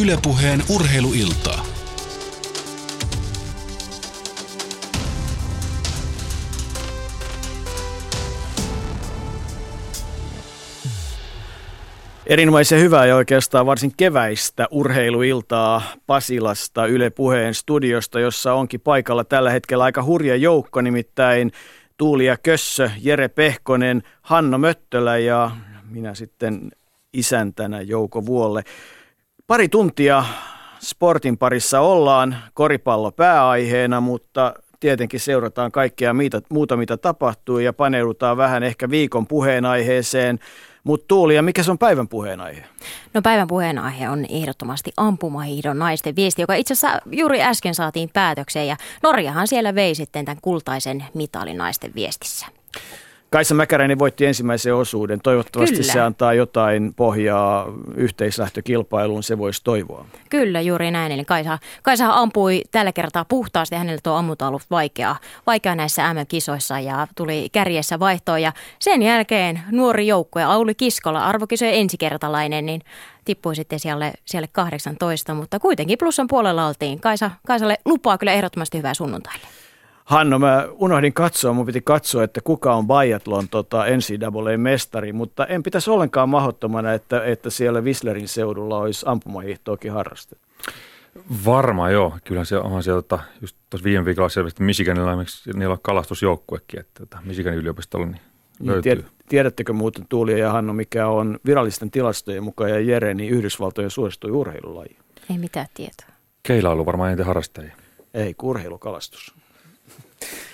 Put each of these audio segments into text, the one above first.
Ylepuheen urheiluiltaa. Erinomaisen hyvää ja oikeastaan varsin keväistä urheiluiltaa Pasilasta Yle Puheen studiosta, jossa onkin paikalla tällä hetkellä aika hurja joukko, nimittäin Tuulia Kössö, Jere Pehkonen, Hanno Möttölä ja minä sitten isäntänä Jouko Vuolle. Pari tuntia sportin parissa ollaan, koripallo pääaiheena, mutta tietenkin seurataan kaikkea muuta, mitä tapahtuu ja paneudutaan vähän ehkä viikon puheenaiheeseen. Mutta Tuulia, mikä se on päivän puheenaihe? No päivän puheenaihe on ehdottomasti ampumahiidon naisten viesti, joka itse asiassa juuri äsken saatiin päätökseen ja Norjahan siellä vei sitten tämän kultaisen mitalin naisten viestissä. Kaisa Mäkäräinen voitti ensimmäisen osuuden. Toivottavasti Kyllä. se antaa jotain pohjaa yhteislähtökilpailuun, se voisi toivoa. Kyllä, juuri näin. Eli Kaisa, Kaisa ampui tällä kertaa puhtaasti. Hänellä tuo ammunta ollut vaikeaa, vaikeaa näissä MM-kisoissa ja tuli kärjessä vaihtoon. Ja sen jälkeen nuori joukkue, Auli Kiskola, arvokisojen ensikertalainen, niin tippui sitten siellä, siellä 18, mutta kuitenkin plussan puolella oltiin. Kaisa, Kaisalle lupaa kyllä ehdottomasti hyvää sunnuntaille. Hanno, mä unohdin katsoa, mun piti katsoa, että kuka on Biathlon tota, NCAA-mestari, mutta en pitäisi ollenkaan mahdottomana, että, että siellä Whistlerin seudulla olisi ampumahiihtoakin harrastettu. Varmaan joo. Kyllä se on sieltä, tota, just tuossa viime viikolla selvästi Michiganilla, niillä on kalastusjoukkuekin, että tota, Michiganin yliopistolla niin, niin löytyy. tiedättekö muuten Tuulia ja Hanno, mikä on virallisten tilastojen mukaan ja Jere, niin Yhdysvaltojen suosituin urheilulaji? Ei mitään tietoa. Keilailu varmaan eniten harrastajia. Ei, kurheilukalastus.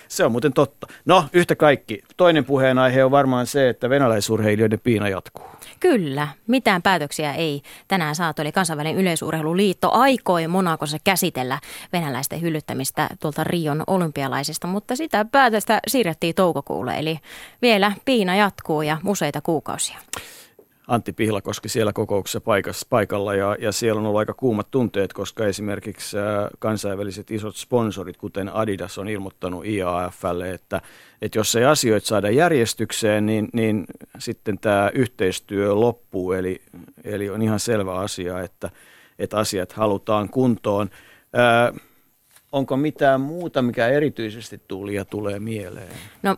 Se on muuten totta. No, yhtä kaikki. Toinen puheenaihe on varmaan se, että venäläisurheilijoiden piina jatkuu. Kyllä. Mitään päätöksiä ei tänään saatu. Eli kansainvälinen yleisurheiluliitto aikoi Monakossa käsitellä venäläisten hyllyttämistä tuolta Rion olympialaisista, mutta sitä päätöstä siirrettiin toukokuulle. Eli vielä piina jatkuu ja useita kuukausia. Antti Pihlakoski siellä kokouksessa paikassa, paikalla ja, ja siellä on ollut aika kuumat tunteet, koska esimerkiksi äh, kansainväliset isot sponsorit, kuten Adidas, on ilmoittanut IAFlle, että, että jos ei asioita saada järjestykseen, niin, niin sitten tämä yhteistyö loppuu. Eli, eli on ihan selvä asia, että, että asiat halutaan kuntoon. Ää, äh, onko mitään muuta, mikä erityisesti tuli ja tulee mieleen? No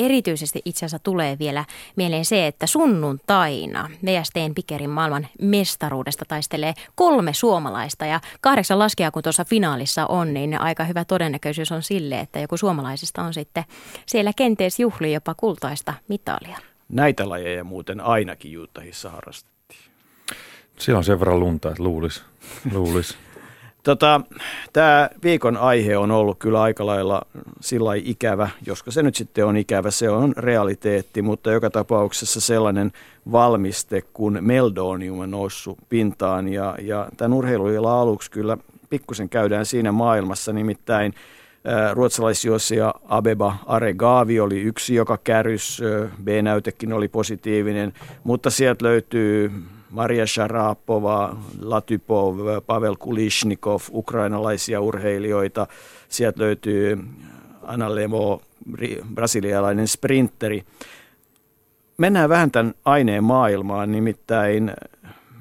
erityisesti itse asiassa tulee vielä mieleen se, että sunnuntaina VSTn Pikerin maailman mestaruudesta taistelee kolme suomalaista ja kahdeksan laskea kun tuossa finaalissa on, niin aika hyvä todennäköisyys on sille, että joku suomalaisista on sitten siellä kenties juhli jopa kultaista mitalia. Näitä lajeja muuten ainakin Juutahissa harrastettiin. Siellä on sen verran lunta, että luulisi. Luulis. Tota, Tämä viikon aihe on ollut kyllä aika lailla sillä ikävä, joska se nyt sitten on ikävä, se on realiteetti, mutta joka tapauksessa sellainen valmiste kuin meldonium on noussut pintaan ja, ja tämän urheiluilla aluksi kyllä pikkusen käydään siinä maailmassa, nimittäin ruotsalaisjuossija Abeba Aregavi oli yksi, joka kärys, B-näytekin oli positiivinen, mutta sieltä löytyy Maria Sharapova, Latypov, Pavel Kulishnikov, ukrainalaisia urheilijoita. Sieltä löytyy Anna Lemo, brasilialainen sprinteri. Mennään vähän tämän aineen maailmaan, nimittäin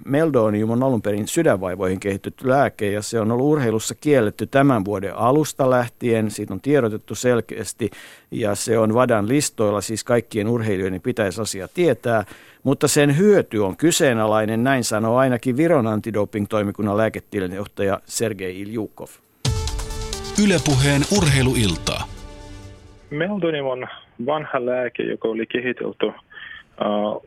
Meldonium on alun perin sydänvaivoihin kehitetty lääke ja se on ollut urheilussa kielletty tämän vuoden alusta lähtien. Siitä on tiedotettu selkeästi ja se on Vadan listoilla, siis kaikkien urheilijoiden pitäisi asia tietää. Mutta sen hyöty on kyseenalainen, näin sanoo ainakin Viron antidoping-toimikunnan lääketiedejohtaja Sergei Iljukov. Ylepuheen urheiluiltaa. Meldonium on vanha lääke, joka oli kehitelty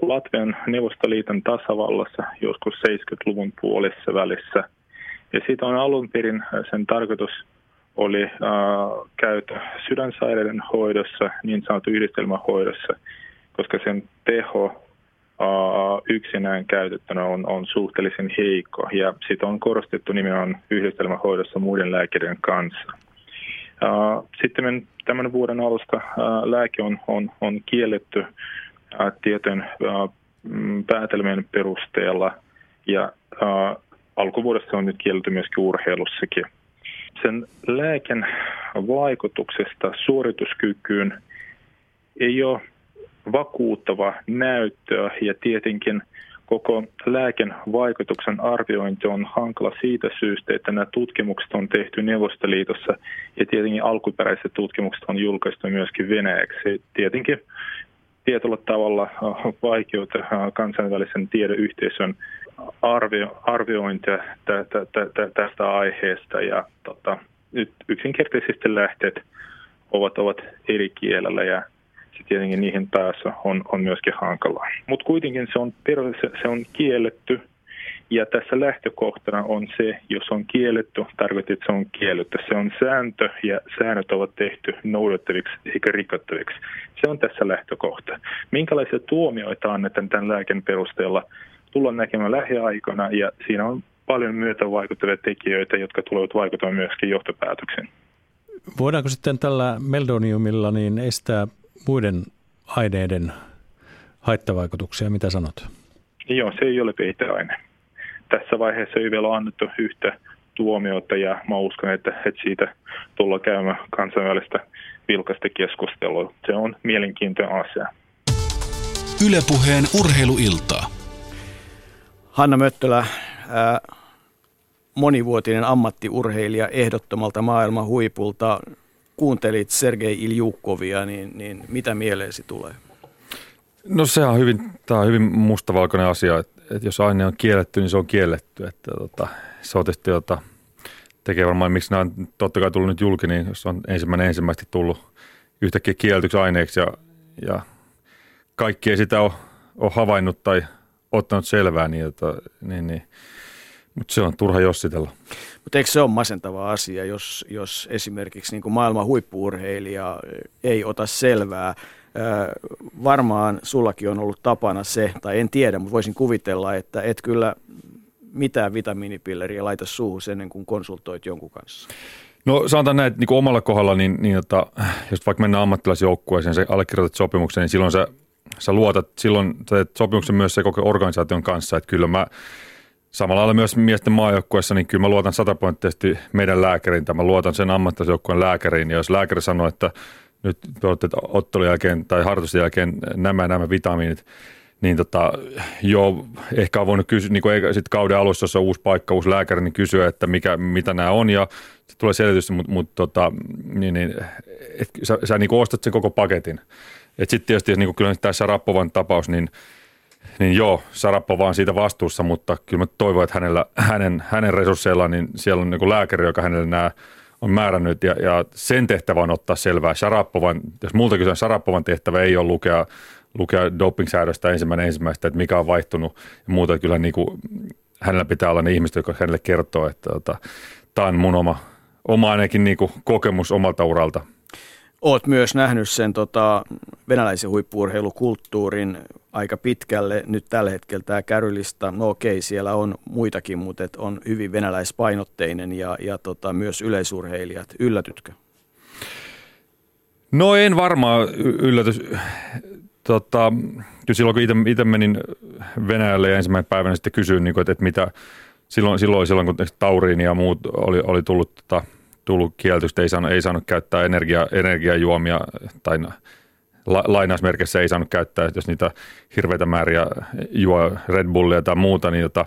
Latvian Neuvostoliiton tasavallassa joskus 70-luvun puolessa välissä. Ja siitä on alun perin sen tarkoitus oli uh, käyttö sydänsairaiden hoidossa, niin sanottu yhdistelmähoidossa, koska sen teho uh, yksinään käytettynä on, on suhteellisen heikko. Ja sitä on korostettu nimenomaan yhdistelmähoidossa muiden lääkäreiden kanssa. Uh, sitten tämän vuoden alusta uh, lääke on, on, on kielletty tietyn mm, päätelmien perusteella ja alkuvuodesta on nyt kielletty myöskin urheilussakin. Sen lääken vaikutuksesta suorituskykyyn ei ole vakuuttava näyttöä ja tietenkin koko lääken vaikutuksen arviointi on hankala siitä syystä, että nämä tutkimukset on tehty Neuvostoliitossa ja tietenkin alkuperäiset tutkimukset on julkaistu myöskin venäjäksi. Tietenkin tietyllä tavalla vaikeutta kansainvälisen tiedeyhteisön arvio, arviointia tästä aiheesta ja tota, yksinkertaisesti lähteet ovat, ovat eri kielellä ja se tietenkin niihin päässä on, on myöskin hankalaa. Mutta kuitenkin se on, se on kielletty ja tässä lähtökohtana on se, jos on kielletty, tarkoittaa, että se on kielletty. Se on sääntö ja säännöt ovat tehty noudattaviksi eikä rikottaviksi. Se on tässä lähtökohta. Minkälaisia tuomioita annetaan tämän lääken perusteella, tullaan näkemään lähiaikoina ja siinä on paljon myötävaikuttavia tekijöitä, jotka tulevat vaikuttamaan myöskin johtopäätöksen. Voidaanko sitten tällä meldoniumilla niin estää muiden aineiden haittavaikutuksia? Mitä sanot? Joo, se ei ole peiteaine. Tässä vaiheessa ei vielä annettu yhtä tuomiota ja mä uskon, että, että siitä tullaan käymään kansainvälistä vilkasta keskustelua. Se on mielenkiintoinen asia. Ylepuheen urheiluiltaa. Hanna Möttölä, ää, monivuotinen ammattiurheilija ehdottomalta maailman huipulta. Kuuntelit Sergei Iljukovia, niin, niin mitä mieleesi tulee? No se on hyvin, tämä on hyvin mustavalkoinen asia, että, että jos aine on kielletty, niin se on kielletty. Että, tota, se on tietysti, jota, tekee varmaan, miksi nämä on totta kai tullut nyt julki, niin jos on ensimmäinen ensimmäisesti tullut yhtäkkiä kielletyksi aineeksi ja, ja kaikki ei sitä ole, ole havainnut tai ottanut selvää, niin, että, niin, niin mutta se on turha jossitella. Mutta eikö se ole masentava asia, jos, jos esimerkiksi niin kuin maailman huippuurheilija ei ota selvää? Varmaan sullakin on ollut tapana se, tai en tiedä, mutta voisin kuvitella, että et kyllä mitään vitamiinipilleriä laita suuhun ennen kuin konsultoit jonkun kanssa. No sanotaan näin, että niin kuin omalla kohdalla, niin, niin että, jos vaikka mennään ammattilaisjoukkueeseen, se allekirjoitat sopimuksen, niin silloin sä, sä luotat, silloin sä teet sopimuksen myös se koko organisaation kanssa, että kyllä mä Samalla lailla myös miesten maajoukkueessa, niin kyllä mä luotan sataprosenttisesti meidän lääkäriin, tai mä luotan sen ammattilaisjoukkueen lääkäriin. Ja jos lääkäri sanoo, että nyt te olette ottelun jälkeen tai harjoitusten jälkeen nämä nämä vitamiinit, niin tota, joo, ehkä on voinut kysyä, niin kuin sitten kauden alussa, jos on uusi paikka, uusi lääkäri, niin kysyä, että mikä, mitä nämä on, ja sitten tulee selitys, mutta mut, tota, niin, niin, et, sä, sä niin ostat sen koko paketin. Sitten tietysti, niin kuin kyllä tässä Rappovan tapaus, niin – niin joo, Sarappo vaan siitä vastuussa, mutta kyllä mä toivon, että hänellä, hänen, hänen resursseillaan niin siellä on niin lääkäri, joka hänelle nämä on määrännyt ja, ja sen tehtävä on ottaa selvää. Sarappovan, jos multa kysyä, Sarappovan tehtävä ei ole lukea, lukea doping-säädöstä ensimmäinen ensimmäistä, että mikä on vaihtunut ja muuta. Kyllä niin kuin, hänellä pitää olla ne ihmiset, jotka hänelle kertoo, että tota, tämä on mun oma, oma ainakin niin kuin kokemus omalta uralta. Oot myös nähnyt sen tota, venäläisen huippuurheilukulttuurin aika pitkälle. Nyt tällä hetkellä tämä kärylista, no okei, siellä on muitakin, mutta et on hyvin venäläispainotteinen ja, ja tota, myös yleisurheilijat. Yllätytkö? No en varmaan yllätys. Tota, silloin kun itse menin Venäjälle ja ensimmäinen päivänä sitten kysyin, niin kuin, että, että mitä silloin, silloin, silloin kun tauriin ja muut oli, oli tullut, tota, tullut kieltystä, ei saanut, ei saanut käyttää energia, energiajuomia tai la, lainausmerkissä ei saanut käyttää, jos niitä hirveitä määriä juo Red Bullia tai muuta, niin tota,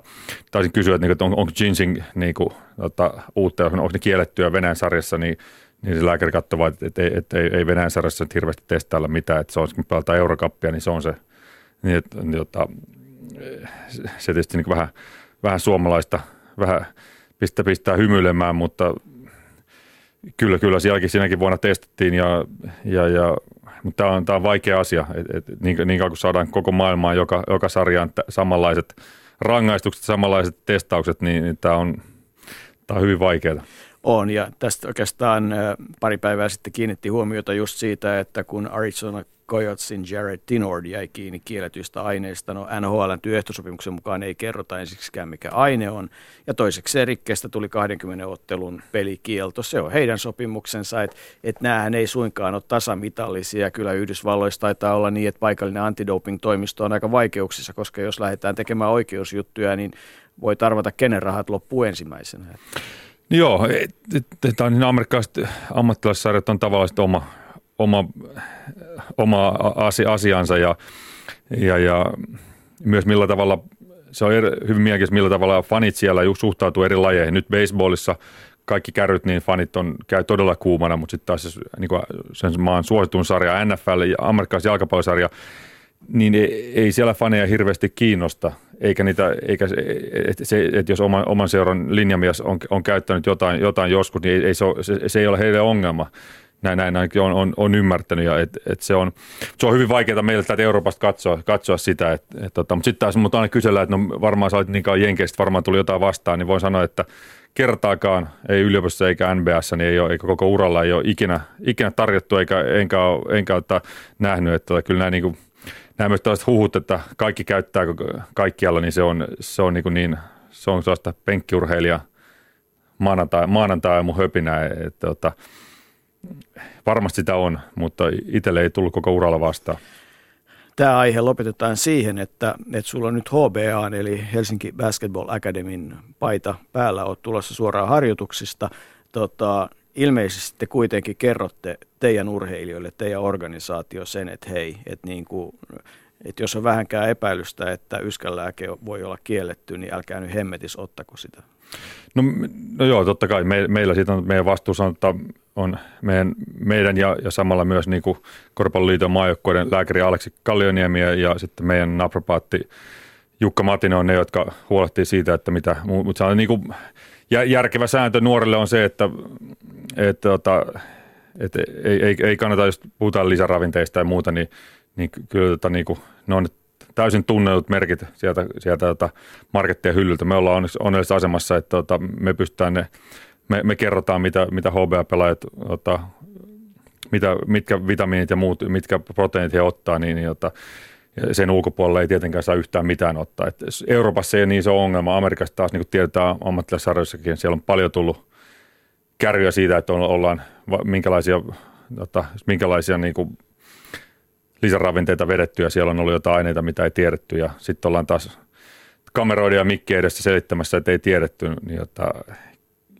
taisin kysyä, että, niin, että on, onko ginseng niin kuin, tota, uutta, onko ne kiellettyä Venäjän sarjassa, niin, niin se lääkäri katsoi että, että, että, että ei, ei Venäjän sarjassa hirveästi testailla mitään, että se on, kun pelataan eurokappia, niin se on se, niin, että, niin, tota, se tietysti niin vähän, vähän suomalaista, vähän pistää, pistää hymyilemään, mutta kyllä, kyllä sielläkin siinäkin vuonna testattiin ja, ja, ja mutta tämä on, tämä on vaikea asia, et, et, niin, niin kauan kun saadaan koko maailmaan joka, joka sarjaan t- samanlaiset rangaistukset, samanlaiset testaukset, niin, niin tämä, on, tämä on hyvin vaikeaa. On, ja tästä oikeastaan pari päivää sitten kiinnitti huomiota just siitä, että kun Arizona Coyotsin Jared Tinord jäi kiinni kielletyistä aineista. No NHLn työehtosopimuksen mukaan ei kerrota ensiksikään mikä aine on. Ja toiseksi rikkeestä tuli 20 ottelun pelikielto. Se on heidän sopimuksensa, että et näähän ei suinkaan ole tasamitallisia. Kyllä Yhdysvalloissa taitaa olla niin, että paikallinen antidoping-toimisto on aika vaikeuksissa, koska jos lähdetään tekemään oikeusjuttuja, niin voi tarvata kenen rahat loppuu ensimmäisenä. Joo, tämä on niin amerikkalaiset ammattilaissarjat on tavallaan oma, oma, oma asiansa ja, ja, ja myös millä tavalla se on eri, hyvin mielenkiintoista, millä tavalla fanit siellä suhtautuu eri lajeihin. Nyt baseballissa kaikki kärryt, niin fanit on, käy todella kuumana, mutta sitten taas niin kuin sen maan suositun sarja, NFL ja amerikkalaisen jalkapallosarja, niin ei, ei siellä faneja hirveästi kiinnosta, eikä niitä, eikä se, että jos oman, oman seuran linjamies on, on käyttänyt jotain, jotain joskus, niin ei, ei se, se, se, ei ole heille ongelma. Näin, näin ainakin on, on, on ymmärtänyt ja et, et se, on, se on hyvin vaikeaa meille täältä Euroopasta katsoa, katsoa sitä, et, et, tota, mutta sitten taas mutta aina kysellä, että no varmaan sä olet niin kauan jenkeistä, varmaan tuli jotain vastaan, niin voin sanoa, että kertaakaan, ei yliopistossa eikä NBS, niin ei ole, eikä koko uralla ei ole ikinä, ikinä tarjottu, eikä, enkä ole, enkä ole nähnyt, että tota, kyllä nämä niin kuin, nämä myös tällaiset huhut, että kaikki käyttää kaikkialla, niin se on, se on, niin, niin se on sellaista penkkiurheilija maanantai, maanantai mun höpinää, että, että tota, varmasti sitä on, mutta itselle ei tullut koko uralla vastaan. Tämä aihe lopetetaan siihen, että, että sulla on nyt HBA, eli Helsinki Basketball Academyn paita päällä, olet tulossa suoraan harjoituksista. Tota, ilmeisesti te kuitenkin kerrotte teidän urheilijoille, teidän organisaatio sen, että hei, että, niin kuin, että jos on vähänkään epäilystä, että yskänlääke voi olla kielletty, niin älkää nyt hemmetis ottako sitä. No, no joo, totta kai. Me, meillä siitä on meidän vastuussa on, että on meidän, meidän ja, ja samalla myös niin kuin Korpalloliiton maajoukkueiden lääkäri Aleksi Kallioniemi ja, ja sitten meidän napropaatti Jukka Matinen on ne, jotka huolehtii siitä, että mitä, mutta se on niin kuin, järkevä sääntö nuorille on se, että, että, että, että ei, ei, ei kannata, jos puhutaan lisäravinteista ja muuta, niin, niin kyllä tota, niin kuin, ne on täysin tunnetut merkit sieltä, sieltä tota, markettien hyllyltä. Me ollaan onnellisessa asemassa, että tota, me pystytään ne, me, me kerrotaan, mitä, mitä HBA-pelaajat, tota, mitä, mitkä vitamiinit ja muut, mitkä proteiinit he ottaa, niin, niin tota, sen ulkopuolella ei tietenkään saa yhtään mitään ottaa. Et Euroopassa ei ole niin iso ongelma. Amerikassa taas, niin kuin tiedetään ammattilaisarjoissakin, siellä on paljon tullut kärryjä siitä, että ollaan minkälaisia, tota, minkälaisia niin kuin lisäravinteita vedetty ja siellä on ollut jotain aineita, mitä ei tiedetty ja sitten ollaan taas kameroiden ja mikkien edessä selittämässä, että ei tiedetty, niin jota,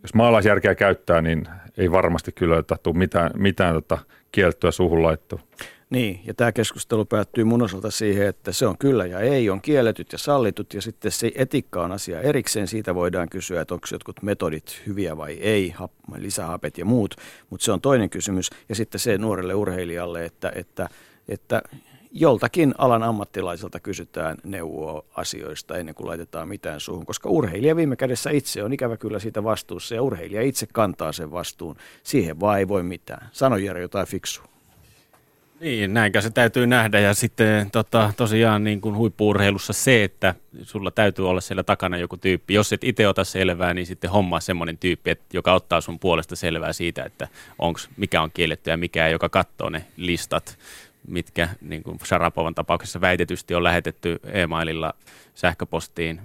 jos maalaisjärkeä käyttää, niin ei varmasti kyllä tule mitään, mitään tota kieltoa suhun laittua. Niin, ja tämä keskustelu päättyy mun osalta siihen, että se on kyllä ja ei, on kielletyt ja sallitut, ja sitten se etiikka on asia erikseen. Siitä voidaan kysyä, että onko jotkut metodit hyviä vai ei, lisähapet ja muut, mutta se on toinen kysymys. Ja sitten se nuorelle urheilijalle, että, että, että joltakin alan ammattilaiselta kysytään neuvoa asioista ennen kuin laitetaan mitään suuhun, koska urheilija viime kädessä itse on ikävä kyllä siitä vastuussa ja urheilija itse kantaa sen vastuun. Siihen vaan ei voi mitään. Sano Jere jotain fiksua. Niin, näinkä se täytyy nähdä ja sitten tota, tosiaan niin kuin huippuurheilussa se, että sulla täytyy olla siellä takana joku tyyppi. Jos et itse ota selvää, niin sitten hommaa semmoinen tyyppi, että, joka ottaa sun puolesta selvää siitä, että onks, mikä on kielletty ja mikä joka katsoo ne listat mitkä niin kuin Sharapovan tapauksessa väitetysti on lähetetty e-maililla sähköpostiin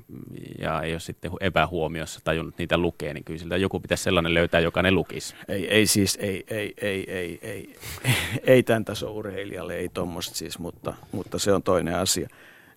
ja ei ole sitten epähuomiossa tajunnut niitä lukea, niin kyllä siltä joku pitäisi sellainen löytää, joka ne lukisi. Ei, ei siis, ei, ei, ei, ei, ei, ei tämän taso urheilijalle, ei tuommoista siis, mutta, mutta se on toinen asia.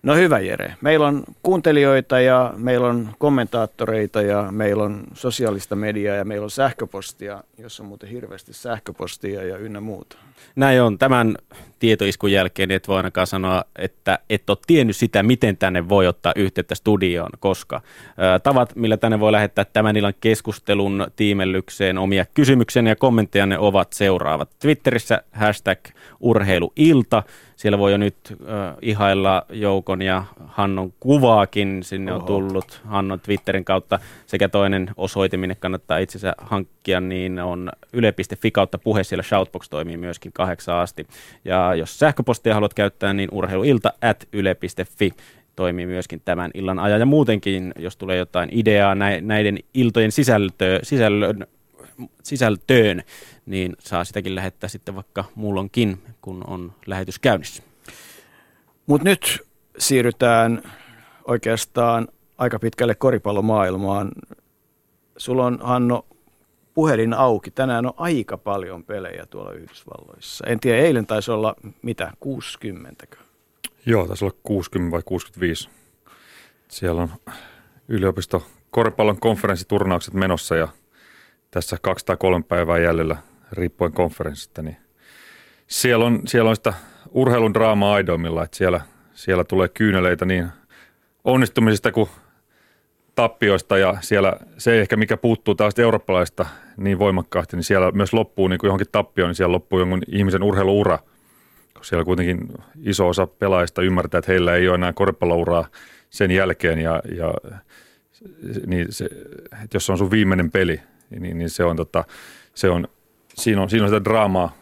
No hyvä Jere. Meillä on kuuntelijoita ja meillä on kommentaattoreita ja meillä on sosiaalista mediaa ja meillä on sähköpostia, jossa on muuten hirveästi sähköpostia ja ynnä muuta. Näin on. Tämän tietoiskun jälkeen et voi ainakaan sanoa, että et ole tiennyt sitä, miten tänne voi ottaa yhteyttä studioon, koska ää, tavat, millä tänne voi lähettää tämän illan keskustelun tiimellykseen omia kysymyksiä ja kommentteja ne ovat seuraavat. Twitterissä hashtag urheiluilta. Siellä voi jo nyt äh, ihailla Joukon ja Hannon kuvaakin. Sinne Oho. on tullut Hannon Twitterin kautta sekä toinen osoite, minne kannattaa itsensä hankkia, niin on yle.fi kautta puhe. Siellä Shoutbox toimii myöskin kahdeksan asti. Ja jos sähköpostia haluat käyttää, niin urheiluilta at yle.fi toimii myöskin tämän illan ajan. Ja muutenkin, jos tulee jotain ideaa näiden iltojen sisältö, sisällön sisältöön, niin saa sitäkin lähettää sitten vaikka mullonkin, kun on lähetys käynnissä. Mutta nyt siirrytään oikeastaan aika pitkälle koripallomaailmaan. Sulla on, Hanno, puhelin auki. Tänään on aika paljon pelejä tuolla Yhdysvalloissa. En tiedä, eilen taisi olla mitä, 60 Joo, taisi olla 60 vai 65. Siellä on yliopisto koripallon konferenssiturnaukset menossa ja – tässä kaksi tai kolme päivää jäljellä riippuen konferenssista, niin siellä on, siellä on sitä urheilun draamaa aidoimmilla, että siellä, siellä tulee kyyneleitä niin onnistumisista kuin tappioista ja siellä se ehkä mikä puuttuu taas eurooppalaista niin voimakkaasti, niin siellä myös loppuu niin kuin johonkin tappioon, niin siellä loppuu jonkun ihmisen urheiluura. Siellä kuitenkin iso osa pelaajista ymmärtää, että heillä ei ole enää koripallouraa sen jälkeen ja, ja niin se, että jos se on sun viimeinen peli, niin, niin se on, tota, se on, siinä on, siinä on sitä draamaa,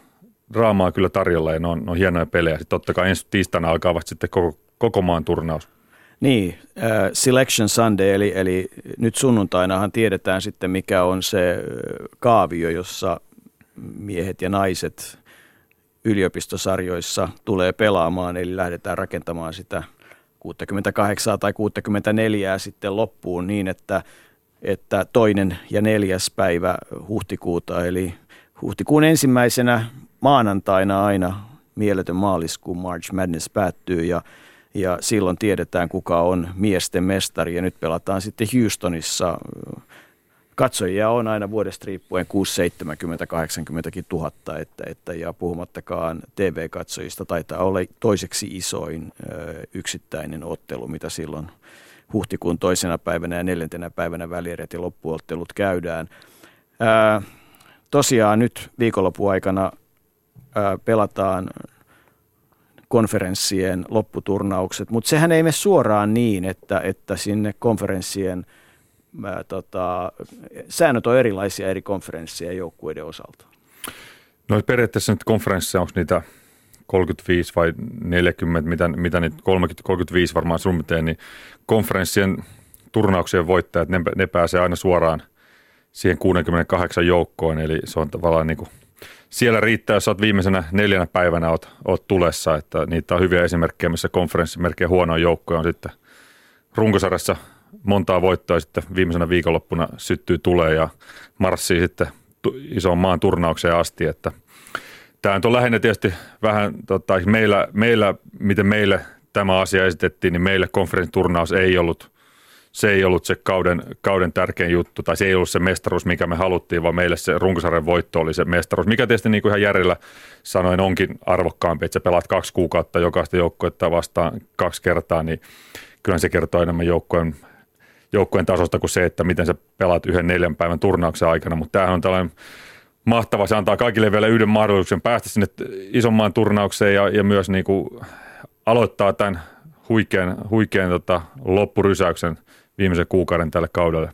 draamaa kyllä tarjolla ja ne on, ne on hienoja pelejä. Sitten totta kai ensi tiistaina alkaa vasta sitten koko, koko maan turnaus. Niin, äh, Selection Sunday, eli, eli nyt sunnuntainahan tiedetään sitten mikä on se kaavio, jossa miehet ja naiset yliopistosarjoissa tulee pelaamaan, eli lähdetään rakentamaan sitä 68 tai 64 sitten loppuun niin, että, että toinen ja neljäs päivä huhtikuuta, eli huhtikuun ensimmäisenä maanantaina aina mieletön maaliskuun March Madness päättyy ja ja silloin tiedetään, kuka on miesten mestari. Ja nyt pelataan sitten Houstonissa. Katsojia on aina vuodesta riippuen 6, 70, 80 000, että, että, ja puhumattakaan TV-katsojista taitaa olla toiseksi isoin ö, yksittäinen ottelu, mitä silloin huhtikuun toisena päivänä ja neljäntenä päivänä välierät ja loppuottelut käydään. Ää, tosiaan nyt viikonloppuaikana ää, pelataan konferenssien lopputurnaukset, mutta sehän ei mene suoraan niin, että, että sinne konferenssien ää, tota, säännöt on erilaisia eri konferenssien joukkueiden osalta. No periaatteessa nyt konferensseja, onko niitä 35 vai 40, mitä, mitä nyt 30, 35 varmaan summitelleen, niin konferenssien turnauksien voittajat, ne, ne pääsee aina suoraan siihen 68 joukkoon, eli se on tavallaan niin kuin siellä riittää, jos olet viimeisenä neljänä päivänä oot, oot tulessa, että niitä on hyviä esimerkkejä, missä konferenssimerkkejä huonoja joukkoja on sitten runkosarjassa montaa voittoa sitten viimeisenä viikonloppuna syttyy tulee ja marssii sitten isoon maan turnaukseen asti, että tämä on lähinnä tietysti vähän, tota, meillä, meillä, miten meille tämä asia esitettiin, niin meille konferenssiturnaus ei ollut se ei ollut se kauden, kauden tärkein juttu, tai se ei ollut se mestaruus, mikä me haluttiin, vaan meille se runkosarjan voitto oli se mestaruus, mikä tietysti niin kuin ihan järjellä sanoen onkin arvokkaampi, että sä pelaat kaksi kuukautta jokaista joukkuetta vastaan kaksi kertaa, niin kyllä se kertoo enemmän joukkojen, joukkojen tasosta kuin se, että miten sä pelaat yhden neljän päivän turnauksen aikana, mutta tämähän on tällainen mahtava, se antaa kaikille vielä yhden mahdollisuuden päästä sinne isommaan turnaukseen ja, ja myös niin kuin aloittaa tämän huikean, huikean tota, loppurysäyksen viimeisen kuukauden tälle kaudelle?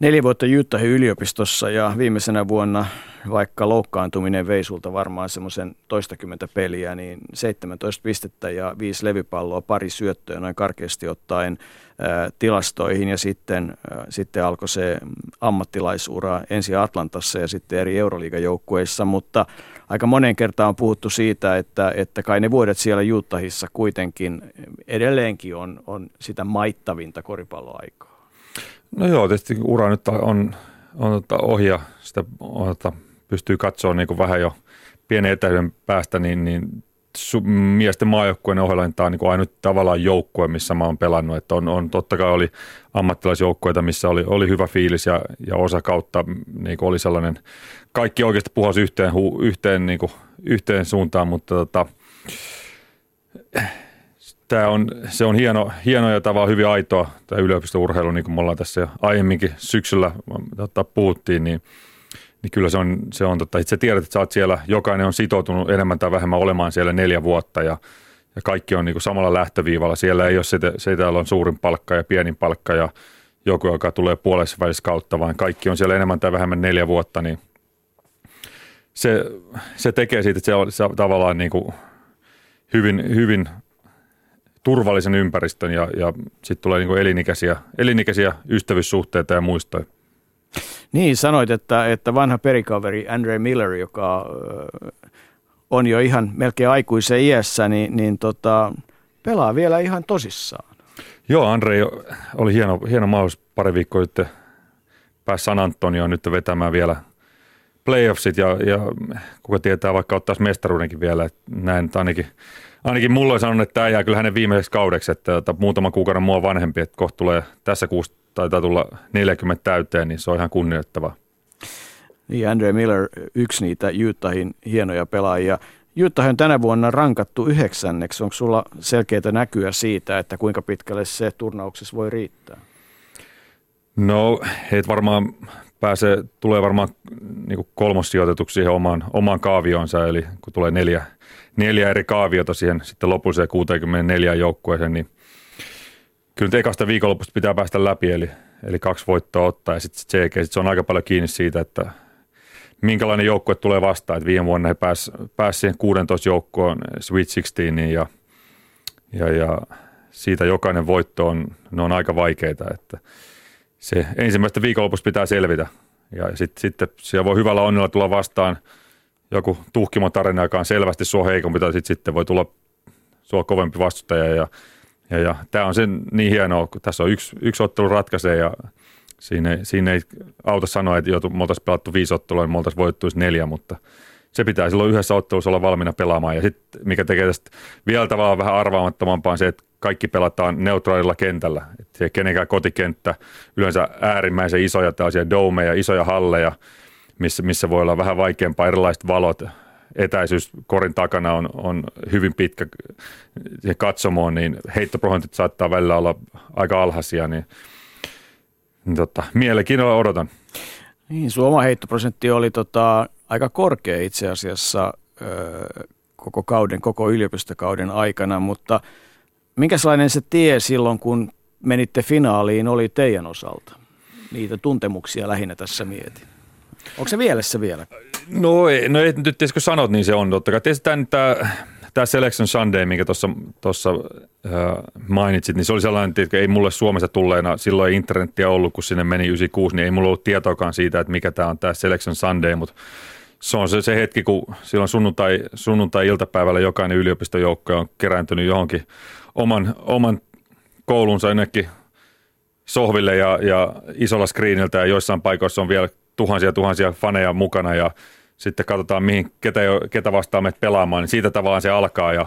Neljä vuotta Jyttähin yliopistossa ja viimeisenä vuonna, vaikka loukkaantuminen vei sulta varmaan semmoisen toistakymmentä peliä, niin 17 pistettä ja viisi levypalloa, pari syöttöä noin karkeasti ottaen tilastoihin ja sitten, sitten alkoi se ammattilaisura ensin Atlantassa ja sitten eri Euroliigajoukkueissa, mutta aika monen kertaan on puhuttu siitä, että, että kai ne vuodet siellä Juttahissa kuitenkin edelleenkin on, on sitä maittavinta koripalloaikaa. No joo, tietysti ura nyt on, on, ohi ja sitä on, pystyy katsoa niin kuin vähän jo pienen etäisyyden päästä, niin, niin miesten maajoukkueen ohella niin tämä on niin ainut tavallaan joukkue, missä mä oon pelannut. Että on, on, totta kai oli ammattilaisjoukkueita, missä oli, oli hyvä fiilis ja, ja osa kautta niin oli sellainen, kaikki oikeasti puhas yhteen, hu, yhteen, niin kuin, yhteen suuntaan, mutta tota, tämä on, se on hieno, hieno ja tavallaan hyvin aitoa tämä yliopistourheilu, niin kuin me ollaan tässä jo aiemminkin syksyllä tota, puhuttiin, niin, niin kyllä se on, se on totta, itse tiedät, että sä oot siellä, jokainen on sitoutunut enemmän tai vähemmän olemaan siellä neljä vuotta ja, ja kaikki on niin kuin samalla lähtöviivalla. Siellä ei ole se, se täällä on suurin palkka ja pienin palkka ja joku, joka tulee puolessa välissä kautta, vaan kaikki on siellä enemmän tai vähemmän neljä vuotta, niin se, se tekee siitä, että se on se tavallaan niin kuin hyvin, hyvin turvallisen ympäristön ja, ja sitten tulee niin elinikäisiä, elinikäisiä ystävyyssuhteita ja muistoja. Niin, sanoit, että, että vanha perikaveri Andre Miller, joka on jo ihan melkein aikuisen iässä, niin, niin tota, pelaa vielä ihan tosissaan. Joo, Andre oli hieno, hieno mahdollisuus pari viikkoa sitten pääsi San Antonioon nyt vetämään vielä playoffsit ja, ja kuka tietää vaikka ottaisi mestaruudenkin vielä, näin, ainakin – ainakin mulla on sanonut, että tämä jää kyllä hänen viimeiseksi kaudeksi, että, että muutama kuukauden mua vanhempi, että kohta tulee tässä kuussa taitaa tulla 40 täyteen, niin se on ihan kunnioittavaa. Niin, Andre Miller, yksi niitä Utahin hienoja pelaajia. Jutta on tänä vuonna rankattu yhdeksänneksi. Onko sulla selkeää näkyä siitä, että kuinka pitkälle se turnauksessa voi riittää? No, heitä varmaan pääsee, tulee varmaan niin kolmossijoitetuksi siihen omaan, omaan kaavioonsa, eli kun tulee neljä, neljä eri kaaviota siihen sitten lopulliseen 64 joukkueeseen, niin kyllä ekasta viikonlopusta pitää päästä läpi, eli, eli kaksi voittoa ottaa, ja sitten CG, sit se on aika paljon kiinni siitä, että minkälainen joukkue tulee vastaan, että viime vuonna he pääsivät pääs siihen 16 joukkoon Sweet 16 ja, ja, ja siitä jokainen voitto on, ne on aika vaikeita, että – se ensimmäistä viikonlopusta pitää selvitä. Ja sitten sit, siellä voi hyvällä onnella tulla vastaan joku tuhkimotarina, joka on selvästi sua heikompi, tai sitten sit voi tulla sua kovempi vastustaja. Ja, ja, ja tämä on sen niin hienoa, kun tässä on yksi, yksi ottelu ratkaisee ja siinä, siinä ei auta sanoa, että joutu, me oltaisiin pelattu viisi ottelua, niin me oltaisiin voittuisi neljä, mutta se pitää silloin yhdessä ottelussa olla valmiina pelaamaan. Ja sitten mikä tekee tästä vielä tavallaan vähän arvaamattomampaa on se, että kaikki pelataan neutraalilla kentällä. Että kenenkään kotikenttä, yleensä äärimmäisen isoja tällaisia domeja, isoja halleja, missä, missä voi olla vähän vaikeampaa erilaiset valot. Etäisyys korin takana on, on hyvin pitkä katsomoon, niin heittoprosentit saattaa välillä olla aika alhaisia, niin, niin tota, mielenkiinnolla odotan. Niin, Suomen heittoprosentti oli tota, aika korkea itse asiassa ö, koko kauden, koko yliopistokauden aikana, mutta – Minkälainen se tie silloin, kun menitte finaaliin, oli teidän osalta? Niitä tuntemuksia lähinnä tässä mietin. Onko se mielessä vielä? No, ei, no ei, nyt kun sanot, niin se on totta kai. Tietysti tämä, tämä Selection Sunday, minkä tuossa äh, mainitsit, niin se oli sellainen, että ei mulle Suomessa tulleena, silloin ei internettiä ollut, kun sinne meni 96, niin ei mulla ollut tietoakaan siitä, että mikä tämä on tämä Selection Sunday, mutta se on se, se hetki, kun silloin sunnuntai, sunnuntai-iltapäivällä jokainen yliopistojoukko on kerääntynyt johonkin oman, oman koulunsa jonnekin sohville ja, ja isolla screeniltä ja joissain paikoissa on vielä tuhansia tuhansia faneja mukana ja sitten katsotaan mihin, ketä, ketä vastaan meitä pelaamaan, niin siitä tavallaan se alkaa ja,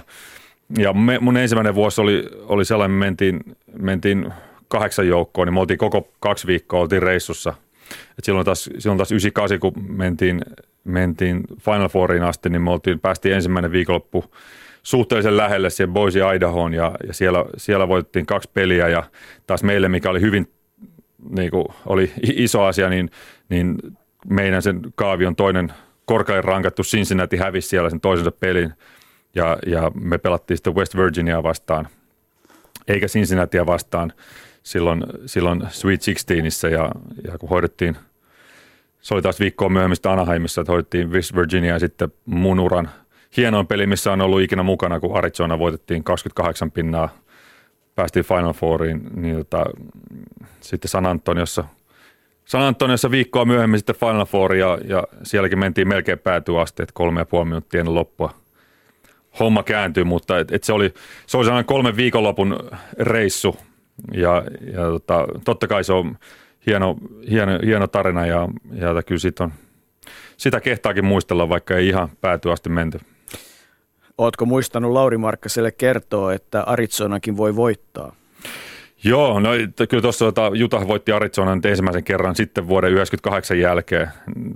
ja me, mun ensimmäinen vuosi oli, oli sellainen, me mentiin, mentiin kahdeksan joukkoon, niin me oltiin koko kaksi viikkoa oltiin reissussa. Et silloin, taas, silloin taas 98, kun mentiin, mentiin Final Fouriin asti, niin me oltiin, päästiin ensimmäinen viikonloppu suhteellisen lähelle siihen Boise Idahoon ja, ja siellä, siellä voitettiin kaksi peliä ja taas meille, mikä oli hyvin niin kuin oli iso asia, niin, niin meidän sen kaavion toinen korkein rankattu Cincinnati hävisi siellä sen toisensa pelin ja, ja me pelattiin sitten West Virginia vastaan, eikä Cincinnatia vastaan silloin, silloin Sweet Sixteenissä ja, ja kun hoidettiin, se oli taas viikkoa myöhemmin Anaheimissa, että hoidettiin West Virginia ja sitten mun uran – hienoin peli, missä on ollut ikinä mukana, kun Arizona voitettiin 28 pinnaa, päästiin Final Fouriin, niin tota, sitten San Antoniossa, San Antoniossa viikkoa myöhemmin sitten Final Four ja, ja sielläkin mentiin melkein että kolme ja puoli minuuttia ennen loppua homma kääntyi, mutta et, et se, oli, se oli sellainen kolmen viikonlopun reissu ja, ja tota, totta kai se on hieno, hieno, hieno tarina ja, ja kyllä siitä, on, sitä kehtaakin muistella, vaikka ei ihan päätyä asti menty. Oletko muistanut Lauri Markkaselle kertoa, että Arizonakin voi voittaa? Joo, no kyllä tuossa tota, Juta voitti Arizonan ensimmäisen kerran sitten vuoden 1998 jälkeen,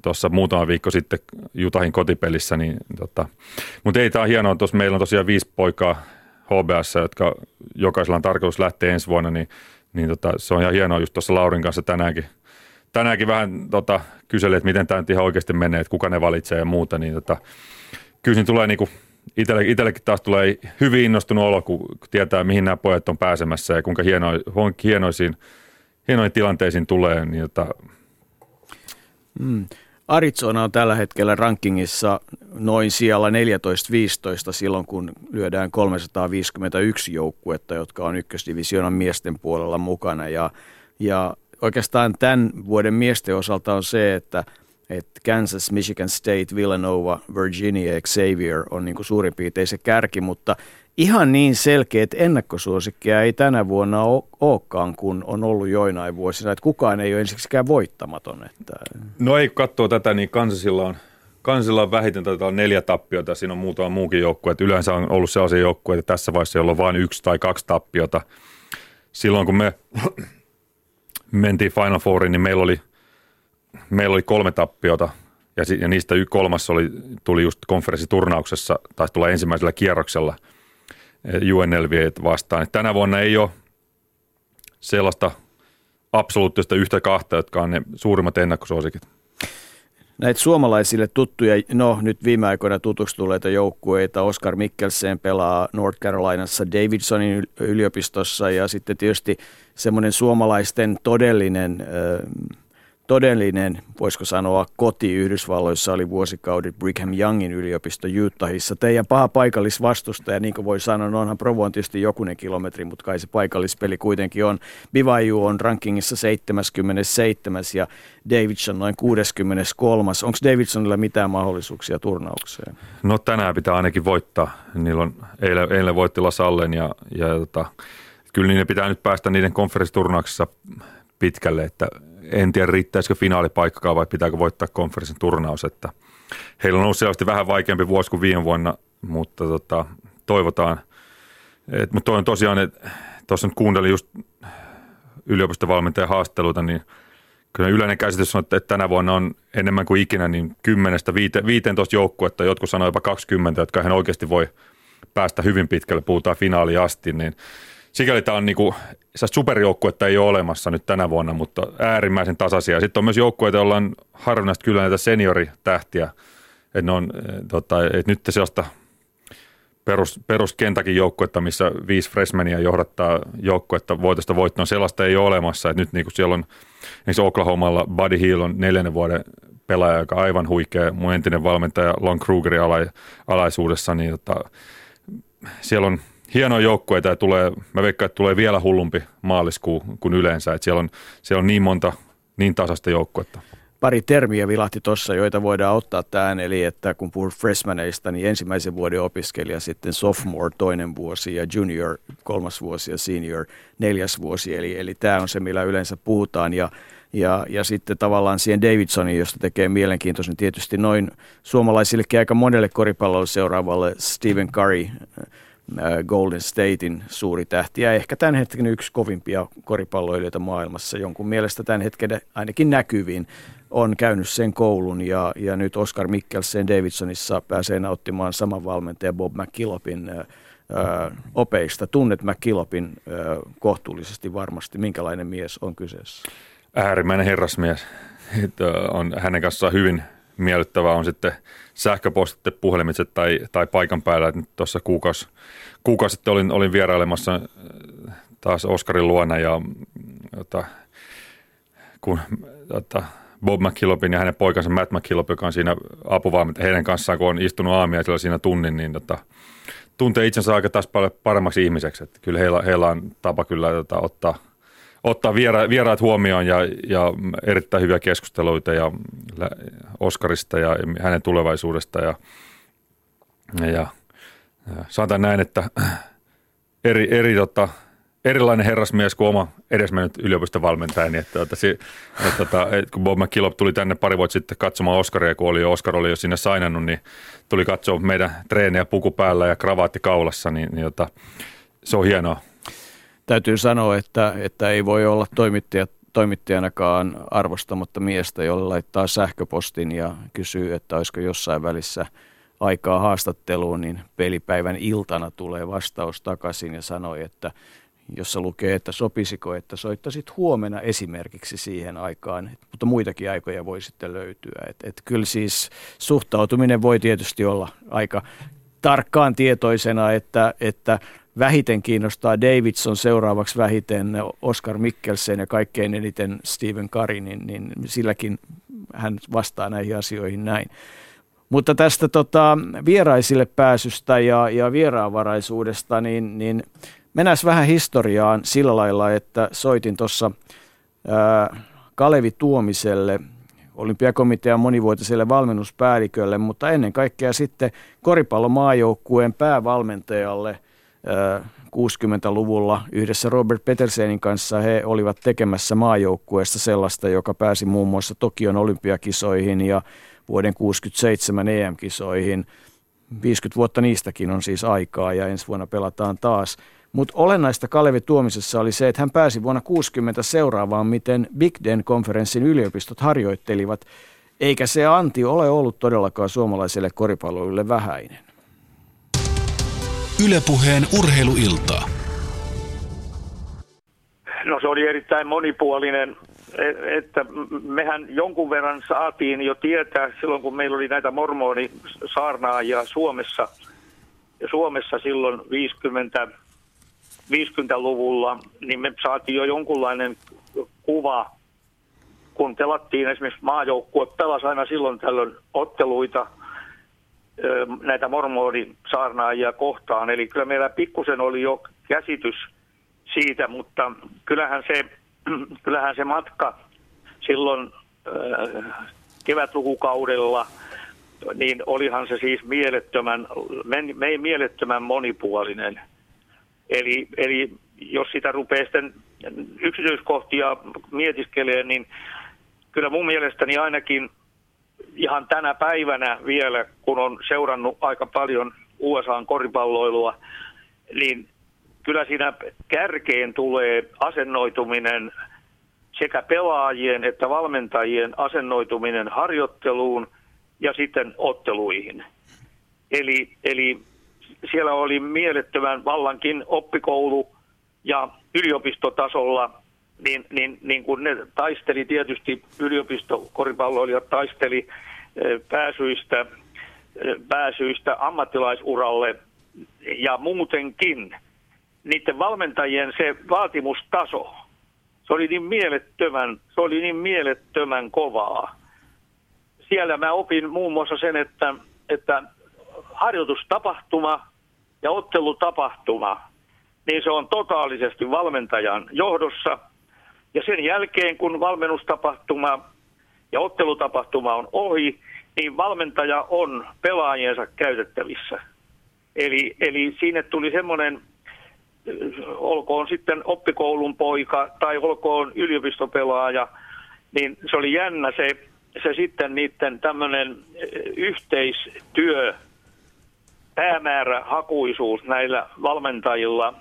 tuossa muutama viikko sitten Jutahin kotipelissä. Niin, tota. Mutta ei, tämä on hienoa, tuossa meillä on tosiaan viisi poikaa HBS, jotka jokaisella on tarkoitus lähteä ensi vuonna, niin, niin tota, se on ihan hienoa just tuossa Laurin kanssa tänäänkin. Tänäänkin vähän tota, kyseli, että miten tämä nyt ihan oikeasti menee, että kuka ne valitsee ja muuta, niin tota, kyllä siinä tulee niinku itselle, itsellekin taas tulee hyvin innostunut olo, kun tietää, mihin nämä pojat on pääsemässä ja kuinka hieno, hienoisiin, hienoihin tilanteisiin tulee. Niin jota... mm. Arizona on tällä hetkellä rankingissa noin siellä 14-15 silloin, kun lyödään 351 joukkuetta, jotka on ykkösdivisioonan miesten puolella mukana. Ja, ja oikeastaan tämän vuoden miesten osalta on se, että – että Kansas, Michigan State, Villanova, Virginia, Xavier on niin kuin suurin piirtein se kärki, mutta ihan niin selkeät ennakkosuosikkia ei tänä vuonna olekaan, kun on ollut joinain vuosina, että kukaan ei ole ensiksikään voittamaton. Että... No ei, kun katsoo tätä, niin Kansasilla on, Kansasilla on vähiten tätä on neljä tappiota, siinä on muutama muukin joukkue, että yleensä on ollut sellaisia joukkueita tässä vaiheessa, jolla on vain yksi tai kaksi tappiota. Silloin kun me mentiin Final Fouriin, niin meillä oli – meillä oli kolme tappiota ja, ja niistä y kolmas oli, tuli just konferenssiturnauksessa, taisi tulla ensimmäisellä kierroksella UNLV vastaan. Et tänä vuonna ei ole sellaista absoluuttista yhtä kahta, jotka on ne suurimmat ennakkosuosikit näitä suomalaisille tuttuja, no nyt viime aikoina tutuksi tulleita joukkueita. Oscar Mikkelsen pelaa North Carolinassa Davidsonin yliopistossa ja sitten tietysti semmoinen suomalaisten todellinen äh, todellinen, voisiko sanoa, koti Yhdysvalloissa oli vuosikaudet Brigham Youngin yliopisto Utahissa. Teidän paha paikallisvastustaja, niin kuin voi sanoa, no onhan Provo on tietysti jokunen kilometri, mutta kai se paikallispeli kuitenkin on. BYU on rankingissa 77 ja Davidson noin 63. Onko Davidsonilla mitään mahdollisuuksia turnaukseen? No tänään pitää ainakin voittaa. Niillä on, eilen, eilen voitti Lasallen ja, ja tota, kyllä niiden pitää nyt päästä niiden konferenssiturnauksessa pitkälle, että en tiedä riittäisikö finaalipaikkaa vai pitääkö voittaa konferenssin turnaus, että heillä on ollut selvästi vähän vaikeampi vuosi kuin viime vuonna, mutta tota, toivotaan. Et, mutta toi on tosiaan, että tuossa nyt kuuntelin just yliopistovalmentajan haasteluita, niin kyllä yleinen käsitys on, että tänä vuonna on enemmän kuin ikinä niin 10-15 joukkuetta, jotkut sanoo jopa 20, jotka hän oikeasti voi päästä hyvin pitkälle, puhutaan finaaliin asti, niin sikäli tämä on niinku, superjoukkuetta ei ole olemassa nyt tänä vuonna, mutta äärimmäisen tasaisia. Sitten on myös joukkueita, joilla on harvinaisesti kyllä näitä senioritähtiä. Että on, eh, tota, et nyt sellaista perus, peruskentäkin joukkuetta, missä viisi freshmania johdattaa joukkuetta voitosta voittoon, sellaista ei ole olemassa. Et nyt niinku siellä on esimerkiksi Oklahomalla Buddy Hill on neljännen vuoden pelaaja, joka on aivan huikea, mun entinen valmentaja Lon Krugerin alaisuudessa, niin tota, siellä on – hienoja joukkueita ja tulee, mä veikkaan, että tulee vielä hullumpi maaliskuu kuin yleensä. Että siellä, on, siellä on niin monta niin tasasta joukkuetta. Pari termiä vilahti tuossa, joita voidaan ottaa tähän, eli että kun puhuu freshmaneista, niin ensimmäisen vuoden opiskelija, sitten sophomore toinen vuosi ja junior kolmas vuosi ja senior neljäs vuosi. Eli, eli tämä on se, millä yleensä puhutaan ja ja, ja sitten tavallaan siihen Davidsonin, josta tekee mielenkiintoisen tietysti noin suomalaisillekin aika monelle koripallolle seuraavalle Stephen Curry Golden Statein suuri tähti ja ehkä tämän hetken yksi kovimpia koripalloilijoita maailmassa. Jonkun mielestä tämän hetken ainakin näkyviin on käynyt sen koulun ja, ja nyt Oscar Mikkelsen Davidsonissa pääsee nauttimaan saman valmentaja Bob McKillopin ää, äh, opeista. Tunnet McKillopin ää, kohtuullisesti varmasti. Minkälainen mies on kyseessä? Äärimmäinen herrasmies. On hänen kanssaan hyvin miellyttävää on sitten sähköpostit, puhelimitse tai, tai paikan päällä. Tuossa kuukausi, kuukausi sitten olin, olin vierailemassa äh, taas Oskarin luona ja jota, kun jota, Bob McKillopin ja hänen poikansa Matt McKillop, joka on siinä apuvalmentaja heidän kanssaan, kun on istunut aamiaisella siinä tunnin, niin tota, tuntee itsensä aika taas paljon paremmaksi ihmiseksi. Että kyllä heillä, heillä on tapa kyllä tota, ottaa, ottaa viera, vieraat huomioon ja, ja erittäin hyviä keskusteluita ja Oskarista ja hänen tulevaisuudesta ja, ja, ja sanotaan näin, että eri, eri tota, erilainen herrasmies kuin oma edesmennyt yliopistovalmentaja, niin että, että, että, että, että kun Bob McKillop tuli tänne pari vuotta sitten katsomaan Oscaria, kun oli Oscar oli jo sinne sainannut, niin tuli katsoa meidän treeniä puku päällä ja kravaatti kaulassa, niin, niin että, se on hienoa täytyy sanoa, että, että ei voi olla toimittaja, toimittajanakaan arvostamatta miestä, jolle laittaa sähköpostin ja kysyy, että olisiko jossain välissä aikaa haastatteluun, niin pelipäivän iltana tulee vastaus takaisin ja sanoi, että jossa lukee, että sopisiko, että soittasit huomenna esimerkiksi siihen aikaan, mutta muitakin aikoja voi sitten löytyä. Et, et kyllä siis suhtautuminen voi tietysti olla aika tarkkaan tietoisena, että, että vähiten kiinnostaa Davidson, seuraavaksi vähiten Oscar Mikkelsen ja kaikkein eniten Stephen Curry, niin, niin silläkin hän vastaa näihin asioihin näin. Mutta tästä tota, vieraisille pääsystä ja, ja vieraanvaraisuudesta, niin, niin mennään vähän historiaan sillä lailla, että soitin tuossa Kalevi Tuomiselle, olympiakomitean monivuotiselle valmennuspäällikölle, mutta ennen kaikkea sitten koripallomaajoukkueen päävalmentajalle – 60-luvulla yhdessä Robert Petersenin kanssa he olivat tekemässä maajoukkueesta sellaista, joka pääsi muun muassa Tokion olympiakisoihin ja vuoden 67 EM-kisoihin. 50 vuotta niistäkin on siis aikaa ja ensi vuonna pelataan taas. Mutta olennaista Kalevi Tuomisessa oli se, että hän pääsi vuonna 60 seuraavaan, miten Big Den-konferenssin yliopistot harjoittelivat Eikä se anti ole ollut todellakaan suomalaiselle koripalloille vähäinen. Ylepuheen urheiluiltaa. No se oli erittäin monipuolinen, e- että mehän jonkun verran saatiin jo tietää silloin, kun meillä oli näitä mormonisaarnaajia Suomessa, Suomessa silloin 50, 50-luvulla, niin me saatiin jo jonkunlainen kuva, kun pelattiin esimerkiksi maajoukkue, pelasi aina silloin tällöin otteluita näitä mormonisaarnaajia kohtaan. Eli kyllä meillä pikkusen oli jo käsitys – siitä, mutta kyllähän se, kyllähän se matka silloin kevätlukukaudella, niin olihan se siis mielettömän, me, mielettömän monipuolinen. Eli, eli jos sitä rupeaa sitten yksityiskohtia mietiskelee, niin kyllä mun mielestäni ainakin ihan tänä päivänä vielä, kun on seurannut aika paljon USAn koripalloilua, niin kyllä siinä kärkeen tulee asennoituminen sekä pelaajien että valmentajien asennoituminen harjoitteluun ja sitten otteluihin. Eli, eli siellä oli mielettömän vallankin oppikoulu ja yliopistotasolla, niin, niin, niin kun ne taisteli tietysti yliopistokoripalloilijat taisteli pääsyistä, pääsyistä ammattilaisuralle ja muutenkin – niiden valmentajien se vaatimustaso, se oli niin mielettömän, se oli niin mielettömän kovaa. Siellä mä opin muun muassa sen, että, että harjoitustapahtuma ja ottelutapahtuma, niin se on totaalisesti valmentajan johdossa. Ja sen jälkeen, kun valmennustapahtuma ja ottelutapahtuma on ohi, niin valmentaja on pelaajiensa käytettävissä. Eli, eli sinne tuli semmoinen olkoon sitten oppikoulun poika tai olkoon yliopistopelaaja, niin se oli jännä se, se sitten niiden tämmöinen eh, yhteistyö, päämäärä, hakuisuus näillä valmentajilla,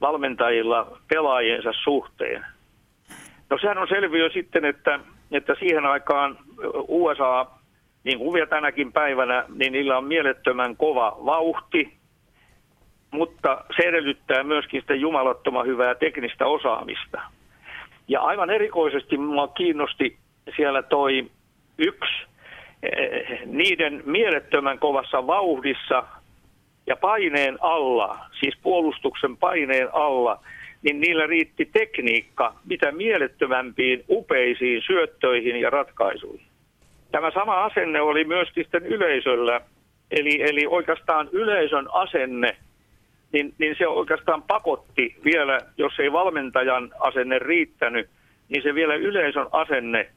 valmentajilla pelaajiensa suhteen. No sehän on selviö sitten, että, että siihen aikaan USA, niin kuin vielä tänäkin päivänä, niin niillä on mielettömän kova vauhti, mutta se edellyttää myöskin sitä jumalattoman hyvää teknistä osaamista. Ja aivan erikoisesti minua kiinnosti siellä toi yksi eh, niiden mielettömän kovassa vauhdissa ja paineen alla, siis puolustuksen paineen alla, niin niillä riitti tekniikka mitä mielettömämpiin upeisiin syöttöihin ja ratkaisuihin. Tämä sama asenne oli myös sitten yleisöllä, eli, eli oikeastaan yleisön asenne – niin, niin se oikeastaan pakotti vielä, jos ei valmentajan asenne riittänyt, niin se vielä yleisön asenne,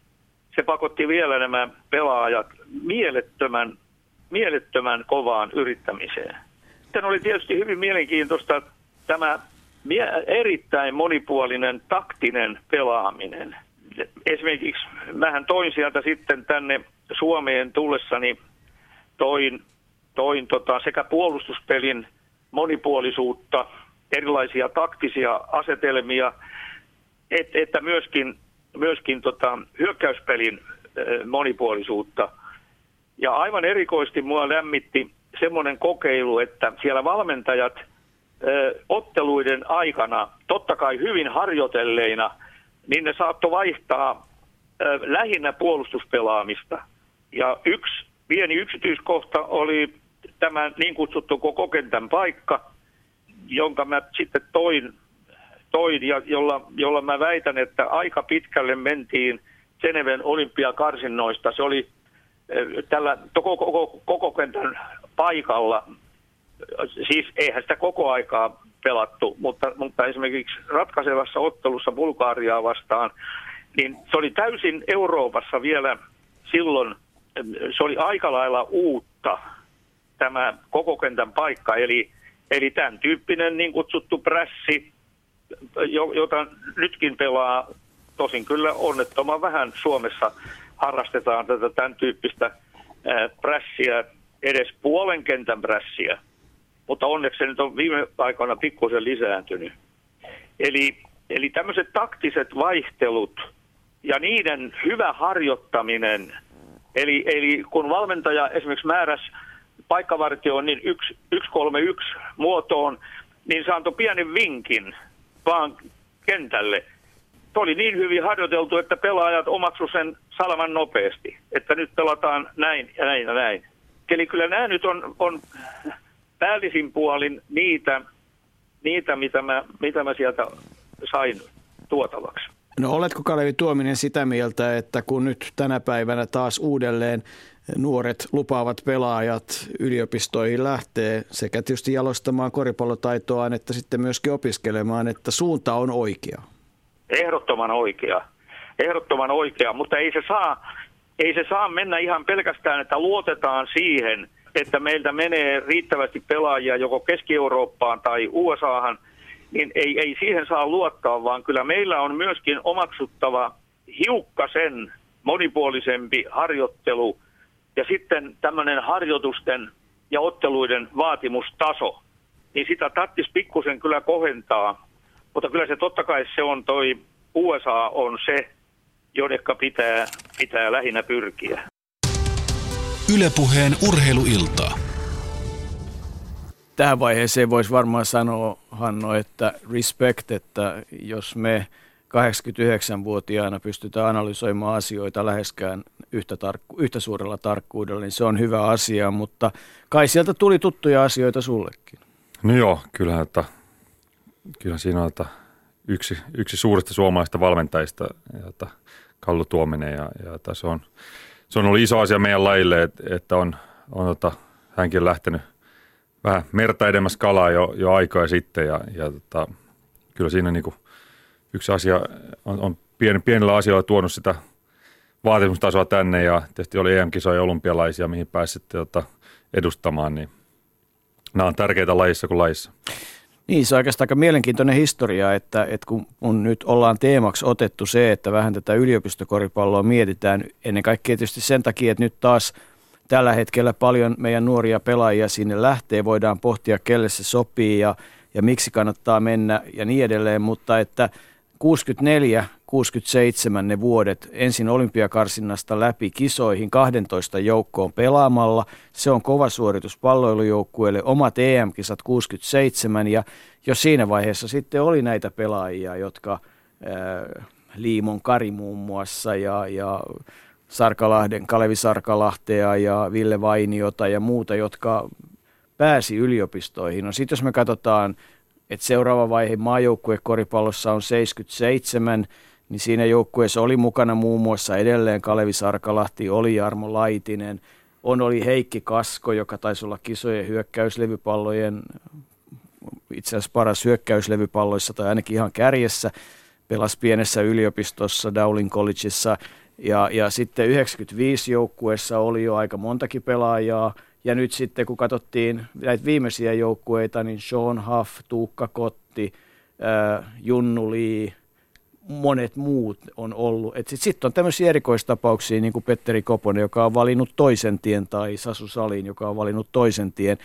se pakotti vielä nämä pelaajat mielettömän, mielettömän kovaan yrittämiseen. Sitten oli tietysti hyvin mielenkiintoista tämä erittäin monipuolinen taktinen pelaaminen. Esimerkiksi mähän toin sieltä sitten tänne Suomeen tullessani toin, toin tota sekä puolustuspelin monipuolisuutta, erilaisia taktisia asetelmia, et, että myöskin, myöskin tota, hyökkäyspelin monipuolisuutta. Ja aivan erikoisesti mua lämmitti semmoinen kokeilu, että siellä valmentajat otteluiden aikana, totta kai hyvin harjoitelleina, niin ne saattoi vaihtaa lähinnä puolustuspelaamista. Ja yksi pieni yksityiskohta oli tämä niin kutsuttu koko kentän paikka, jonka mä sitten toin, toin ja jolla, jolla mä väitän, että aika pitkälle mentiin Geneven olympiakarsinnoista. Se oli tällä koko, koko, koko kentän paikalla, siis eihän sitä koko aikaa pelattu, mutta, mutta esimerkiksi ratkaisevassa ottelussa Bulgaariaa vastaan, niin se oli täysin Euroopassa vielä silloin, se oli aika lailla uutta tämä koko kentän paikka, eli, eli tämän tyyppinen niin kutsuttu prässi, jota nytkin pelaa, tosin kyllä onnettoman vähän Suomessa harrastetaan tätä tämän tyyppistä prässiä, edes puolen kentän prässiä, mutta onneksi se nyt on viime aikoina pikkusen lisääntynyt. Eli, eli tämmöiset taktiset vaihtelut ja niiden hyvä harjoittaminen Eli, eli kun valmentaja esimerkiksi määräsi paikkavartioon niin 131 muotoon, niin se antoi pienen vinkin vaan kentälle. Se oli niin hyvin harjoiteltu, että pelaajat omaksu sen salaman nopeasti, että nyt pelataan näin ja näin ja näin. Eli kyllä nämä nyt on, on päällisin puolin niitä, niitä mitä, mä, mitä mä sieltä sain tuotavaksi. No oletko Kalevi Tuominen sitä mieltä, että kun nyt tänä päivänä taas uudelleen nuoret lupaavat pelaajat yliopistoihin lähtee sekä tietysti jalostamaan koripallotaitoaan että sitten myöskin opiskelemaan, että suunta on oikea? Ehdottoman oikea. Ehdottoman oikea, mutta ei se saa, ei se saa mennä ihan pelkästään, että luotetaan siihen, että meiltä menee riittävästi pelaajia joko Keski-Eurooppaan tai USAhan, niin ei, ei siihen saa luottaa, vaan kyllä meillä on myöskin omaksuttava hiukkasen monipuolisempi harjoittelu ja sitten tämmöinen harjoitusten ja otteluiden vaatimustaso, niin sitä tattis pikkusen kyllä kohentaa. Mutta kyllä se totta kai se on toi USA on se, jodekka pitää, pitää lähinnä pyrkiä. Ylepuheen urheiluiltaa. Tähän vaiheeseen voisi varmaan sanoa, Hanno, että respect, että jos me 89-vuotiaana pystytään analysoimaan asioita läheskään yhtä, tarkku, yhtä suurella tarkkuudella, niin se on hyvä asia, mutta kai sieltä tuli tuttuja asioita sullekin. No joo, kyllähän, että, kyllähän siinä on että yksi, yksi suurista suomalaisista valmentajista, että Kallu Tuominen, ja, ja että se, on, se on ollut iso asia meidän lajille, että, että on, on että hänkin lähtenyt vähän merta edemmäs kalaa jo, jo aikoja sitten, ja, ja että, kyllä siinä niin kuin yksi asia on, on pien, pienillä asioilla tuonut sitä vaatimustasoa tänne ja tietysti oli EM-kisoja ja olympialaisia, mihin pääsitte tota, edustamaan, niin nämä on tärkeitä lajissa kuin lajissa. Niin, se on oikeastaan aika mielenkiintoinen historia, että, että kun on nyt ollaan teemaksi otettu se, että vähän tätä yliopistokoripalloa mietitään, ennen kaikkea tietysti sen takia, että nyt taas tällä hetkellä paljon meidän nuoria pelaajia sinne lähtee, voidaan pohtia, kelle se sopii ja, ja miksi kannattaa mennä ja niin edelleen, mutta että – 64 67 ne vuodet ensin olympiakarsinnasta läpi kisoihin 12 joukkoon pelaamalla. Se on kova suoritus palloilujoukkueelle, omat EM-kisat 67 ja jo siinä vaiheessa sitten oli näitä pelaajia, jotka äh, Liimon Kari muun muassa ja, ja Sarkalahden, Kalevi Sarkalahtea ja Ville Vainiota ja muuta, jotka pääsi yliopistoihin. No sitten jos me katsotaan että seuraava vaihe maajoukkuekoripallossa on 77, niin siinä joukkueessa oli mukana muun muassa edelleen Kalevi Sarkalahti, oli Jarmo Laitinen, on oli Heikki Kasko, joka taisi olla kisojen hyökkäyslevypallojen itse asiassa paras hyökkäyslevypalloissa tai ainakin ihan kärjessä, pelasi pienessä yliopistossa Dowling Collegeissa. Ja, ja sitten 95 joukkueessa oli jo aika montakin pelaajaa, ja nyt sitten kun katsottiin näitä viimeisiä joukkueita, niin Sean Huff, Tuukka Kotti, Junnu Lee, monet muut on ollut. Sitten sit on tämmöisiä erikoistapauksia, niin kuin Petteri Koponen, joka on valinnut toisen tien, tai Sasu Salin, joka on valinnut toisen tien.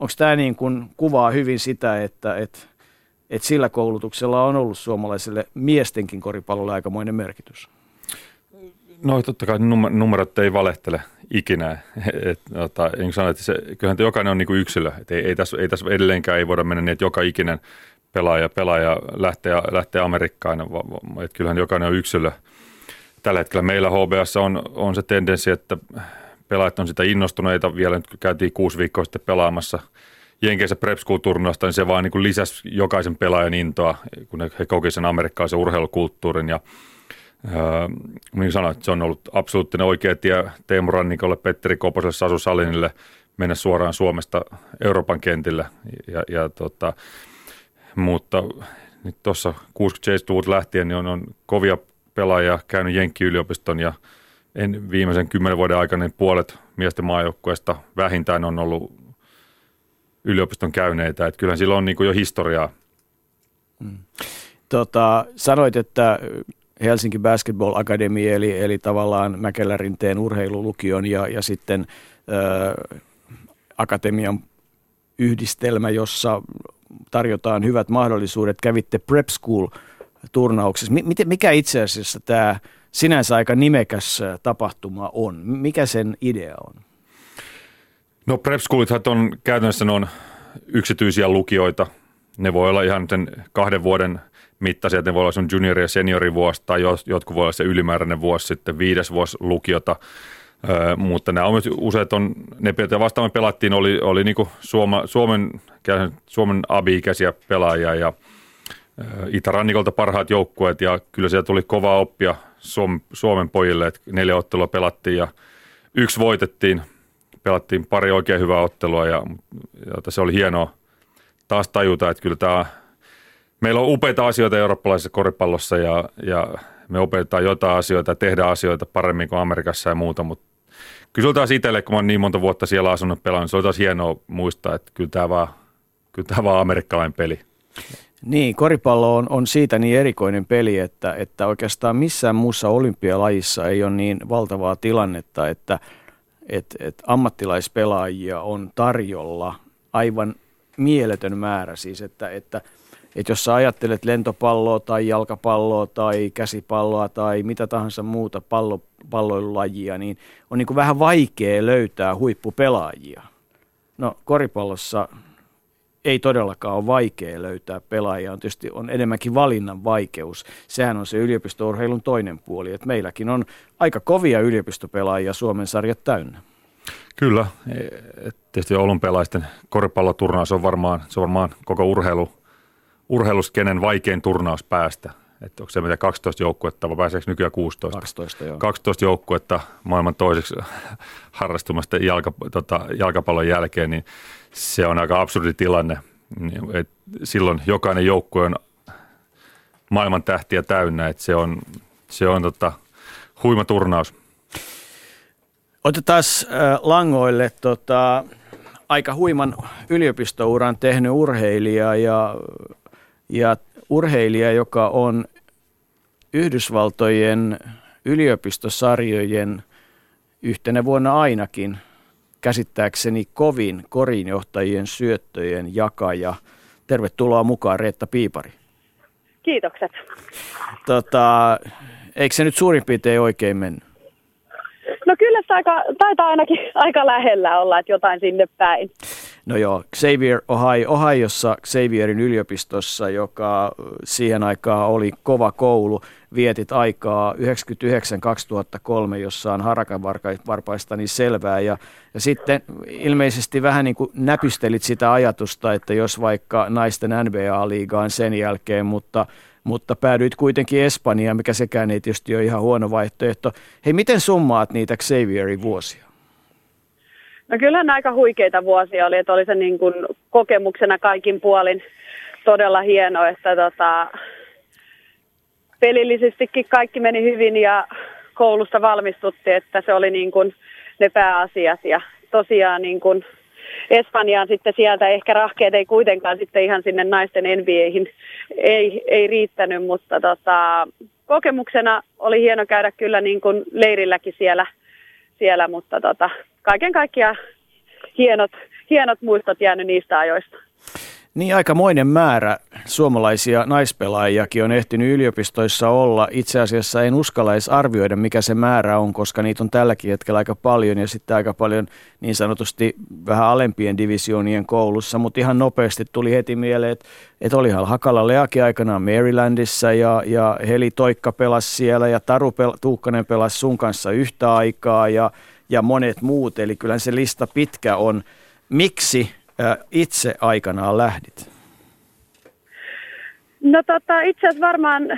Onko tämä niin kuin kuvaa hyvin sitä, että, että, että sillä koulutuksella on ollut suomalaiselle miestenkin koripallolle aikamoinen merkitys? No totta kai numerot ei valehtele ikinä. Et, ota, niin sanoin, että se, kyllähän jokainen on niin kuin yksilö. Et ei, ei, tässä, ei tässä edelleenkään ei voida mennä niin, että joka ikinen pelaaja, pelaaja lähtee, lähtee Amerikkaan. Et kyllähän jokainen on yksilö. Tällä hetkellä meillä HBS on, on se tendenssi, että pelaajat on sitä innostuneita. Vielä nyt käytiin kuusi viikkoa sitten pelaamassa Jenkeissä Prep School-turnausta, niin se vaan niin lisäsi jokaisen pelaajan intoa, kun he koki sen amerikkalaisen urheilukulttuurin ja – Öö, niin sanoin, se on ollut absoluuttinen oikea tie Teemu Rannikolle, Petteri Koposelle, Sasu Salinille mennä suoraan Suomesta Euroopan kentille. Ja, ja tota, mutta nyt tuossa 67-luvulta lähtien niin on, on kovia pelaajia käynyt Jenkki-yliopiston ja en, viimeisen kymmenen vuoden aikana niin puolet miesten maajoukkueesta vähintään on ollut yliopiston käyneitä. Että kyllähän sillä on niin kuin jo historiaa. Hmm. Tota, sanoit, että Helsinki Basketball Academy, eli, eli tavallaan Mäkelärinteen urheilulukion ja, ja sitten ö, akatemian yhdistelmä, jossa tarjotaan hyvät mahdollisuudet. Kävitte Prep School turnauksessa. Mikä itse asiassa tämä sinänsä aika nimekäs tapahtuma on. Mikä sen idea on? No prep schoolithan on käytännössä on yksityisiä lukioita. Ne voi olla ihan sen kahden vuoden mittaisia, ne voi olla sun juniori- ja seniorivuosi tai jotkut voi olla se ylimääräinen vuosi sitten, viides vuosi lukiota. Öö, mutta nämä on useat on, ne vastaan me pelattiin, oli, oli niin Suoma, Suomen, Suomen abi-ikäisiä pelaajia ja Itärannikolta parhaat joukkueet. Ja kyllä sieltä tuli kovaa oppia Suom, Suomen pojille, että neljä ottelua pelattiin ja yksi voitettiin, pelattiin pari oikein hyvää ottelua ja, ja se oli hienoa taas tajuta, että kyllä tämä, meillä on upeita asioita eurooppalaisessa koripallossa ja, ja me opetetaan jotain asioita, tehdään asioita paremmin kuin Amerikassa ja muuta, mutta kyllä se taas itselle, kun mä oon niin monta vuotta siellä asunut pelannut, se oli taas hienoa muistaa, että kyllä tämä vaan, kyllä tämä vaan amerikkalainen peli. Niin, koripallo on, on siitä niin erikoinen peli, että, että oikeastaan missään muussa olympialajissa ei ole niin valtavaa tilannetta, että et, et ammattilaispelaajia on tarjolla aivan mieletön määrä. Siis että, että, että jos sä ajattelet lentopalloa tai jalkapalloa tai käsipalloa tai mitä tahansa muuta pallo, palloilulajia, niin on niin kuin vähän vaikea löytää huippupelaajia. No koripallossa ei todellakaan ole vaikea löytää pelaajia, on tietysti on enemmänkin valinnan vaikeus. Sehän on se yliopistourheilun toinen puoli, että meilläkin on aika kovia yliopistopelaajia Suomen sarjat täynnä. Kyllä, e, tietysti olympialaisten koripalloturnaus on varmaan, se on varmaan koko urheilu, urheiluskenen vaikein turnaus päästä. Että onko se mitä 12 joukkuetta vai pääseekö nykyään 16? 12, joo. 12 joukkuetta maailman toiseksi harrastumasta jalka, tota, jalkapallon jälkeen, niin se on aika absurdi tilanne. Niin, et silloin jokainen joukkue on maailman tähtiä täynnä, että se on, se on tota, huima turnaus. Otetaan äh, langoille tota, aika huiman yliopistouran tehnyt urheilija ja, ja urheilija, joka on Yhdysvaltojen yliopistosarjojen yhtenä vuonna ainakin käsittääkseni kovin korinjohtajien syöttöjen jakaja. Tervetuloa mukaan Reetta Piipari. Kiitokset. Tota, eikö se nyt suurin piirtein oikein mennyt? No kyllä se aika, taitaa ainakin aika lähellä olla, että jotain sinne päin. No joo, Xavier Ohio, Ohiossa Xavierin yliopistossa, joka siihen aikaan oli kova koulu, vietit aikaa 99-2003 jossain harakan varpaista niin selvää. Ja, ja sitten ilmeisesti vähän niin kuin näpystelit sitä ajatusta, että jos vaikka naisten NBA-liigaan sen jälkeen, mutta mutta päädyit kuitenkin Espanjaan, mikä sekään ei tietysti ole ihan huono vaihtoehto. Hei, miten summaat niitä Xavierin vuosia? No kyllähän aika huikeita vuosia oli, että oli se niin kuin kokemuksena kaikin puolin todella hieno, että tota, pelillisestikin kaikki meni hyvin ja koulusta valmistuttiin, että se oli niin kuin ne pääasiat. Ja tosiaan niin kuin Espanjaan sitten sieltä ehkä rahkeet ei kuitenkaan sitten ihan sinne naisten NBAihin ei, ei riittänyt, mutta tota, kokemuksena oli hieno käydä kyllä niin kuin leirilläkin siellä, siellä mutta tota, kaiken kaikkiaan hienot, hienot muistot jäänyt niistä ajoista. Niin aikamoinen määrä suomalaisia naispelaajiakin on ehtinyt yliopistoissa olla. Itse asiassa en uskalla edes arvioida, mikä se määrä on, koska niitä on tälläkin hetkellä aika paljon ja sitten aika paljon niin sanotusti vähän alempien divisioonien koulussa. Mutta ihan nopeasti tuli heti mieleen, että, että olihan Hakala Leakin aikanaan Marylandissa ja, ja Heli Toikka pelasi siellä ja Taru pel- Tuukkanen pelasi sun kanssa yhtä aikaa ja, ja monet muut. Eli kyllä se lista pitkä on. Miksi itse aikanaan lähdit? No tota, itse asiassa varmaan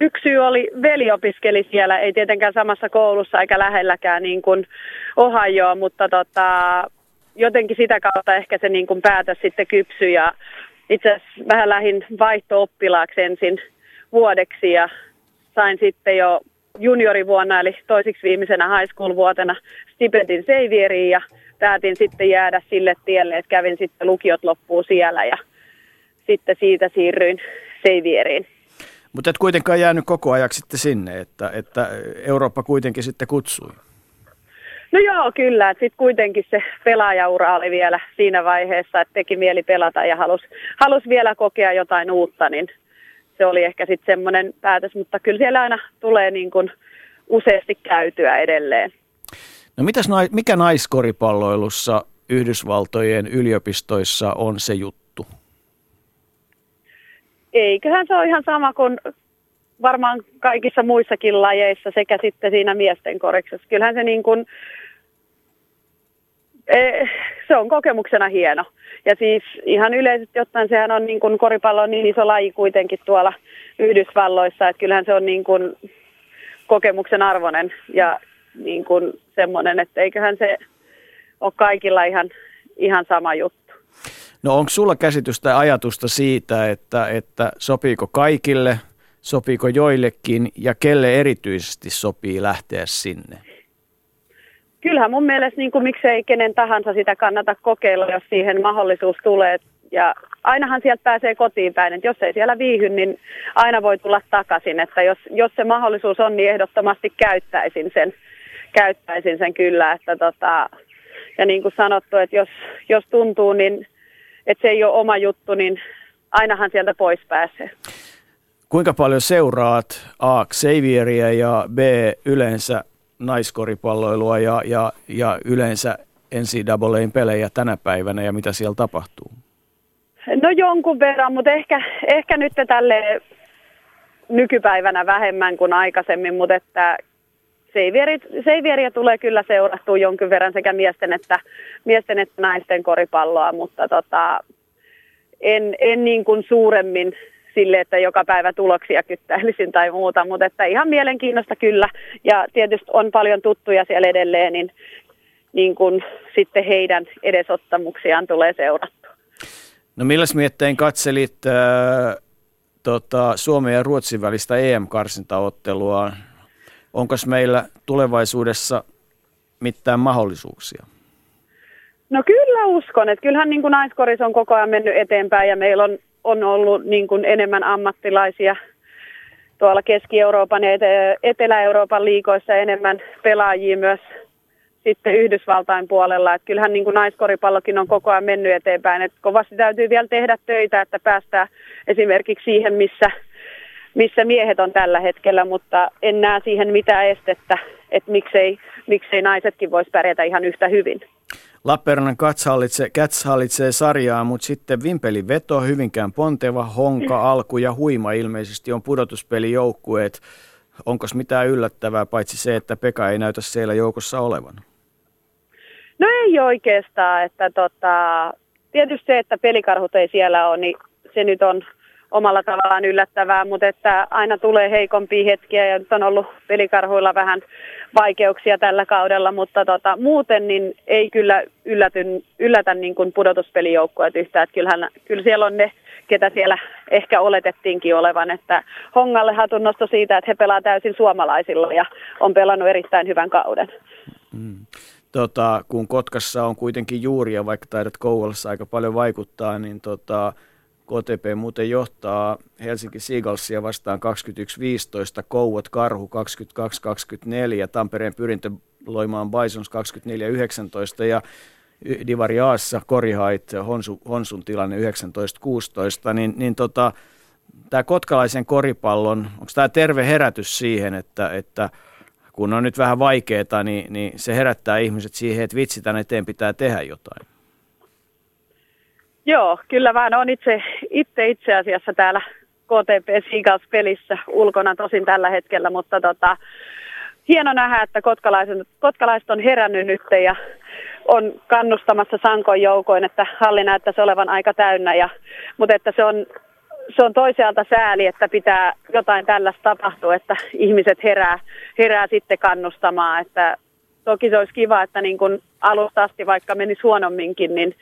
yksi syy oli, veli opiskeli siellä, ei tietenkään samassa koulussa eikä lähelläkään niin kuin Ohio, mutta tota, jotenkin sitä kautta ehkä se niin kuin päätös sitten kypsyi ja itse asiassa vähän lähin vaihto-oppilaaksi ensin vuodeksi ja sain sitten jo juniorivuonna eli toisiksi viimeisenä high school vuotena stipendin Xavieriin ja päätin sitten jäädä sille tielle, että kävin sitten lukiot loppuun siellä ja sitten siitä siirryin Seivieriin. Mutta et kuitenkaan jäänyt koko ajaksi sitten sinne, että, että Eurooppa kuitenkin sitten kutsui. No joo, kyllä. Sitten kuitenkin se pelaajaura oli vielä siinä vaiheessa, että teki mieli pelata ja halusi halus vielä kokea jotain uutta, niin se oli ehkä sitten semmoinen päätös. Mutta kyllä siellä aina tulee niin kuin useasti käytyä edelleen. No mitäs, mikä naiskoripalloilussa Yhdysvaltojen yliopistoissa on se juttu? Eiköhän se ole ihan sama kuin varmaan kaikissa muissakin lajeissa sekä sitten siinä miesten koriksessa. Kyllähän se niin kuin, se on kokemuksena hieno. Ja siis ihan yleisesti ottaen sehän on niin kuin koripallo on niin iso laji kuitenkin tuolla Yhdysvalloissa, että kyllähän se on niin kuin kokemuksen arvoinen ja niin kuin semmoinen, että eiköhän se ole kaikilla ihan, ihan sama juttu. No onko sulla käsitystä ajatusta siitä, että, että sopiiko kaikille, sopiiko joillekin ja kelle erityisesti sopii lähteä sinne? Kyllähän mun mielestä niin kuin miksei kenen tahansa sitä kannata kokeilla, jos siihen mahdollisuus tulee. Ja ainahan sieltä pääsee kotiin päin, että jos ei siellä viihy, niin aina voi tulla takaisin. Että jos, jos se mahdollisuus on, niin ehdottomasti käyttäisin sen, käyttäisin sen kyllä. Että tota, ja niin kuin sanottu, että jos, jos tuntuu, niin että se ei ole oma juttu, niin ainahan sieltä pois pääsee. Kuinka paljon seuraat A. Xavieria ja B. yleensä naiskoripalloilua ja, ja, ja yleensä NCAAn pelejä tänä päivänä ja mitä siellä tapahtuu? No jonkun verran, mutta ehkä, ehkä nyt tälle nykypäivänä vähemmän kuin aikaisemmin, mutta että Seivieriä tulee kyllä seurattua jonkin verran sekä miesten että, miesten että naisten koripalloa, mutta tota, en, en niin kuin suuremmin sille, että joka päivä tuloksia kyttäilisin tai muuta, mutta että ihan mielenkiinnosta kyllä. Ja tietysti on paljon tuttuja siellä edelleen, niin, niin kuin sitten heidän edesottamuksiaan tulee seurattua. No milläs miettein katselit äh, tota, Suomen ja Ruotsin välistä EM-karsintaottelua? Onko meillä tulevaisuudessa mitään mahdollisuuksia? No kyllä uskon, että kyllähän niin kuin naiskoris on koko ajan mennyt eteenpäin ja meillä on, on ollut niin kuin enemmän ammattilaisia tuolla Keski-Euroopan ja Etelä-Euroopan liikoissa enemmän pelaajia myös sitten Yhdysvaltain puolella. Että kyllähän niin kuin naiskoripallokin on koko ajan mennyt eteenpäin. Että kovasti täytyy vielä tehdä töitä, että päästään esimerkiksi siihen, missä – missä miehet on tällä hetkellä, mutta en näe siihen mitään estettä, että miksei, miksei naisetkin voisi pärjätä ihan yhtä hyvin. Lappeenrannan Cats hallitsee, Cats hallitsee sarjaa, mutta sitten Vimpelin veto, Hyvinkään Ponteva, Honka, Alku ja Huima ilmeisesti on pudotuspelijoukkueet. Onko mitään yllättävää, paitsi se, että Pekka ei näytä siellä joukossa olevan? No ei oikeastaan, että tota, tietysti se, että pelikarhut ei siellä ole, niin se nyt on omalla tavallaan yllättävää, mutta että aina tulee heikompia hetkiä ja nyt on ollut pelikarhuilla vähän vaikeuksia tällä kaudella, mutta tota, muuten niin ei kyllä yllätyn, yllätä niin kuin pudotuspelijoukkueet yhtään. Että kyllähän, kyllä siellä on ne, ketä siellä ehkä oletettiinkin olevan, että Hongalle hatunnosto siitä, että he pelaa täysin suomalaisilla ja on pelannut erittäin hyvän kauden. Mm. Tota, kun Kotkassa on kuitenkin juuria, vaikka taidat Kouvolassa aika paljon vaikuttaa, niin tota, KTP muuten johtaa Helsinki Seagalsia vastaan 21-15, Kouot Karhu 22-24, Tampereen pyrintö loimaan Bisons 24-19 ja Divari Aassa Korihait Honsu, Honsun tilanne 19-16, niin, niin tota, tämä kotkalaisen koripallon, onko tämä terve herätys siihen, että, että kun on nyt vähän vaikeaa, niin, niin se herättää ihmiset siihen, että vitsi, tänne eteen pitää tehdä jotain. Joo, kyllä vaan on itse, itse itse asiassa täällä KTP Seagulls-pelissä ulkona tosin tällä hetkellä, mutta tota, hieno nähdä, että kotkalaiset, kotkalaiset on herännyt nyt ja on kannustamassa Sankon joukoin, että halli näyttäisi olevan aika täynnä, ja, mutta että se on, se on toisaalta sääli, että pitää jotain tällaista tapahtua, että ihmiset herää, herää sitten kannustamaan, että toki se olisi kiva, että niin kuin alusta asti vaikka menisi huonomminkin, niin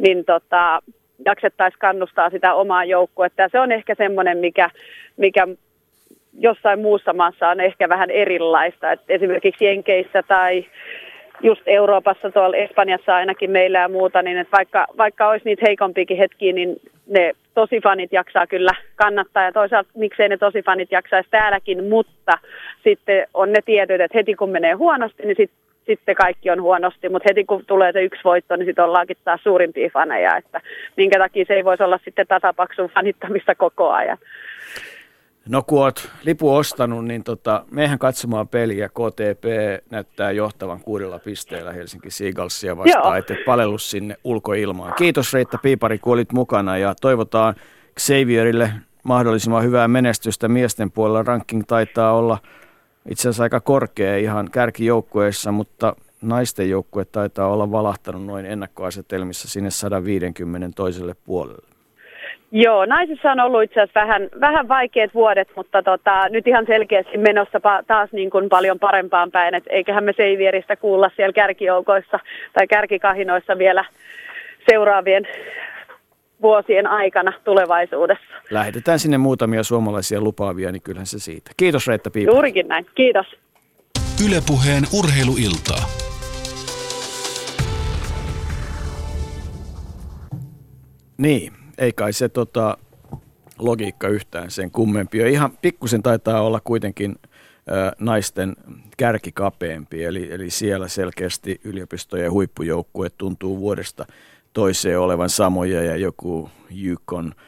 niin tota, jaksettaisiin kannustaa sitä omaa joukkuetta. Ja se on ehkä semmoinen, mikä, mikä jossain muussa maassa on ehkä vähän erilaista. Et esimerkiksi Jenkeissä tai just Euroopassa, tuolla Espanjassa ainakin meillä ja muuta, niin että vaikka, vaikka olisi niitä heikompiakin hetkiä, niin ne tosifanit jaksaa kyllä kannattaa ja toisaalta miksei ne tosifanit jaksaisi täälläkin, mutta sitten on ne tietyt, että heti kun menee huonosti, niin sitten sitten kaikki on huonosti, mutta heti kun tulee se yksi voitto, niin sitten ollaankin taas suurimpia faneja, että minkä takia se ei voisi olla sitten tasapaksun fanittamista koko ajan. No kun oot lipu ostanut, niin tota, mehän katsomaan peliä. KTP näyttää johtavan kuudella pisteellä Helsinki Seagalsia vastaan, että palellut sinne ulkoilmaan. Kiitos Reitta Piipari, kun olit mukana ja toivotaan Xavierille mahdollisimman hyvää menestystä miesten puolella. Ranking taitaa olla itse asiassa aika korkea ihan kärkijoukkueessa, mutta naisten joukkue taitaa olla valahtanut noin ennakkoasetelmissa sinne 150 toiselle puolelle. Joo, naisissa on ollut itse asiassa vähän, vähän vaikeat vuodet, mutta tota, nyt ihan selkeästi menossa pa- taas niin kuin paljon parempaan päin. Et eiköhän me Seivieristä kuulla siellä kärkijoukoissa tai kärkikahinoissa vielä seuraavien vuosien aikana tulevaisuudessa. Lähetetään sinne muutamia suomalaisia lupaavia, niin kyllähän se siitä. Kiitos Reetta Piipari. Juurikin näin. Kiitos. Ylepuheen urheiluiltaa. Niin, ei kai se tota, logiikka yhtään sen kummempi. Ja ihan pikkusen taitaa olla kuitenkin ä, naisten kärki kapeampi, eli, eli siellä selkeästi yliopistojen huippujoukkue tuntuu vuodesta toiseen olevan samoja ja joku Yukon –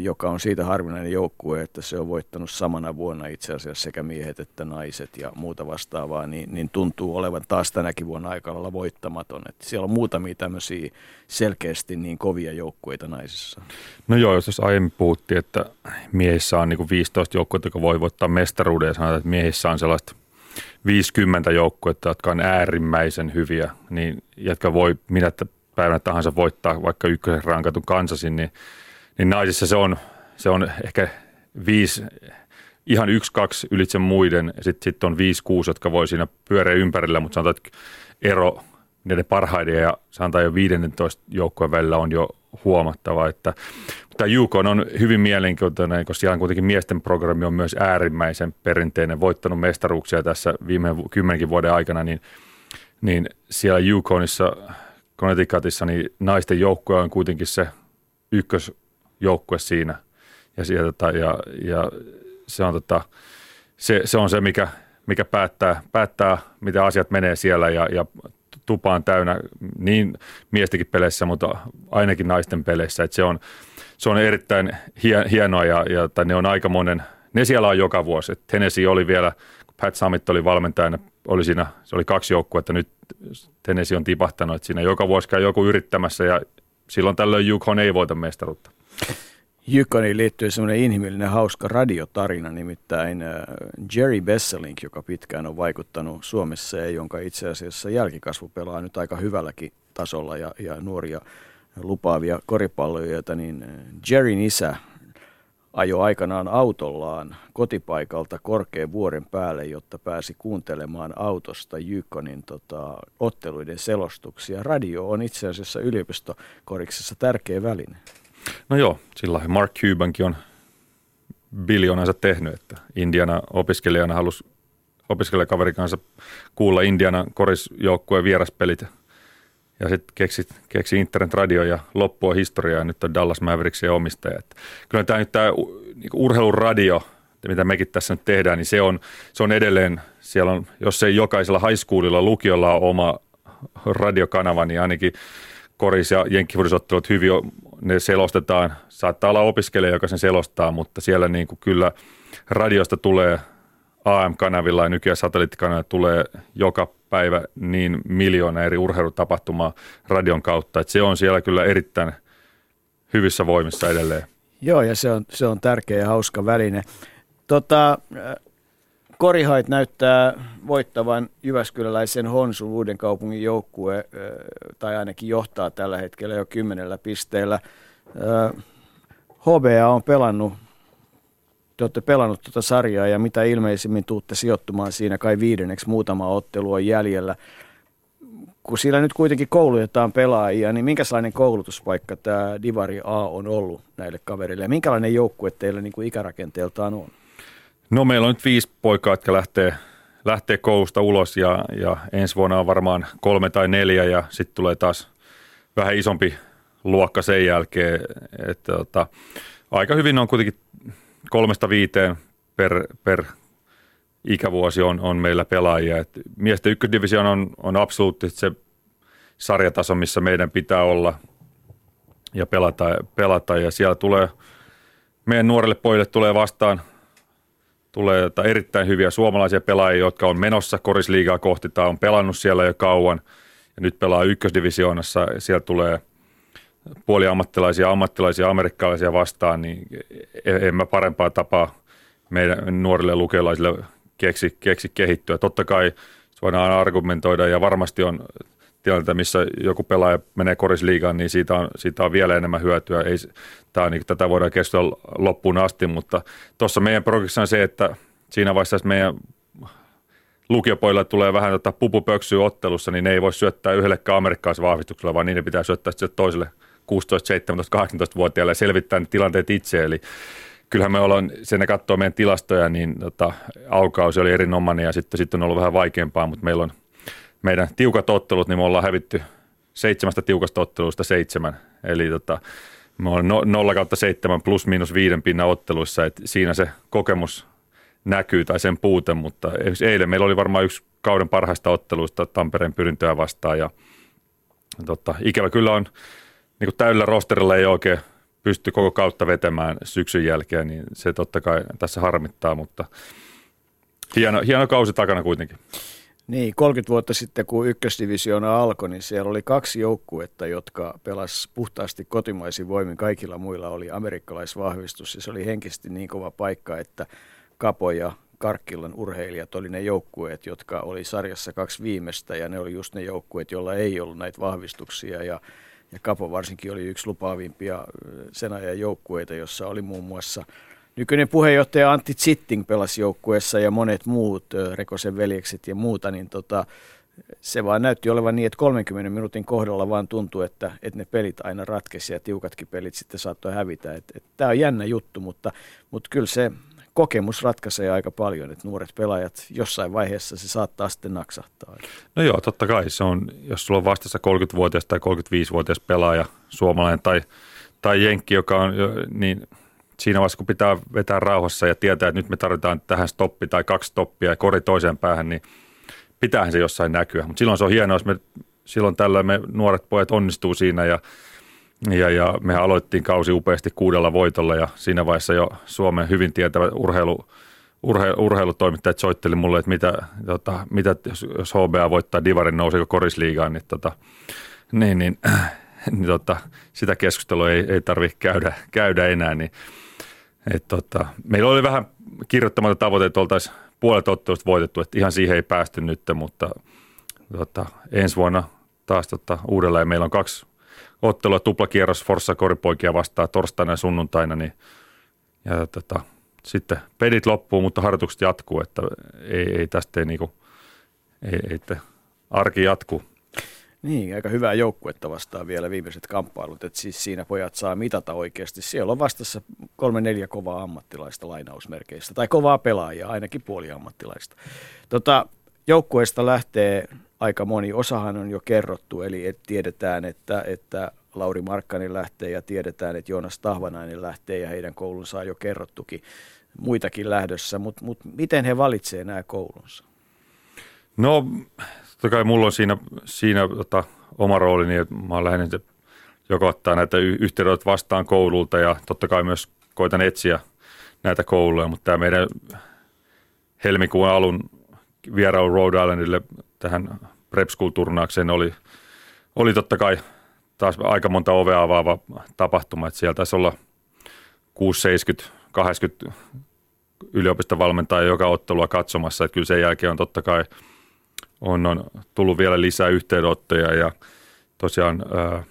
joka on siitä harvinainen joukkue, että se on voittanut samana vuonna itse asiassa sekä miehet että naiset ja muuta vastaavaa, niin, niin tuntuu olevan taas tänäkin vuonna aika lailla voittamaton. Että siellä on muutamia tämmöisiä selkeästi niin kovia joukkueita naisissa. No joo, jos aiemmin puhuttiin, että miehissä on niin 15 joukkuetta, jotka voi voittaa mestaruuden ja sanotaan, että miehissä on sellaista 50 joukkuetta, jotka on äärimmäisen hyviä, niin jotka voi minä päivänä tahansa voittaa vaikka ykkösen rankatun kansasin, niin niin naisissa se on, se on ehkä viisi, ihan yksi, kaksi ylitse muiden. Sitten sit on viisi, kuusi, jotka voi siinä pyöreä ympärillä, mutta sanotaan, että ero niiden parhaiden ja sanotaan jo 15 joukkojen välillä on jo huomattava. Että, mutta UK on hyvin mielenkiintoinen, koska siellä kuitenkin miesten programmi on myös äärimmäisen perinteinen, voittanut mestaruuksia tässä viime kymmenenkin vuoden aikana, niin, niin siellä Yukonissa, Connecticutissa, niin naisten joukkoja on kuitenkin se ykkös joukkue siinä. Ja, sieltä, ja, ja se, on, tota, se, se, on se, mikä, mikä päättää, päättää, miten asiat menee siellä ja, ja tupa on täynnä niin miestikin peleissä, mutta ainakin naisten peleissä. Että se, on, se on erittäin hienoa ja, ja tai ne on aika monen, ne siellä on joka vuosi. Et Tennessee oli vielä, kun Pat Summit oli valmentajana, oli siinä, se oli kaksi joukkuetta, nyt Tennessee on tipahtanut, että siinä joka vuosi käy joku yrittämässä ja silloin tällöin Yukon ei voita mestaruutta. Jykoniin liittyy semmoinen inhimillinen hauska radiotarina, nimittäin äh, Jerry Besselink, joka pitkään on vaikuttanut Suomessa ja jonka itse asiassa jälkikasvu pelaa nyt aika hyvälläkin tasolla ja, ja nuoria lupaavia koripalloilijoita, niin äh, Jerryn isä ajoi aikanaan autollaan kotipaikalta korkean vuoren päälle, jotta pääsi kuuntelemaan autosta Jykonin tota, otteluiden selostuksia. Radio on itse asiassa yliopistokoriksessa tärkeä väline. No joo, sillä Mark Cubankin on biljoonansa tehnyt, että Indiana opiskelijana halusi opiskelijakaverin kanssa kuulla Indiana korisjoukkueen vieraspelit ja sitten keksi, keksi internetradio ja loppua historiaa ja nyt on Dallas Mavericksin omistaja. Että kyllä tämä nyt tämä niin urheiluradio, mitä mekin tässä nyt tehdään, niin se on, se on edelleen, siellä on, jos ei jokaisella high schoolilla, lukiolla on oma radiokanava, niin ainakin koris- ja jenkkifurisottelut hyvin ne selostetaan. Saattaa olla opiskelija, joka sen selostaa, mutta siellä niin kuin kyllä radiosta tulee AM-kanavilla ja nykyään satelliittikanavilla tulee joka päivä niin miljoona eri urheilutapahtumaa radion kautta, että se on siellä kyllä erittäin hyvissä voimissa edelleen. Joo, ja se on, se on tärkeä ja hauska väline. Tota, Korihait näyttää voittavan Jyväskyläläisen Honsun uuden kaupungin joukkue, tai ainakin johtaa tällä hetkellä jo kymmenellä pisteellä. HBA on pelannut, te olette pelannut tuota sarjaa ja mitä ilmeisimmin tuutte sijoittumaan siinä kai viidenneksi muutama ottelu on jäljellä. Kun siellä nyt kuitenkin koulutetaan pelaajia, niin minkälainen koulutuspaikka tämä Divari A on ollut näille kaverille ja minkälainen joukkue teillä niin kuin ikärakenteeltaan on? No meillä on nyt viisi poikaa, jotka lähtee, lähtee koulusta ulos ja, ja ensi vuonna on varmaan kolme tai neljä ja sitten tulee taas vähän isompi luokka sen jälkeen. Että, tota, aika hyvin on kuitenkin kolmesta viiteen per, per ikävuosi on, on meillä pelaajia. Et miesten ykkösdivision on, on absoluuttisesti se sarjataso, missä meidän pitää olla ja pelata, pelata. Ja siellä tulee, meidän nuorelle pojille tulee vastaan – tulee erittäin hyviä suomalaisia pelaajia, jotka on menossa korisliigaa kohti tai on pelannut siellä jo kauan ja nyt pelaa ykkösdivisioonassa. Sieltä tulee puoliammattilaisia, ammattilaisia, amerikkalaisia vastaan, niin e- en mä parempaa tapaa meidän nuorille lukelaisille keksi, keksi kehittyä. Totta kai voidaan argumentoida ja varmasti on tilanteita, missä joku pelaaja menee korisliigaan, niin siitä on, siitä on vielä enemmän hyötyä. Ei, tää niin, tätä voidaan keskustella loppuun asti, mutta tuossa meidän progressissa on se, että siinä vaiheessa, meidän lukiopoilla tulee vähän tota pupupöksyä ottelussa, niin ne ei voi syöttää yhdellekään amerikkalaisvahvistuksella, vaan niiden pitää syöttää sitten toiselle 16, 17, 18-vuotiaille ja selvittää ne tilanteet itse. Eli kyllähän me ollaan, sen katsoo meidän tilastoja, niin tota, aukausi oli erinomainen ja sitten, sitten on ollut vähän vaikeampaa, mutta meillä on meidän tiukat ottelut, niin me ollaan hävitty seitsemästä tiukasta ottelusta seitsemän. Eli tota, me ollaan 0 kautta 7 plus miinus viiden pinnan otteluissa, että siinä se kokemus näkyy tai sen puute, mutta eilen meillä oli varmaan yksi kauden parhaista otteluista Tampereen pyrintöä vastaan ja tota, ikävä kyllä on niin kuin täydellä rosterilla ei oikein pysty koko kautta vetämään syksyn jälkeen, niin se totta kai tässä harmittaa, mutta hieno, hieno kausi takana kuitenkin. Niin, 30 vuotta sitten kun ykkösdivisioona alkoi, niin siellä oli kaksi joukkuetta, jotka pelas puhtaasti kotimaisin voimin. Kaikilla muilla oli amerikkalaisvahvistus ja se oli henkisesti niin kova paikka, että Kapo ja Karkkilan urheilijat oli ne joukkueet, jotka oli sarjassa kaksi viimeistä ja ne oli just ne joukkueet, joilla ei ollut näitä vahvistuksia ja ja Kapo varsinkin oli yksi lupaavimpia sen ajan joukkueita, jossa oli muun muassa nykyinen puheenjohtaja Antti Zitting pelasi joukkueessa ja monet muut, Rekosen veljekset ja muuta, niin tota, se vaan näytti olevan niin, että 30 minuutin kohdalla vaan tuntui, että, että ne pelit aina ratkesi ja tiukatkin pelit sitten saattoi hävitä. Tämä on jännä juttu, mutta, mutta kyllä se kokemus ratkaisee aika paljon, että nuoret pelaajat jossain vaiheessa se saattaa sitten naksahtaa. No joo, totta kai se on, jos sulla on vastassa 30-vuotias tai 35-vuotias pelaaja, suomalainen tai, tai jenkki, joka on, niin siinä vaiheessa kun pitää vetää rauhassa ja tietää, että nyt me tarvitaan tähän stoppi tai kaksi stoppia ja kori toiseen päähän, niin pitäähän se jossain näkyä. Mutta silloin se on hienoa, jos me silloin tällöin me nuoret pojat onnistuu siinä ja ja, ja me aloittiin kausi upeasti kuudella voitolla ja siinä vaiheessa jo Suomen hyvin tietävä urheilu, urhe, urheilutoimittajat soitteli mulle, että mitä, tota, mitä jos, jos HBA voittaa Divarin nouseeko korisliigaan, niin, tota, niin, niin, niin tota, sitä keskustelua ei, ei tarvitse käydä, käydä enää. Niin, et, tota, meillä oli vähän kirjoittamatta tavoite, että oltaisiin puolet ottelusta voitettu, että ihan siihen ei päästy nyt, mutta tota, ensi vuonna taas tota, uudelleen meillä on kaksi ottelua, tuplakierros Forssa koripoikia vastaan torstaina ja sunnuntaina, niin ja tota, sitten pedit loppuu, mutta harjoitukset jatkuu, että ei, ei tästä ei, niinku, ei, ei te, arki jatkuu. Niin, aika hyvää joukkuetta vastaan vielä viimeiset kamppailut, että siis siinä pojat saa mitata oikeasti. Siellä on vastassa kolme neljä kovaa ammattilaista lainausmerkeistä, tai kovaa pelaajaa, ainakin puoli ammattilaista. Tota, joukkueesta lähtee aika moni. Osahan on jo kerrottu, eli et tiedetään, että, että Lauri Markkanen lähtee ja tiedetään, että Joonas Tahvanainen lähtee ja heidän koulunsa on jo kerrottukin muitakin lähdössä, mutta mut miten he valitsevat nämä koulunsa? No, totta kai mulla on siinä, siinä tota, oma rooli, niin että mä oon lähinnä joko ottaa näitä yhteydet vastaan koululta ja totta kai myös koitan etsiä näitä kouluja, mutta tämä meidän helmikuun alun vierailu Rhode Islandille tähän Prep School-turnaukseen oli, oli totta kai taas aika monta ovea avaava tapahtuma, että siellä taisi olla 6, 70, 80 yliopistovalmentajaa joka ottelua katsomassa, että kyllä sen jälkeen on totta kai on, on tullut vielä lisää yhteydenottoja ja tosiaan ää,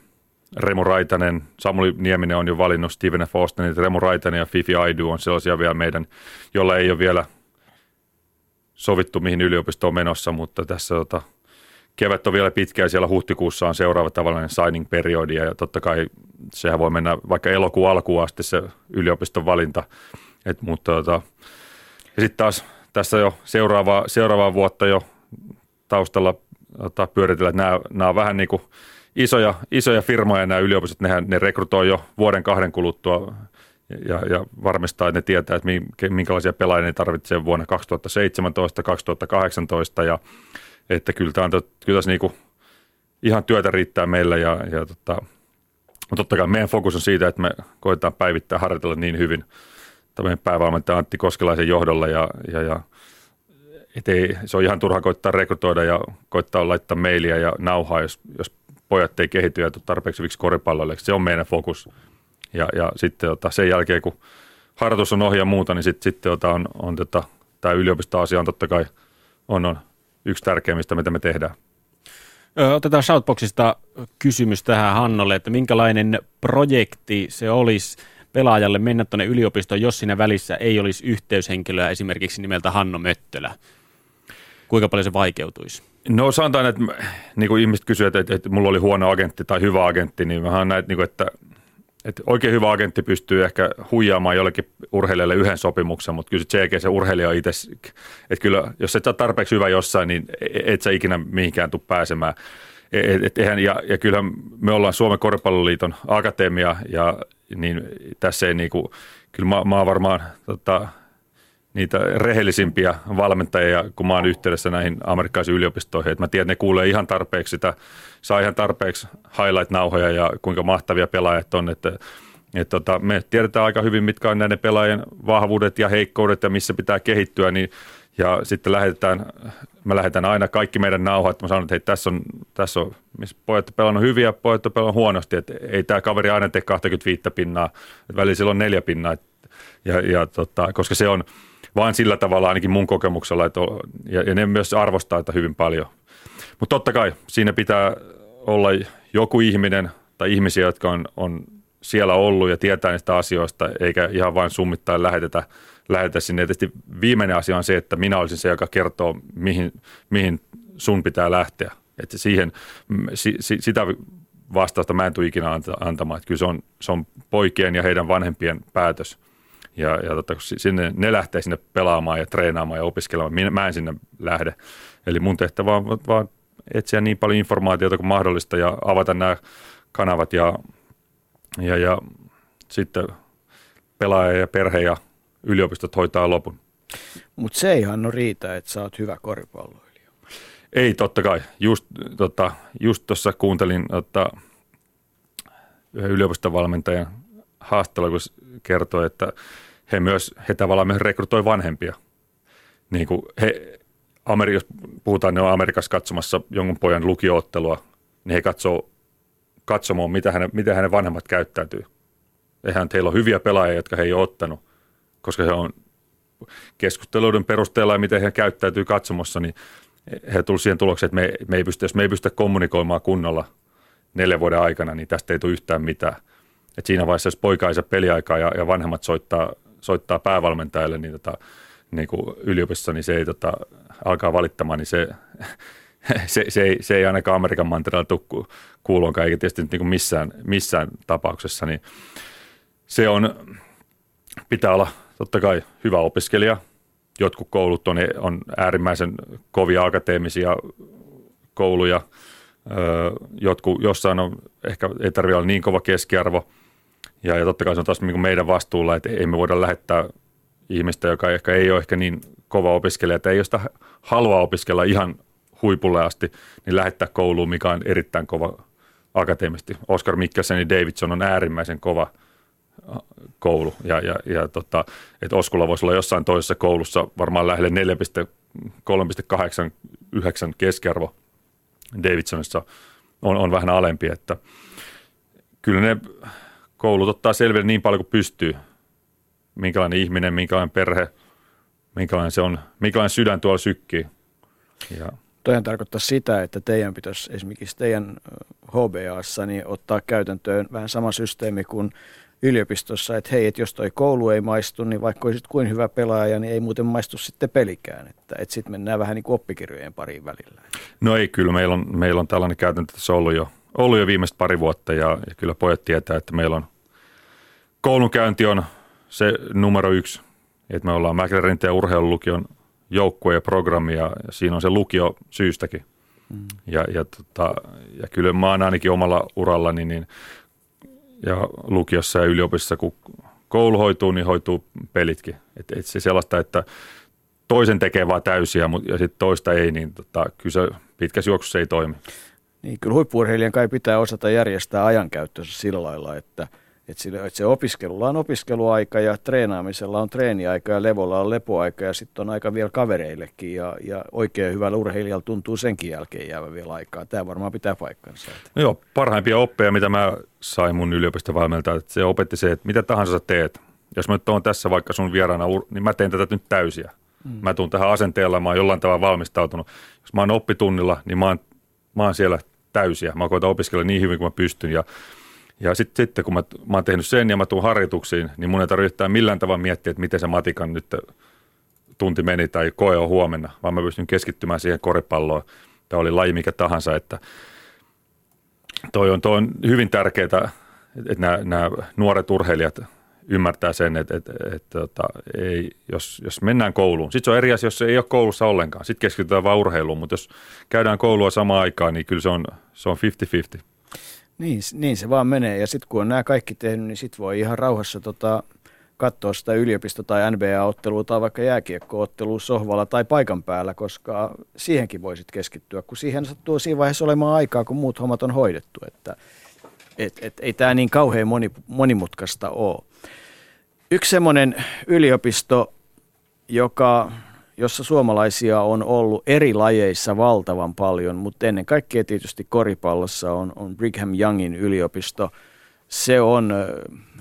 Remu Raitanen, Samuli Nieminen on jo valinnut Steven F. Austenin, Remu Raitanen ja Fifi Aidu on sellaisia vielä meidän, jolla ei ole vielä sovittu mihin yliopisto on menossa, mutta tässä tota, kevät on vielä pitkä ja siellä huhtikuussa on seuraava tavallinen signing-periodi ja totta kai sehän voi mennä vaikka elokuun alkuun asti se yliopiston valinta. Et, mutta, tota, ja sitten taas tässä jo seuraavaa, seuraavaa vuotta jo taustalla tota, pyöritellä, että nämä, nämä on vähän niin kuin isoja, isoja firmoja nämä yliopistot, nehän, ne rekrytoi jo vuoden kahden kuluttua ja, ja varmistaa, että ne tietää, että minkälaisia pelaajia ne tarvitsee vuonna 2017, 2018 ja että kyllä, tämä on, kyllä tässä niinku ihan työtä riittää meillä ja, ja tota, mutta totta kai meidän fokus on siitä, että me koetaan päivittää harjoitella niin hyvin tämmöinen päävalmentaja Antti Koskelaisen johdolla ja, ja, ja et ei, se on ihan turha koittaa rekrytoida ja koittaa laittaa mailia ja nauhaa, jos, jos pojat ei kehity ja tarpeeksi hyviksi koripalloille. Se on meidän fokus. Ja, ja sitten tota, sen jälkeen, kun harjoitus on ohi ja muuta, niin sitten sit, tota, on, on tota, tämä yliopistoasia on totta kai on, on yksi tärkeimmistä, mitä me tehdään. Otetaan Shoutboxista kysymys tähän Hannolle, että minkälainen projekti se olisi pelaajalle mennä tuonne yliopistoon, jos siinä välissä ei olisi yhteyshenkilöä esimerkiksi nimeltä Hanno Möttölä? Kuinka paljon se vaikeutuisi? No sanotaan, että niin kuin ihmiset kysyvät, että, että mulla oli huono agentti tai hyvä agentti, niin vähän näitä, niin kuin, että että oikein hyvä agentti pystyy ehkä huijaamaan jollekin urheilijalle yhden sopimuksen, mutta kyllä se se urheilija itse, että kyllä jos et saa tarpeeksi hyvä jossain, niin et sä ikinä mihinkään tule pääsemään. Et, et, eihän, ja, ja kyllä me ollaan Suomen Koripalloliiton akatemia ja niin tässä ei niinku, kyllä mä, mä varmaan tota, niitä rehellisimpiä valmentajia, kun mä oon yhteydessä näihin amerikkalaisiin yliopistoihin. Että mä tiedän, että ne kuulee ihan tarpeeksi sitä, saa ihan tarpeeksi highlight-nauhoja ja kuinka mahtavia pelaajat on. Että, että tota, me tiedetään aika hyvin, mitkä on näiden pelaajien vahvuudet ja heikkoudet ja missä pitää kehittyä. Niin, ja sitten lähetetään, mä lähetän aina kaikki meidän nauhat. Mä sanon, että hei, tässä on, tässä on missä pojat on pelannut hyviä, pojat on pelannut huonosti. Että ei tämä kaveri aina tee 25 pinnaa, että välillä sillä on neljä pinnaa. Ja, ja tota, koska se on, vaan sillä tavalla ainakin mun kokemuksella, että, ja, ja ne myös arvostaa että hyvin paljon. Mutta totta kai siinä pitää olla joku ihminen tai ihmisiä, jotka on, on siellä ollut ja tietää niistä asioista, eikä ihan vain summittain lähetetä, lähetetä sinne. Ja tietysti viimeinen asia on se, että minä olisin se, joka kertoo, mihin, mihin sun pitää lähteä. Että siihen, si, si, sitä vastausta mä en tule ikinä antamaan. Että kyllä se on, se on poikien ja heidän vanhempien päätös – ja, ja tota, kun sinne, ne lähtee sinne pelaamaan ja treenaamaan ja opiskelemaan, minä, mä en sinne lähde. Eli mun tehtävä on vaan etsiä niin paljon informaatiota kuin mahdollista ja avata nämä kanavat ja, ja, ja sitten pelaaja ja perhe ja yliopistot hoitaa lopun. Mutta se ei Hanno riitä, että sä oot hyvä koripalloilija. Ei, totta kai. Just tota, just tuossa kuuntelin tota, yhden yliopistovalmentajan haastella, kun kertoi, että he myös, he tavallaan myös rekrytoi vanhempia. Niin kuin he, Ameri, jos puhutaan, ne on Amerikassa katsomassa jonkun pojan lukioottelua, niin he katsoo katsomaan, mitä hänen, mitä hänen vanhemmat käyttäytyy. Eihän teillä on hyviä pelaajia, jotka he ei ole ottanut, koska he on keskusteluiden perusteella ja miten he käyttäytyy katsomassa, niin he tullut siihen tulokseen, että me, me ei pysty, jos me ei pysty kommunikoimaan kunnolla neljän vuoden aikana, niin tästä ei tule yhtään mitään. Et siinä vaiheessa, jos poika ei saa peliaikaa ja, ja vanhemmat soittaa, soittaa päävalmentajalle niin tota, niin kuin yliopistossa, niin se ei tota, alkaa valittamaan, niin se, se, se, ei, se ei ainakaan Amerikan mantereella tule kuuloonkaan, eikä tietysti niin kuin missään, missään tapauksessa. Niin se on, pitää olla totta kai hyvä opiskelija. Jotkut koulut on, on äärimmäisen kovia akateemisia kouluja. Jotkut, jossain on ehkä ei tarvitse olla niin kova keskiarvo – ja, ja totta kai se on taas niin meidän vastuulla, että ei me voida lähettää ihmistä, joka ehkä ei ole ehkä niin kova opiskelija, että ei ole sitä halua opiskella ihan huipulle asti, niin lähettää kouluun, mikä on erittäin kova akateemisesti. Oscar Mikkelsen ja Davidson on äärimmäisen kova äh, koulu. Ja, ja, ja tota, että Oskulla voisi olla jossain toisessa koulussa varmaan lähelle 4,3,89 keskiarvo. Davidsonissa on, on vähän alempi, että kyllä ne koulut ottaa selville niin paljon kuin pystyy, minkälainen ihminen, minkälainen perhe, minkälainen se on, minkälainen sydän tuolla sykkii. Ja. Toihan tarkoittaa sitä, että teidän pitäisi esimerkiksi teidän HBAssa niin ottaa käytäntöön vähän sama systeemi kuin yliopistossa, että hei, että jos toi koulu ei maistu, niin vaikka olisit kuin hyvä pelaaja, niin ei muuten maistu sitten pelikään. Että, että sitten mennään vähän niin kuin oppikirjojen pariin välillä. No ei, kyllä meillä on, meillä on tällainen käytäntö tässä ollut jo, ollut jo viimeiset pari vuotta ja, ja kyllä pojat tietää, että meillä on koulunkäynti on se numero yksi, että me ollaan Mäklärin ja urheilulukion joukkue ja programmi ja siinä on se lukio syystäkin. Mm. Ja, ja, tota, ja kyllä mä oon ainakin omalla urallani niin, ja lukiossa ja yliopistossa, kun koulu hoituu, niin hoituu pelitkin. Et, et se sellaista, että toisen tekee vaan täysiä mutta, ja sitten toista ei, niin tota, kyllä se pitkässä juoksussa ei toimi. Niin, kyllä huippuurheilijan kai pitää osata järjestää ajankäyttönsä sillä lailla, että – Että, että se opiskelulla on opiskeluaika ja treenaamisella on treeniaika ja levolla on lepoaika ja sitten on aika vielä kavereillekin ja, ja oikein hyvällä urheilijalla tuntuu senkin jälkeen jäävä vielä aikaa. Tämä varmaan pitää paikkansa. No joo, parhaimpia oppeja, mitä mä sain mun yliopistovalmentajalta, että se opetti se, että mitä tahansa sä teet. Jos mä nyt oon tässä vaikka sun vieraana, niin mä teen tätä nyt täysiä. Mm. Mä tuun tähän asenteella, mä oon jollain tavalla valmistautunut. Jos mä oon oppitunnilla, niin mä oon, mä oon siellä täysiä. Mä koitan opiskella niin hyvin kuin mä pystyn ja ja sitten sit, kun mä, mä oon tehnyt sen ja mä tuun harjoituksiin, niin mun ei tarvitse millään tavalla miettiä, että miten se matikan nyt tunti meni tai koe on huomenna, vaan mä pystyn keskittymään siihen koripalloon. Tämä oli laji mikä tahansa, että toi on, toi on hyvin tärkeää, että nämä, nuoret urheilijat ymmärtää sen, että, että, että, että tota, ei, jos, jos mennään kouluun. Sitten se on eri asia, jos ei ole koulussa ollenkaan. Sitten keskitytään vain urheiluun, mutta jos käydään koulua samaan aikaan, niin kyllä se on, se on 50-50. Niin, niin se vaan menee. Ja sitten kun on nämä kaikki tehnyt, niin sitten voi ihan rauhassa tota, katsoa sitä yliopisto- tai NBA-ottelua tai vaikka jääkiekko-ottelua sohvalla tai paikan päällä, koska siihenkin voisit keskittyä, kun siihen sattuu siinä vaiheessa olemaan aikaa, kun muut hommat on hoidettu. Että et, et, ei tämä niin kauhean moni, monimutkaista ole. Yksi semmoinen yliopisto, joka jossa suomalaisia on ollut eri lajeissa valtavan paljon, mutta ennen kaikkea tietysti koripallossa on, on Brigham Youngin yliopisto. Se on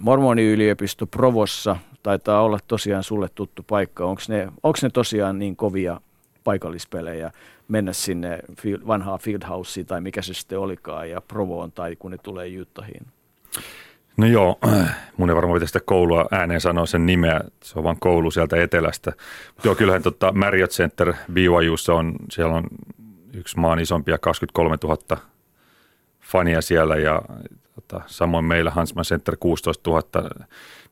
mormoniyliopisto Provossa, taitaa olla tosiaan sulle tuttu paikka. Onko ne, ne tosiaan niin kovia paikallispelejä mennä sinne vanhaa Fieldhouseen tai mikä se sitten olikaan ja Provoon tai kun ne tulee Utahiin? No joo, mun ei varmaan pitäisi sitä koulua ääneen sanoa sen nimeä, se on vaan koulu sieltä etelästä. Joo, kyllähän tota Marriott Center BYUssa on, siellä on yksi maan isompia 23 000 fania siellä ja tota, samoin meillä Hansman Center 16 000,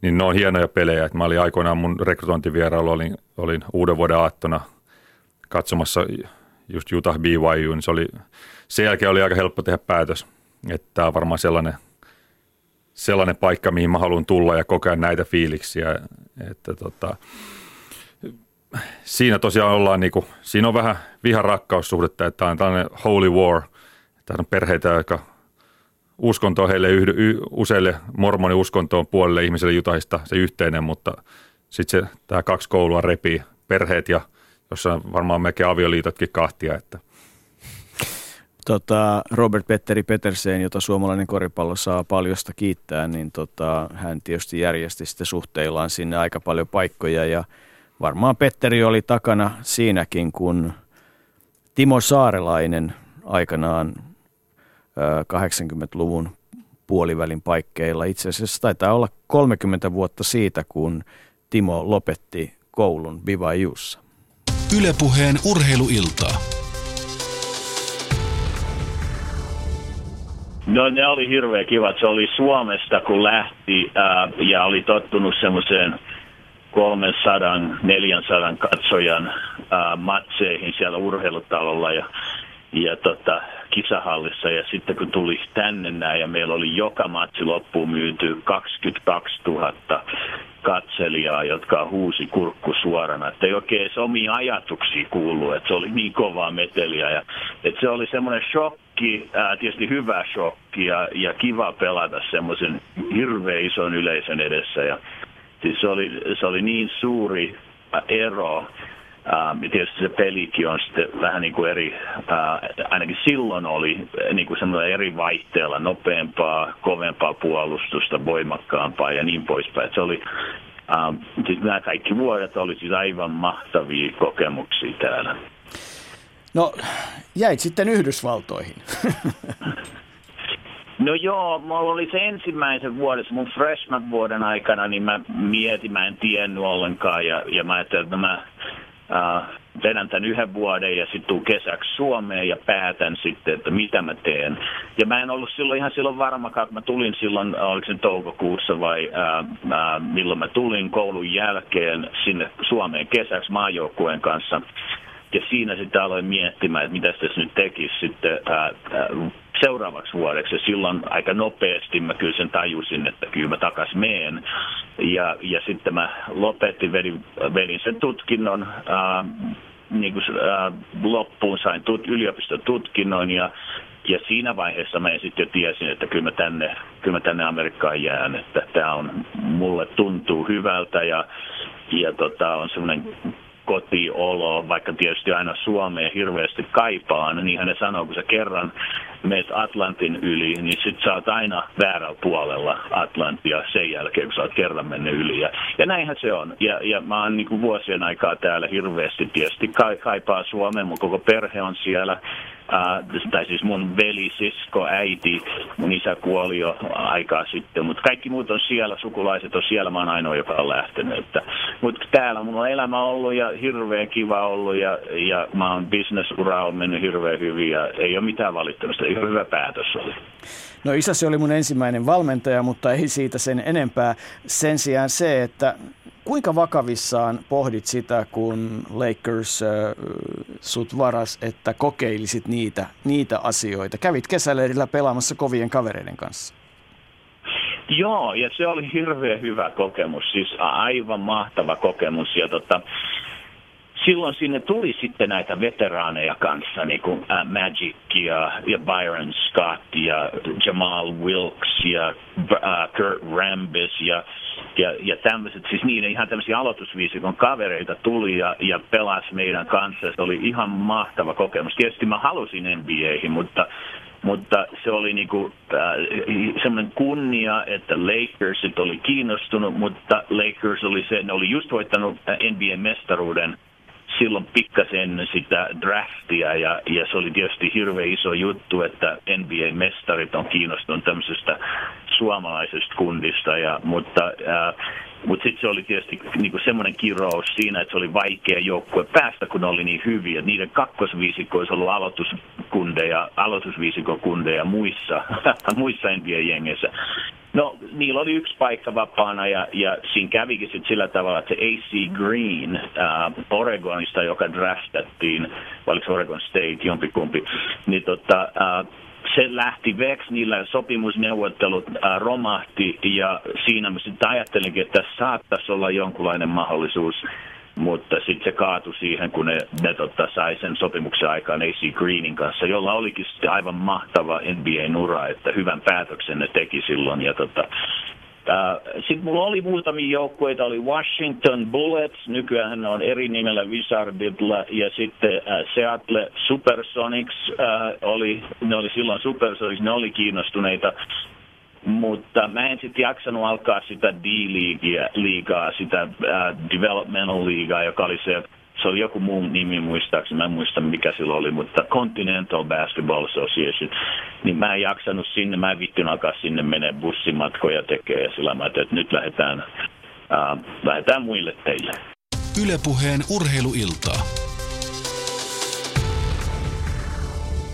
niin ne on hienoja pelejä. Et mä olin aikoinaan mun rekrytointivierailu, olin, olin uuden vuoden aattona katsomassa just Utah BYU, niin se oli, sen jälkeen oli aika helppo tehdä päätös, että tämä on varmaan sellainen – sellainen paikka, mihin mä haluan tulla ja kokea näitä fiiliksiä. Että tota, siinä tosiaan ollaan, niin kuin, siinä on vähän viharakkaussuhdetta, että tämä on tällainen holy war. Tämä on perheitä, jotka uskonto on heille yhdy, y, useille mormoniuskontoon puolelle ihmiselle Jutahista se yhteinen, mutta sitten tämä kaksi koulua repii perheet ja jossa varmaan melkein avioliitotkin kahtia, että – tota, Robert Petteri Petersen, jota suomalainen koripallo saa paljosta kiittää, niin tota, hän tietysti järjesti sitten suhteillaan sinne aika paljon paikkoja ja varmaan Petteri oli takana siinäkin, kun Timo Saarelainen aikanaan 80-luvun puolivälin paikkeilla. Itse asiassa taitaa olla 30 vuotta siitä, kun Timo lopetti koulun Bivaijussa. Ylepuheen urheiluiltaa. No ne oli hirveän kivat. Se oli Suomesta, kun lähti ää, ja oli tottunut semmoiseen 300-400 katsojan ää, matseihin siellä urheilutalolla ja, ja tota, kisahallissa. Ja sitten kun tuli tänne näin ja meillä oli joka matsi loppuun myyty 22 000 katselijaa, jotka huusi kurkku suorana. Että ei oikein edes omia ajatuksia kuulu, että se oli niin kovaa meteliä. Ja, että se oli semmoinen shokki, ää, tietysti hyvä shokki ja, ja kiva pelata semmoisen hirveän ison yleisön edessä. Ja, siis se, oli, se oli niin suuri ero Uh, tietysti se pelikin on sitten vähän niin kuin eri, uh, ainakin silloin oli niin kuin semmoinen eri vaihteella, nopeampaa, kovempaa puolustusta, voimakkaampaa ja niin poispäin. Et se oli, uh, siis nämä kaikki vuodet oli siis aivan mahtavia kokemuksia täällä. No, jäit sitten Yhdysvaltoihin. No joo, mulla oli se ensimmäisen vuoden, mun freshman-vuoden aikana, niin mä mietin, mä en tiennyt ollenkaan ja, ja mä ajattelin, että mä äh, vedän tämän yhden vuoden ja sitten tuun kesäksi Suomeen ja päätän sitten, että mitä mä teen. Ja mä en ollut silloin ihan silloin varmakaan, että mä tulin silloin, oliko se toukokuussa vai äh, äh, milloin mä tulin koulun jälkeen sinne Suomeen kesäksi maajoukkueen kanssa. Ja siinä sitten aloin miettimään, että mitä tässä nyt tekisi sitten ää, ää, seuraavaksi vuodeksi. Ja silloin aika nopeasti mä kyllä sen tajusin, että kyllä mä takas meen. Ja, ja sitten mä lopetin, vedin, vedin sen tutkinnon ää, niin kuin, ää, loppuun, sain tut, yliopiston tutkinnon ja ja siinä vaiheessa mä sitten jo tiesin, että kyllä mä tänne, kyllä mä tänne Amerikkaan jään, että tämä on, mulle tuntuu hyvältä ja, ja tota, on semmoinen kotiolo, vaikka tietysti aina Suomeen hirveästi kaipaan, niin hän sanoo, kun sä kerran meet Atlantin yli, niin sit sä oot aina väärällä puolella Atlantia sen jälkeen, kun sä oot kerran mennyt yli. Ja, ja näinhän se on. Ja, ja mä oon niin vuosien aikaa täällä hirveästi tietysti kaipaa Suomeen, mun koko perhe on siellä äh, tai siis mun veli, sisko, äiti, mun isä kuoli jo aikaa sitten, mutta kaikki muut on siellä, sukulaiset on siellä, mä oon ainoa, joka on lähtenyt. Mutta täällä mun on elämä ollut ja hirveän kiva ollut ja, ja mä oon bisnesura on mennyt hirveän hyvin ja ei ole mitään valittamista, ihan hyvä päätös oli. No isäsi oli mun ensimmäinen valmentaja, mutta ei siitä sen enempää. Sen sijaan se, että kuinka vakavissaan pohdit sitä, kun Lakers äh, sut varas, että kokeilisit niitä, niitä asioita? Kävit kesäleirillä pelaamassa kovien kavereiden kanssa. Joo, ja se oli hirveän hyvä kokemus, siis aivan mahtava kokemus. Ja tota, silloin sinne tuli sitten näitä veteraaneja kanssa, niin kuin äh, Magic ja, ja Byron Scott ja Jamal Wilkes ja äh, Kurt Rambis ja, ja, ja tämmöiset, siis niiden ihan tämmöisiä aloitusviisikon kavereita tuli ja, ja pelasi meidän kanssa. Se oli ihan mahtava kokemus. Tietysti mä halusin NBAihin, mutta mutta se oli niinku, äh, semmoinen kunnia, että Lakersit oli kiinnostunut, mutta Lakers oli se, ne oli just voittanut NBA-mestaruuden – silloin pikkasen sitä draftia ja, ja se oli tietysti hirveän iso juttu, että NBA-mestarit on kiinnostunut tämmöisestä suomalaisesta kundista, ja, mutta mutta sitten se oli tietysti niinku semmoinen kirous siinä, että se oli vaikea joukkue päästä, kun ne oli niin hyviä. Niiden kakkosviisikko olisi ollut aloituskundeja, aloitusviisikon kundeja muissa, muissa NBA-jengeissä. No, niillä oli yksi paikka vapaana ja, ja siinä kävikin sitten sillä tavalla, että se AC Green äh, Oregonista, joka draftattiin, oliko Oregon State, jompikumpi, niin tota, äh, se lähti veksi, niillä sopimusneuvottelut äh, romahti ja siinä mä sitten ajattelinkin, että tässä saattaisi olla jonkunlainen mahdollisuus mutta sitten se kaatui siihen, kun ne, ne tota, sai sen sopimuksen aikaan AC Greenin kanssa, jolla olikin sitten aivan mahtava NBA-ura, että hyvän päätöksen ne teki silloin. Ja tota, sitten mulla oli muutamia joukkueita, oli Washington Bullets, nykyään on eri nimellä Wizardilla, ja sitten äh, Seattle Supersonics, äh, oli, ne oli silloin Supersonics, ne oli kiinnostuneita mutta mä en sitten jaksanut alkaa sitä D-liigaa, sitä uh, developmental liigaa, joka oli se, se oli joku muu nimi muistaakseni, mä en muista mikä sillä oli, mutta Continental Basketball Association, niin mä en jaksanut sinne, mä en vittyn alkaa sinne menee bussimatkoja tekee, ja sillä mä että nyt lähdetään, uh, lähdetään muille teille. Ylepuheen urheiluiltaa.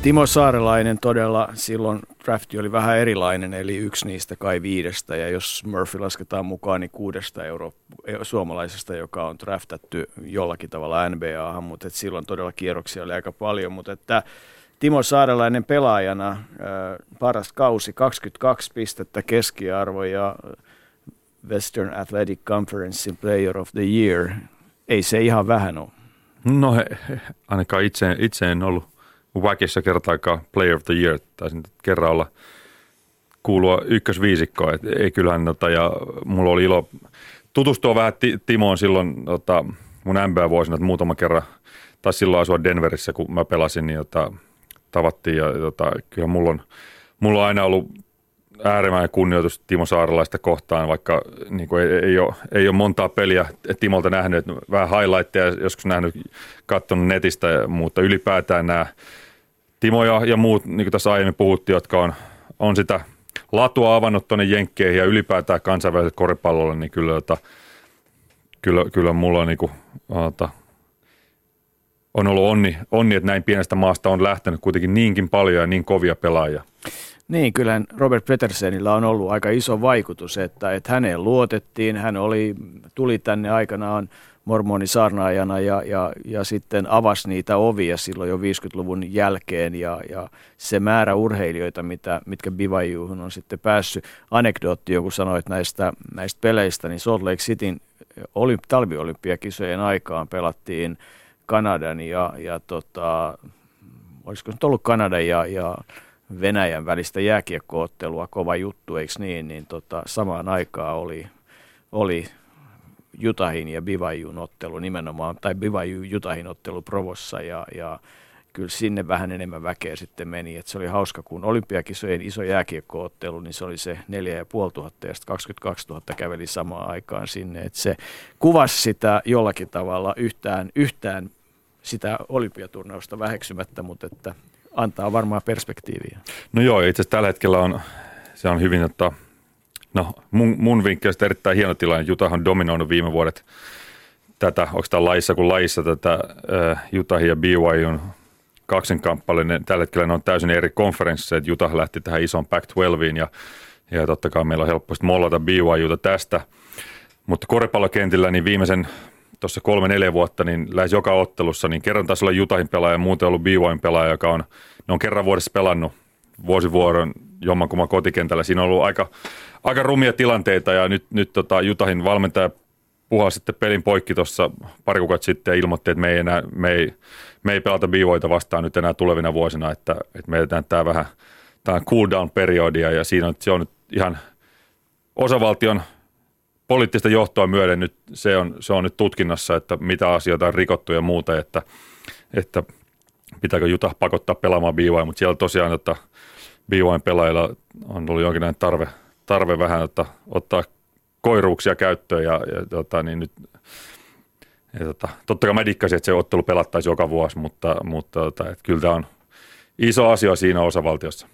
Timo Saarelainen todella silloin drafti oli vähän erilainen, eli yksi niistä kai viidestä, ja jos Murphy lasketaan mukaan, niin kuudesta euro, suomalaisesta, joka on draftattu jollakin tavalla NBAhan, mutta että silloin todella kierroksia oli aika paljon, mutta että Timo Saarelainen pelaajana, paras kausi, 22 pistettä keskiarvo ja Western Athletic Conferencein Player of the Year, ei se ihan vähän ole. No he, ainakaan itse, itse en ollut Wackissa kertaakaan Player of the Year, taisin kerran olla kuulua ykkösviisikkoa, et ei kyllähän, tota, ja mulla oli ilo tutustua vähän Timoon silloin tota, mun NBA-vuosina, että muutama kerran, tai silloin asua Denverissä, kun mä pelasin, niin tota, tavattiin, ja tota, kyllä mulla on, mulla on aina ollut äärimmäinen kunnioitus Timo Saarelaista kohtaan, vaikka niin kuin ei, ei, ole, ei ole montaa peliä Timolta nähnyt, vähän highlightteja joskus nähnyt, katsonut netistä, mutta ylipäätään nämä Timo ja, ja muut, niin kuin tässä aiemmin puhuttiin, jotka on, on sitä latua avannut tuonne Jenkkeihin ja ylipäätään kansainväliselle koripallolle, niin kyllä, jota, kyllä, kyllä mulla on, niin kuin, ota, on ollut onni, onni, että näin pienestä maasta on lähtenyt kuitenkin niinkin paljon ja niin kovia pelaajia. Niin, kyllä Robert Petersenillä on ollut aika iso vaikutus, että, että häneen luotettiin. Hän oli, tuli tänne aikanaan mormonisaarnaajana ja, ja, ja sitten avasi niitä ovia silloin jo 50-luvun jälkeen ja, ja se määrä urheilijoita, mitä, mitkä Bivajuuhun on sitten päässyt. Anekdootti, joku sanoit näistä, näistä peleistä, niin Salt Lake Cityn olymp, talviolympiakisojen aikaan pelattiin Kanadan ja, ja tota, olisiko nyt ollut Kanadan ja, ja Venäjän välistä jääkiekkoottelua, kova juttu, eikö niin, niin tota, samaan aikaan oli, oli Jutahin ja Bivajun ottelu nimenomaan, tai Bivaju Jutahin ottelu Provossa ja, ja kyllä sinne vähän enemmän väkeä sitten meni. Et se oli hauska, kun olympiakisojen iso jääkiekkoottelu, niin se oli se 4500 ja sitten 22 000 käveli samaan aikaan sinne. Et se kuvasi sitä jollakin tavalla yhtään, yhtään sitä olympiaturnausta väheksymättä, mutta että antaa varmaan perspektiiviä. No joo, itse asiassa tällä hetkellä on, se on hyvin, että no mun, mun vinkkelistä erittäin hieno tilanne. Jutahan on dominoinut viime vuodet tätä, onko tämä laissa kuin laissa tätä äh, ja BYUn kaksinkamppailu. Tällä hetkellä ne on täysin eri konferensseja, että Utah lähti tähän ison Pac-12 ja, ja totta kai meillä on helposti mollata BYUta tästä. Mutta koripallokentillä niin viimeisen tuossa kolme-neljä vuotta, niin lähes joka ottelussa, niin kerran taas olla Jutahin pelaaja ja muuten ollut BYUn pelaaja, joka on, ne on kerran vuodessa pelannut vuosivuoron jommankumman kotikentällä. Siinä on ollut aika, aika rumia tilanteita ja nyt, nyt tota Jutahin valmentaja puhaa sitten pelin poikki tuossa pari kuukautta sitten ja ilmoitti, että me ei, enää, me ei, me ei pelata bivoita vastaan nyt enää tulevina vuosina, että, että me edetään tämä vähän tämä cool down periodia ja siinä on, se on nyt ihan osavaltion poliittista johtoa myöden nyt, se on, se on nyt tutkinnassa, että mitä asioita on rikottu ja muuta, että, että pitääkö Juta pakottaa pelaamaan BY, mutta siellä tosiaan, että BYn pelaajilla on ollut jonkinlainen tarve, tarve vähän että ottaa koiruuksia käyttöön ja, ja tota, niin nyt ja tota, totta kai mä dikkasin, että se ottelu pelattaisi joka vuosi, mutta, mutta tota, että kyllä tämä on iso asia siinä osavaltiossa.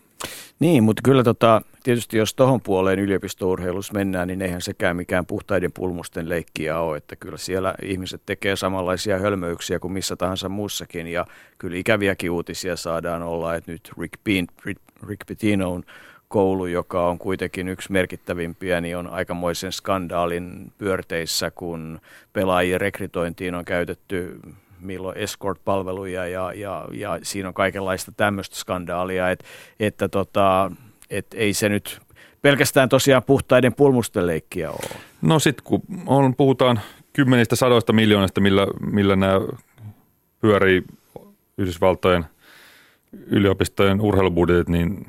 Niin, mutta kyllä tota, tietysti jos tuohon puoleen yliopistourheilussa mennään, niin eihän sekään mikään puhtaiden pulmusten leikkiä ole, että kyllä siellä ihmiset tekee samanlaisia hölmöyksiä kuin missä tahansa muussakin ja kyllä ikäviäkin uutisia saadaan olla, että nyt Rick, Bean, Rick, Rick Pitino on koulu, joka on kuitenkin yksi merkittävimpiä, niin on aikamoisen skandaalin pyörteissä, kun pelaajien rekrytointiin on käytetty milloin escort-palveluja ja, ja, ja siinä on kaikenlaista tämmöistä skandaalia, et, että tota, et ei se nyt pelkästään tosiaan puhtaiden pulmusten leikkiä ole. No sitten kun on, puhutaan kymmenistä sadoista miljoonista, millä, millä nämä pyörii Yhdysvaltojen yliopistojen urheilubudjetit, niin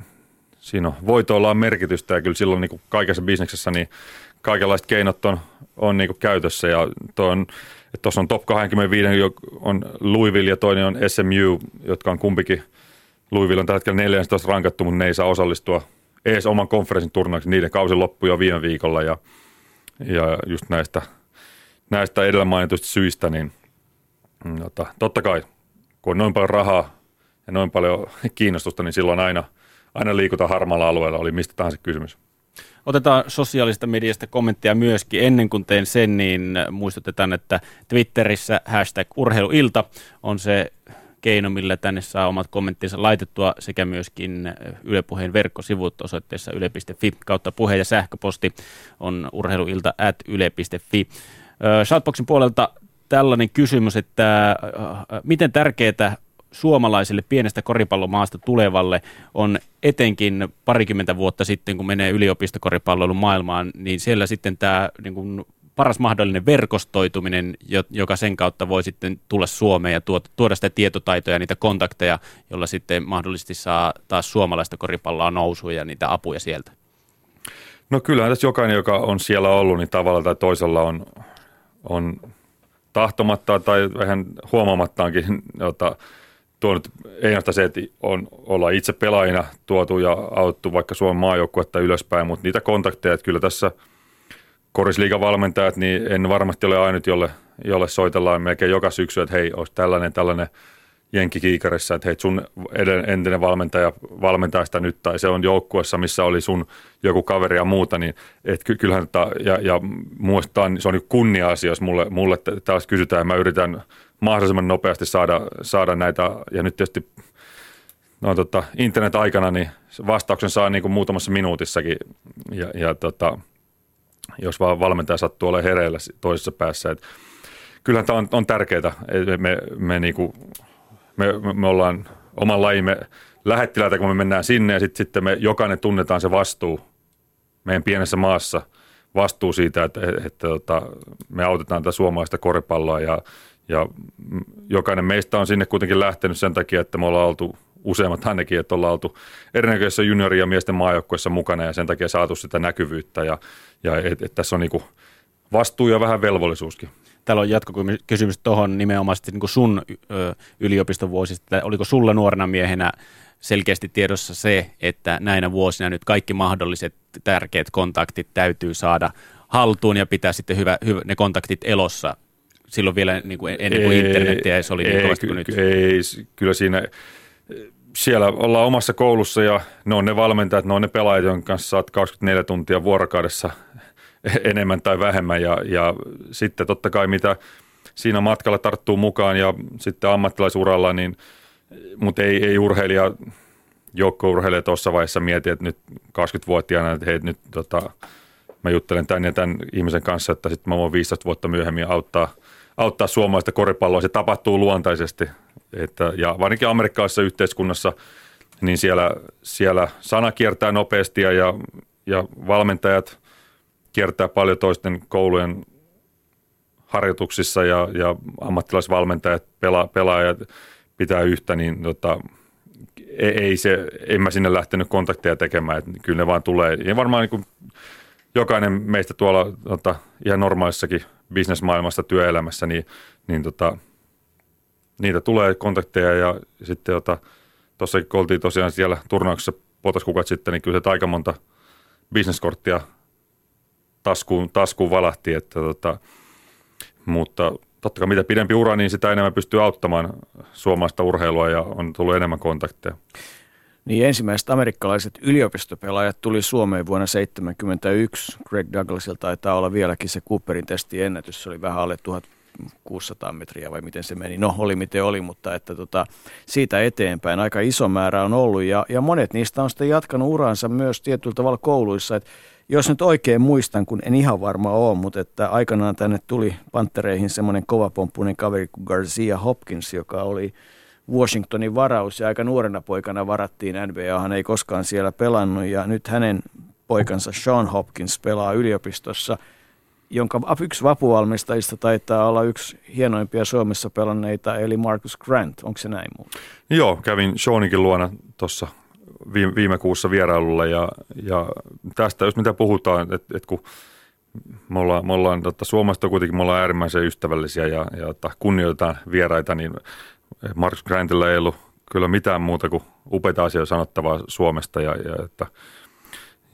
siinä on voitoilla on merkitystä. Ja kyllä silloin niin kuin kaikessa bisneksessä niin kaikenlaiset keinot on, on niin kuin käytössä. Ja tuossa on top 25 on Louisville ja toinen on SMU, jotka on kumpikin. Louisville on tällä hetkellä 14 rankattu, mutta ne ei saa osallistua edes oman konferenssin turnauksen. Niiden kausi loppui jo viime viikolla ja, ja just näistä, näistä edellä mainituista syistä, niin jota, totta kai kun on noin paljon rahaa ja noin paljon kiinnostusta, niin silloin aina – aina liikutaan harmaalla alueella, oli mistä tahansa kysymys. Otetaan sosiaalista mediasta kommentteja myöskin. Ennen kuin teen sen, niin muistutetaan, että Twitterissä hashtag urheiluilta on se keino, millä tänne saa omat kommenttinsa laitettua sekä myöskin Yle verkkosivut osoitteessa yle.fi kautta puhe ja sähköposti on urheiluilta at yle.fi. Shoutboxin puolelta tällainen kysymys, että miten tärkeää suomalaiselle pienestä koripallomaasta tulevalle on etenkin parikymmentä vuotta sitten, kun menee yliopistokoripalloilun maailmaan, niin siellä sitten tämä niin kuin paras mahdollinen verkostoituminen, joka sen kautta voi sitten tulla Suomeen ja tuoda sitä tietotaitoja ja niitä kontakteja, jolla sitten mahdollisesti saa taas suomalaista koripalloa nousuun ja niitä apuja sieltä. No kyllähän tässä jokainen, joka on siellä ollut, niin tavalla tai toisella on, on tahtomatta tai vähän huomaamattaankin jota, tuonut ei se, että on, olla itse pelaajina tuotu ja auttu vaikka Suomen maajoukkuetta ylöspäin, mutta niitä kontakteja, että kyllä tässä korisliigan valmentajat, niin en varmasti ole ainut, jolle, jolle soitellaan melkein joka syksy, että hei, olisi tällainen, tällainen jenki kiikarissa, että hei, sun entinen valmentaja valmentaa sitä nyt, tai se on joukkuessa, missä oli sun joku kaveri ja muuta, niin et kyllähän, ja, ja muistaan, se on kunnia-asia, jos mulle, mulle taas kysytään, ja mä yritän mahdollisimman nopeasti saada, saada näitä, ja nyt tietysti no, tota, internet-aikana niin vastauksen saa niin kuin muutamassa minuutissakin, ja, ja tota, jos vaan valmentaja sattuu olemaan hereillä toisessa päässä. Et kyllähän tämä on, on tärkeää, me, me, niinku, me, me, ollaan oman lajimme lähettiläitä, kun me mennään sinne, ja sitten sit me jokainen tunnetaan se vastuu meidän pienessä maassa, vastuu siitä, että, että, että, että me autetaan tätä suomalaista koripalloa ja ja jokainen meistä on sinne kuitenkin lähtenyt sen takia, että me ollaan oltu useimmat ainakin, että ollaan oltu erinäköisissä juniori- ja miesten maajoukkoissa mukana ja sen takia saatu sitä näkyvyyttä ja, ja et, et tässä on niin vastuu ja vähän velvollisuuskin. Täällä on jatkokysymys tuohon nimenomaan niin sun yliopistovuosista. Oliko sulla nuorena miehenä selkeästi tiedossa se, että näinä vuosina nyt kaikki mahdolliset tärkeät kontaktit täytyy saada haltuun ja pitää sitten hyvä, hyvä, ne kontaktit elossa silloin vielä niin kuin ennen kuin ei, internetiä se oli niin kovasti kuin nyt? Ei, kyllä siinä siellä ollaan omassa koulussa ja ne on ne valmentajat, ne on ne pelaajat, joiden kanssa saat 24 tuntia vuorokaudessa enemmän tai vähemmän ja, ja sitten totta kai mitä siinä matkalla tarttuu mukaan ja sitten ammattilaisuralla, niin, mutta ei, ei urheilija, joukkourheilija tuossa vaiheessa mieti, että nyt 20-vuotiaana, että hei nyt tota, mä juttelen tämän ja tämän ihmisen kanssa, että sitten mä voin 15 vuotta myöhemmin auttaa, auttaa suomalaista koripalloa. Se tapahtuu luontaisesti. Että, ja varsinkin amerikkalaisessa yhteiskunnassa, niin siellä, siellä sana kiertää nopeasti ja, ja valmentajat kiertää paljon toisten koulujen harjoituksissa ja, ja ammattilaisvalmentajat, pela, pelaajat pitää yhtä, niin tota, ei, ei se, en mä sinne lähtenyt kontakteja tekemään, että kyllä ne vaan tulee. Ja varmaan niin kuin jokainen meistä tuolla tota, ihan normaalissakin bisnesmaailmassa, työelämässä, niin, niin tota, niitä tulee kontakteja ja sitten tota, tuossakin kun oltiin tosiaan siellä turnauksessa kuukautta sitten, niin kyllä se aika monta bisneskorttia taskuun, taskuun valahti, että tota, mutta totta kai mitä pidempi ura, niin sitä enemmän pystyy auttamaan suomalaista urheilua ja on tullut enemmän kontakteja. Niin ensimmäiset amerikkalaiset yliopistopelaajat tuli Suomeen vuonna 1971. Greg Douglasilta taitaa olla vieläkin se Cooperin ennätys. Se oli vähän alle 1600 metriä vai miten se meni. No oli miten oli, mutta että tota, siitä eteenpäin aika iso määrä on ollut ja, ja monet niistä on sitten jatkanut uransa myös tietyllä tavalla kouluissa. Että jos nyt oikein muistan, kun en ihan varma ole, mutta että aikanaan tänne tuli Pantereihin semmoinen kovapomppuinen kaveri kuin Garcia Hopkins, joka oli Washingtonin varaus ja aika nuorena poikana varattiin NBA, hän ei koskaan siellä pelannut ja nyt hänen poikansa Sean Hopkins pelaa yliopistossa, jonka yksi vapuvalmistajista taitaa olla yksi hienoimpia Suomessa pelanneita, eli Marcus Grant. Onko se näin muuta? Joo, kävin Seanikin luona tuossa viime, viime kuussa vierailulla ja, ja tästä jos mitä puhutaan, että et kun me ollaan, me ollaan totta, Suomesta kuitenkin me ollaan äärimmäisen ystävällisiä ja, ja että kunnioitetaan vieraita, niin Markus Grantilla ei ollut kyllä mitään muuta kuin upeita asioita sanottavaa Suomesta ja, ja, että,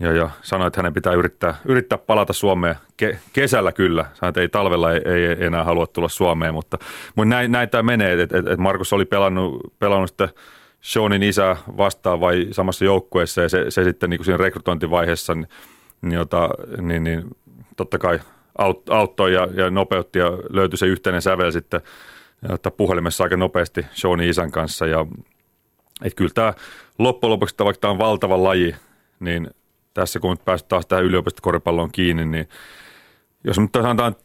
ja, ja sanoi, että hänen pitää yrittää, yrittää palata Suomeen Ke, kesällä kyllä. Sanoi, että ei talvella ei, ei enää halua tulla Suomeen, mutta, mutta näin, näin tämä menee, että, että Markus oli pelannut, pelannut sitten Seanin isä vastaan vai samassa joukkueessa ja se, se sitten niin kuin siinä rekrytointivaiheessa niin, niin, jota, niin, niin totta kai auttoi ja, ja nopeutti ja löytyi se yhteinen sävel sitten ottaa puhelimessa aika nopeasti Seanin isän kanssa. Ja, että kyllä tämä loppujen lopuksi, vaikka tämä on valtava laji, niin tässä kun nyt päästään taas tähän yliopistokoripalloon kiinni, niin jos nyt sanotaan,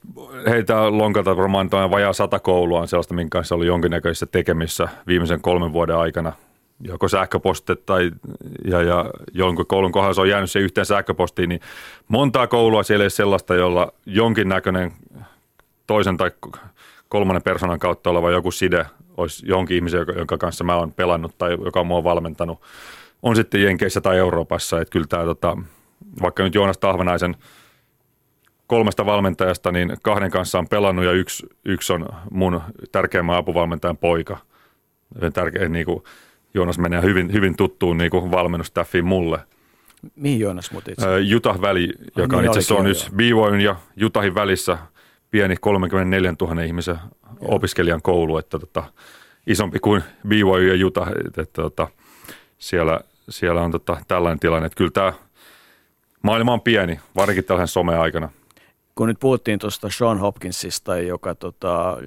heitä lonkalta varmaan vajaa sata koulua on sellaista, minkä kanssa oli jonkinnäköisessä tekemissä viimeisen kolmen vuoden aikana. Joko sähköpostit tai ja, ja jonkun koulun kohdalla se on jäänyt se yhteen sähköpostiin, niin montaa koulua siellä ei sellaista, jolla jonkinnäköinen toisen tai kolmannen persoonan kautta oleva joku side olisi jonkin ihmisen, jonka kanssa mä oon pelannut tai joka on mua valmentanut. On sitten Jenkeissä tai Euroopassa. Että kyllä tämä, tota, vaikka nyt Joonas Tahvanaisen kolmesta valmentajasta, niin kahden kanssa on pelannut ja yksi, yksi on mun tärkeimmän apuvalmentajan poika. Tärkeä, niin kuin Joonas menee hyvin, hyvin tuttuun niin kuin valmennustaffiin mulle. Mihin Joonas muuten itse? Jutah väli, joka niin on itse asiassa on nyt b ja Jutahin välissä – pieni 34 000 ihmisen opiskelijan koulu, että tota, isompi kuin BYU ja Utah, että, että tota, siellä, siellä on tota, tällainen tilanne, että kyllä tämä maailma on pieni, varsinkin tällaisen someaikana. Kun nyt puhuttiin tuosta Sean Hopkinsista, joka, tota,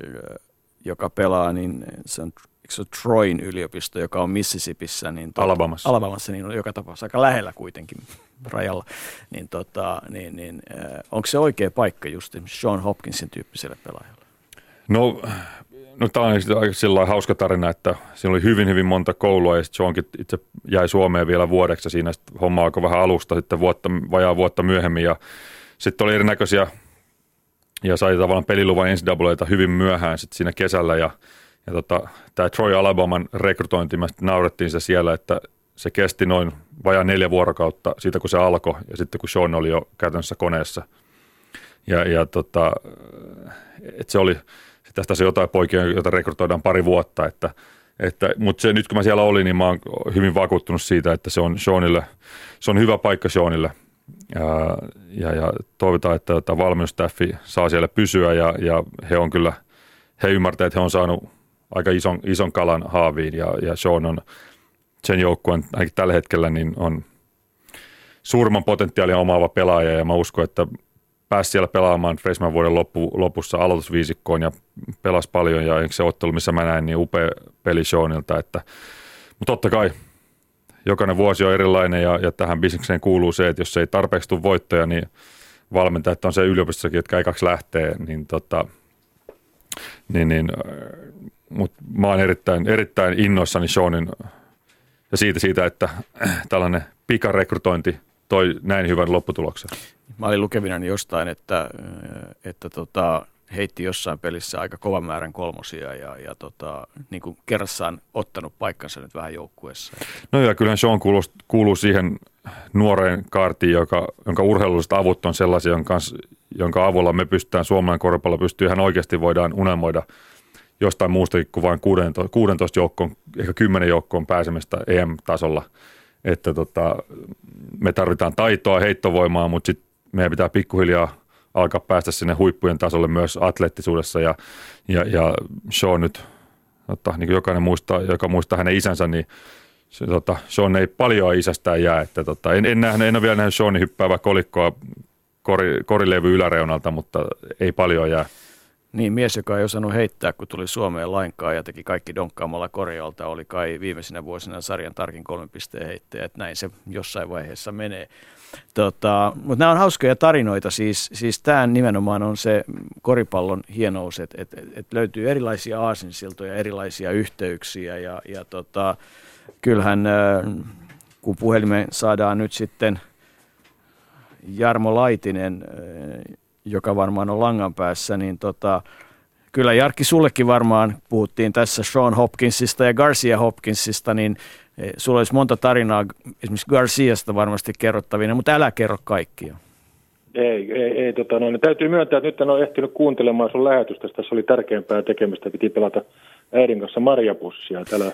joka pelaa, niin se on se on Troin yliopisto, joka on Mississippissä. Niin tuota, Alabamassa. Alabamassa, niin on joka tapauksessa aika lähellä kuitenkin rajalla. Niin, tota, niin, niin, äh, onko se oikea paikka just Sean Hopkinsin tyyppiselle pelaajalle? No, no tämä on aika sillä hauska tarina, että siinä oli hyvin, hyvin monta koulua ja sitten Seankin itse jäi Suomeen vielä vuodeksi ja siinä homma alkoi vähän alusta sitten vuotta, vajaa vuotta myöhemmin ja sitten oli erinäköisiä ja sai tavallaan peliluvan NCAAta hyvin myöhään sitten siinä kesällä ja ja tota, tämä Troy Alabaman rekrytointi, me naurettiin se siellä, että se kesti noin vajaa neljä vuorokautta siitä, kun se alkoi ja sitten kun Sean oli jo käytännössä koneessa. Ja, ja tota, että se oli, tästä se jotain poikia, joita rekrytoidaan pari vuotta, että, että, mutta se, nyt kun mä siellä olin, niin mä oon hyvin vakuuttunut siitä, että se on Seanille, se on hyvä paikka Seanille. Ja, ja, ja toivotaan, että tämä valmennustaffi saa siellä pysyä ja, ja he on kyllä, he ymmärtävät, että he on saanut aika ison, ison kalan haaviin ja, ja Sean on sen joukkueen ainakin tällä hetkellä niin on suurimman potentiaalin omaava pelaaja ja mä uskon, että pääsi siellä pelaamaan freshman vuoden loppu, lopussa aloitusviisikkoon ja pelasi paljon ja se ottelu, missä mä näin, niin upea peli Seanilta, että, mutta totta kai jokainen vuosi on erilainen ja, ja tähän bisnekseen kuuluu se, että jos ei tarpeeksi tule voittoja, niin valmentajat on se yliopistossakin, jotka ei kaksi lähtee, niin, tota, niin, niin mutta mä oon erittäin, erittäin innoissani Seanin ja siitä, siitä, että tällainen pikarekrytointi toi näin hyvän lopputuloksen. Mä olin lukevina jostain, että, että tota, heitti jossain pelissä aika kovan määrän kolmosia ja, ja tota, niin kuin kerrassaan ottanut paikkansa nyt vähän joukkueessa. No ja kyllähän Sean kuuluu, kuuluu siihen nuoreen kaartiin, joka, jonka urheilulliset avut on sellaisia, jonka, jonka avulla me pystytään, suomalainen koripallo pystyy ihan oikeasti voidaan unelmoida jostain muustakin kuin vain 16, 16 joukkoon, ehkä 10 joukkoon pääsemistä EM-tasolla. Että tota, me tarvitaan taitoa, heittovoimaa, mutta sitten meidän pitää pikkuhiljaa alkaa päästä sinne huippujen tasolle myös atleettisuudessa ja, ja, ja Sean nyt, tota, niin kuin jokainen muistaa, joka muistaa hänen isänsä, niin se, tota, Sean ei paljon isästään jää. Että, tota, en, en, nähnyt, en ole vielä nähnyt Seanin hyppäävä kolikkoa kori, korilevy yläreunalta, mutta ei paljon jää. Niin, mies, joka ei osannut heittää, kun tuli Suomeen lainkaan ja teki kaikki donkkaamalla korjalta, oli kai viimeisinä vuosina sarjan tarkin kolmen pisteen heittäjä, että näin se jossain vaiheessa menee. Tota, mutta nämä on hauskoja tarinoita, siis, siis tämä nimenomaan on se koripallon hienous, että et, et löytyy erilaisia aasinsiltoja, erilaisia yhteyksiä ja, ja tota, kyllähän kun puhelimeen saadaan nyt sitten Jarmo Laitinen, joka varmaan on langan päässä, niin tota, kyllä Jarkki sullekin varmaan puhuttiin tässä Sean Hopkinsista ja Garcia Hopkinsista, niin e, sulla olisi monta tarinaa esimerkiksi Garciasta varmasti kerrottavina, mutta älä kerro kaikkia. Ei, ei, ei tota, no, täytyy myöntää, että nyt en ole ehtinyt kuuntelemaan sun lähetystä. Tässä oli tärkeämpää tekemistä. Piti pelata äidin kanssa marjapussia. Täällä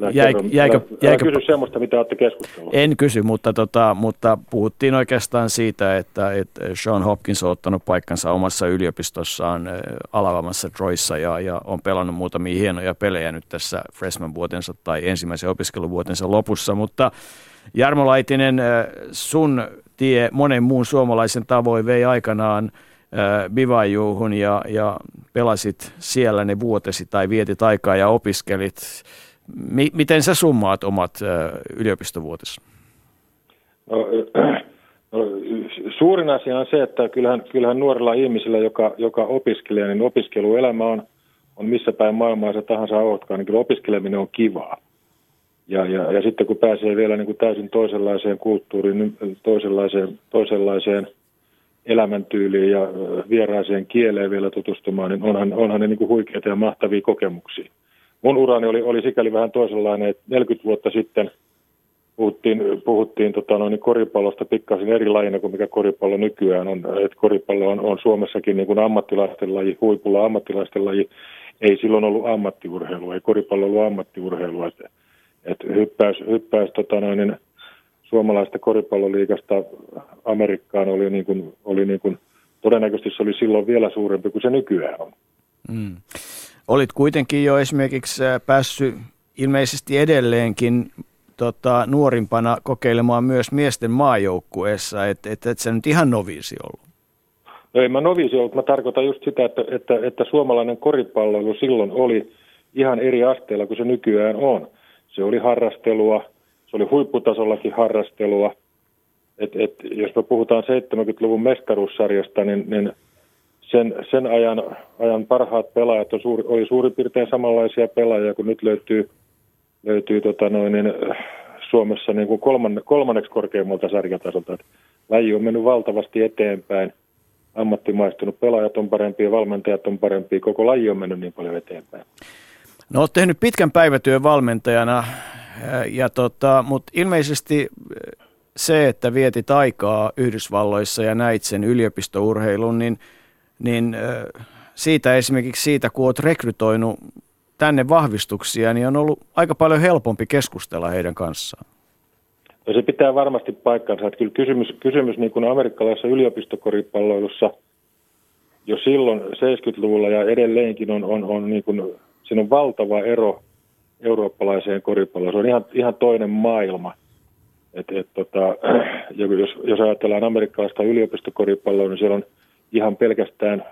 Älä, Jäi, kerro, jäikö, älä, jäikö, älä kysy semmoista, mitä olette keskustelleet. En kysy, mutta, tota, mutta puhuttiin oikeastaan siitä, että, että Sean Hopkins on ottanut paikkansa omassa yliopistossaan Alabamassa Troyssa ja, ja on pelannut muutamia hienoja pelejä nyt tässä freshman-vuotensa tai ensimmäisen opiskeluvuotensa lopussa, mutta Jarmo Laitinen, sun tie monen muun suomalaisen tavoin vei aikanaan Bivajuuhun ja, ja pelasit siellä ne vuotesi tai vietit aikaa ja opiskelit Mi- miten sä summaat omat yliopistovuotesi? No, suurin asia on se, että kyllähän, kyllähän nuorella ihmisellä, joka, joka opiskelee, niin opiskeluelämä on, on missä päin maailmaa se tahansa ootkaan, niin kyllä opiskeleminen on kivaa. Ja, ja, ja sitten kun pääsee vielä niin kuin täysin toisenlaiseen kulttuuriin, toisenlaiseen, toisenlaiseen elämäntyyliin ja vieraaseen kieleen vielä tutustumaan, niin onhan, onhan ne niin kuin huikeita ja mahtavia kokemuksia mun urani oli, oli sikäli vähän toisenlainen, että 40 vuotta sitten puhuttiin, puhuttiin tota noin, koripallosta pikkasen eri lajina kuin mikä koripallo nykyään on. Et koripallo on, on Suomessakin niin kuin ammattilaisten laji, huipulla ammattilaisten laji. Ei silloin ollut ammattiurheilua, ei koripallo ollut ammattiurheilua. Et, et hyppäys, hyppäys tota noin, niin suomalaista koripalloliikasta Amerikkaan oli, niin kuin, oli niin kuin, todennäköisesti se oli silloin vielä suurempi kuin se nykyään on. Mm. Olit kuitenkin jo esimerkiksi äh, päässyt ilmeisesti edelleenkin tota, nuorimpana kokeilemaan myös miesten maajoukkueessa, että et, et sä nyt ihan noviisi ollut. No ei mä noviisi ollut, mä tarkoitan just sitä, että, että, että suomalainen koripalloilu silloin oli ihan eri asteella kuin se nykyään on. Se oli harrastelua, se oli huipputasollakin harrastelua. Et, et, jos me puhutaan 70-luvun mestaruussarjasta, niin, niin sen, sen ajan, ajan parhaat pelaajat on suuri, oli suurin piirtein samanlaisia pelaajia kuin nyt löytyy, löytyy tota noin, niin, Suomessa niin kuin kolmanne, kolmanneksi korkeimmalta sarjatasolta. Et laji on mennyt valtavasti eteenpäin, ammattimaistunut, pelaajat on parempia, valmentajat on parempia, koko laji on mennyt niin paljon eteenpäin. No olet tehnyt pitkän päivätyön valmentajana, ja tota, mutta ilmeisesti se, että vietit aikaa Yhdysvalloissa ja näit sen yliopistourheilun, niin, niin siitä esimerkiksi siitä, kun olet rekrytoinut tänne vahvistuksia, niin on ollut aika paljon helpompi keskustella heidän kanssaan. No se pitää varmasti paikkansa. Että kyllä kysymys, kysymys niin kuin amerikkalaisessa yliopistokoripalloilussa jo silloin 70-luvulla ja edelleenkin on, on, on, niin kuin, siinä on valtava ero eurooppalaiseen koripalloon. Se on ihan, ihan toinen maailma. Et, et, tota, jos, jos ajatellaan amerikkalaista yliopistokoripalloa, niin siellä on ihan pelkästään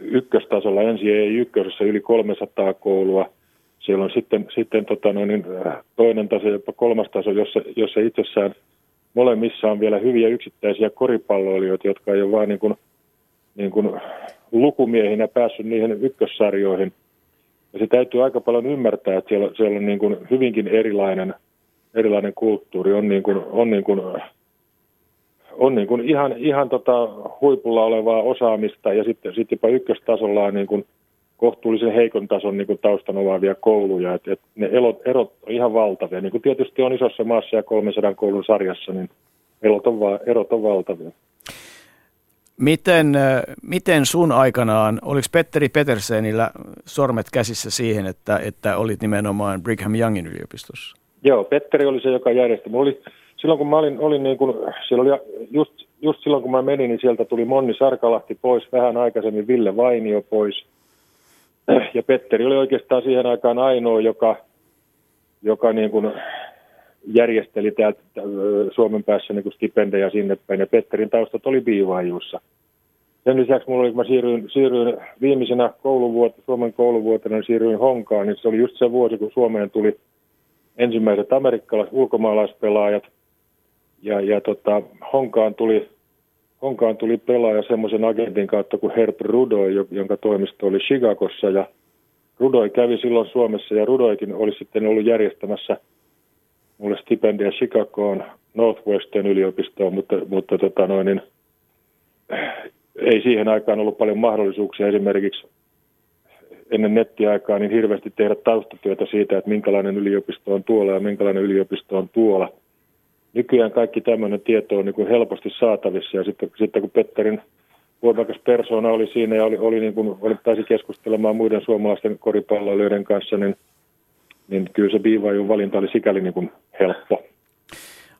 ykköstasolla, ensi ei ykkösessä yli 300 koulua. Siellä on sitten, sitten tota noin, niin, toinen taso, jopa kolmas taso, jossa, jossa itsessään molemmissa on vielä hyviä yksittäisiä koripalloilijoita, jotka ei ole vain niin kuin, niin kuin lukumiehinä päässyt niihin ykkössarjoihin. Ja se täytyy aika paljon ymmärtää, että siellä, siellä on niin kuin hyvinkin erilainen, erilainen kulttuuri. On, niin kuin, on niin kuin on niin kuin ihan, ihan tota huipulla olevaa osaamista ja sitten, sitten jopa ykköstasolla on niin kuin kohtuullisen heikon tason niin kuin taustan omaavia kouluja. Et, et ne elot, erot on ihan valtavia. Niin kuin tietysti on isossa maassa ja 300 koulun sarjassa, niin erot on, va, erot on valtavia. Miten, miten sun aikanaan, oliko Petteri Petersenillä sormet käsissä siihen, että, että olit nimenomaan Brigham Youngin yliopistossa? Joo, Petteri oli se, joka järjesti. Mulla oli silloin kun mä olin, olin niin kuin, siellä oli just, just silloin kun mä menin, niin sieltä tuli Monni Sarkalahti pois, vähän aikaisemmin Ville Vainio pois. Ja Petteri oli oikeastaan siihen aikaan ainoa, joka, joka niin kuin järjesteli täältä Suomen päässä niin kuin stipendejä sinne päin. Ja Petterin taustat oli biivaajuussa. Sen lisäksi mulla oli, kun mä siirryin, siirryin viimeisenä kouluvuotena, Suomen kouluvuotena, niin siirryin Honkaan, niin se oli just se vuosi, kun Suomeen tuli ensimmäiset amerikkalaiset ulkomaalaispelaajat – ja, ja tota, Honkaan tuli, Honkaan tuli pelaaja semmoisen agentin kautta kuin Herb Rudoi, jonka toimisto oli Chicagossa. Ja Rudoi kävi silloin Suomessa ja Rudoikin oli sitten ollut järjestämässä mulle stipendia Chicagoon Northwestern yliopistoon, mutta, mutta tota noin, niin, ei siihen aikaan ollut paljon mahdollisuuksia esimerkiksi ennen nettiaikaa niin hirveästi tehdä taustatyötä siitä, että minkälainen yliopisto on tuolla ja minkälainen yliopisto on tuolla – nykyään kaikki tämmöinen tieto on niin kuin helposti saatavissa ja sitten, sitten kun Petterin voimakas persona oli siinä ja oli, oli niin kuin, oli, pääsi keskustelemaan muiden suomalaisten koripalloilijoiden kanssa, niin, niin kyllä se Biivajun valinta oli sikäli niin kuin helppo.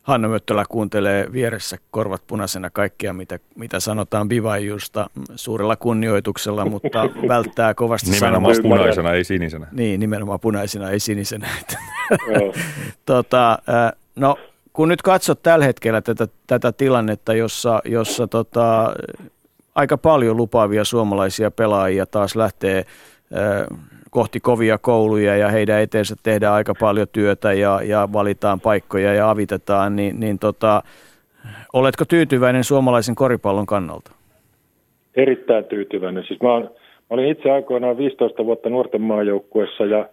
Hanna Möttölä kuuntelee vieressä korvat punaisena kaikkea, mitä, mitä sanotaan Bivajusta suurella kunnioituksella, mutta välttää kovasti Nimenomaan sanomasta. punaisena, ei sinisenä. Niin, nimenomaan punaisena, ei sinisenä. tota, no, kun nyt katsot tällä hetkellä tätä, tätä tilannetta, jossa, jossa tota, aika paljon lupaavia suomalaisia pelaajia taas lähtee ö, kohti kovia kouluja ja heidän eteensä tehdään aika paljon työtä ja, ja valitaan paikkoja ja avitetaan, niin, niin tota, oletko tyytyväinen suomalaisen koripallon kannalta? Erittäin tyytyväinen. Siis mä, mä olin itse aikoinaan 15 vuotta nuorten maajoukkuessa ja,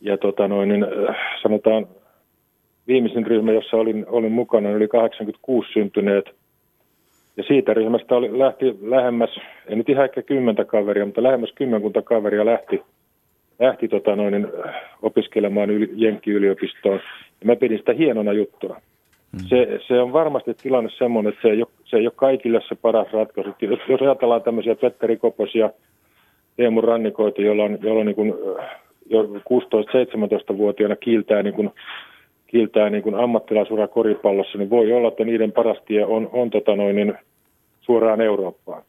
ja tota noin, niin, sanotaan viimeisin ryhmä, jossa olin, olin mukana, oli 86 syntyneet. Ja siitä ryhmästä oli, lähti lähemmäs, en nyt ihan ehkä kymmentä kaveria, mutta lähemmäs kymmenkunta kaveria lähti, lähti tota noin, opiskelemaan yli, Jenkki-yliopistoon. Ja mä pidin sitä hienona juttuna. Mm. Se, se on varmasti tilanne semmoinen, että se ei ole, se ei ole kaikille se paras ratkaisu. Jos, jos ajatellaan tämmöisiä Petteri Koposia, Teemu Rannikoita, joilla on, joilla on niin kuin, jo 16-17-vuotiaana kiiltää niin kuin kiiltää niin kuin ammattilaisura koripallossa, niin voi olla, että niiden paras tie on, on tota noin, niin suoraan Eurooppaan.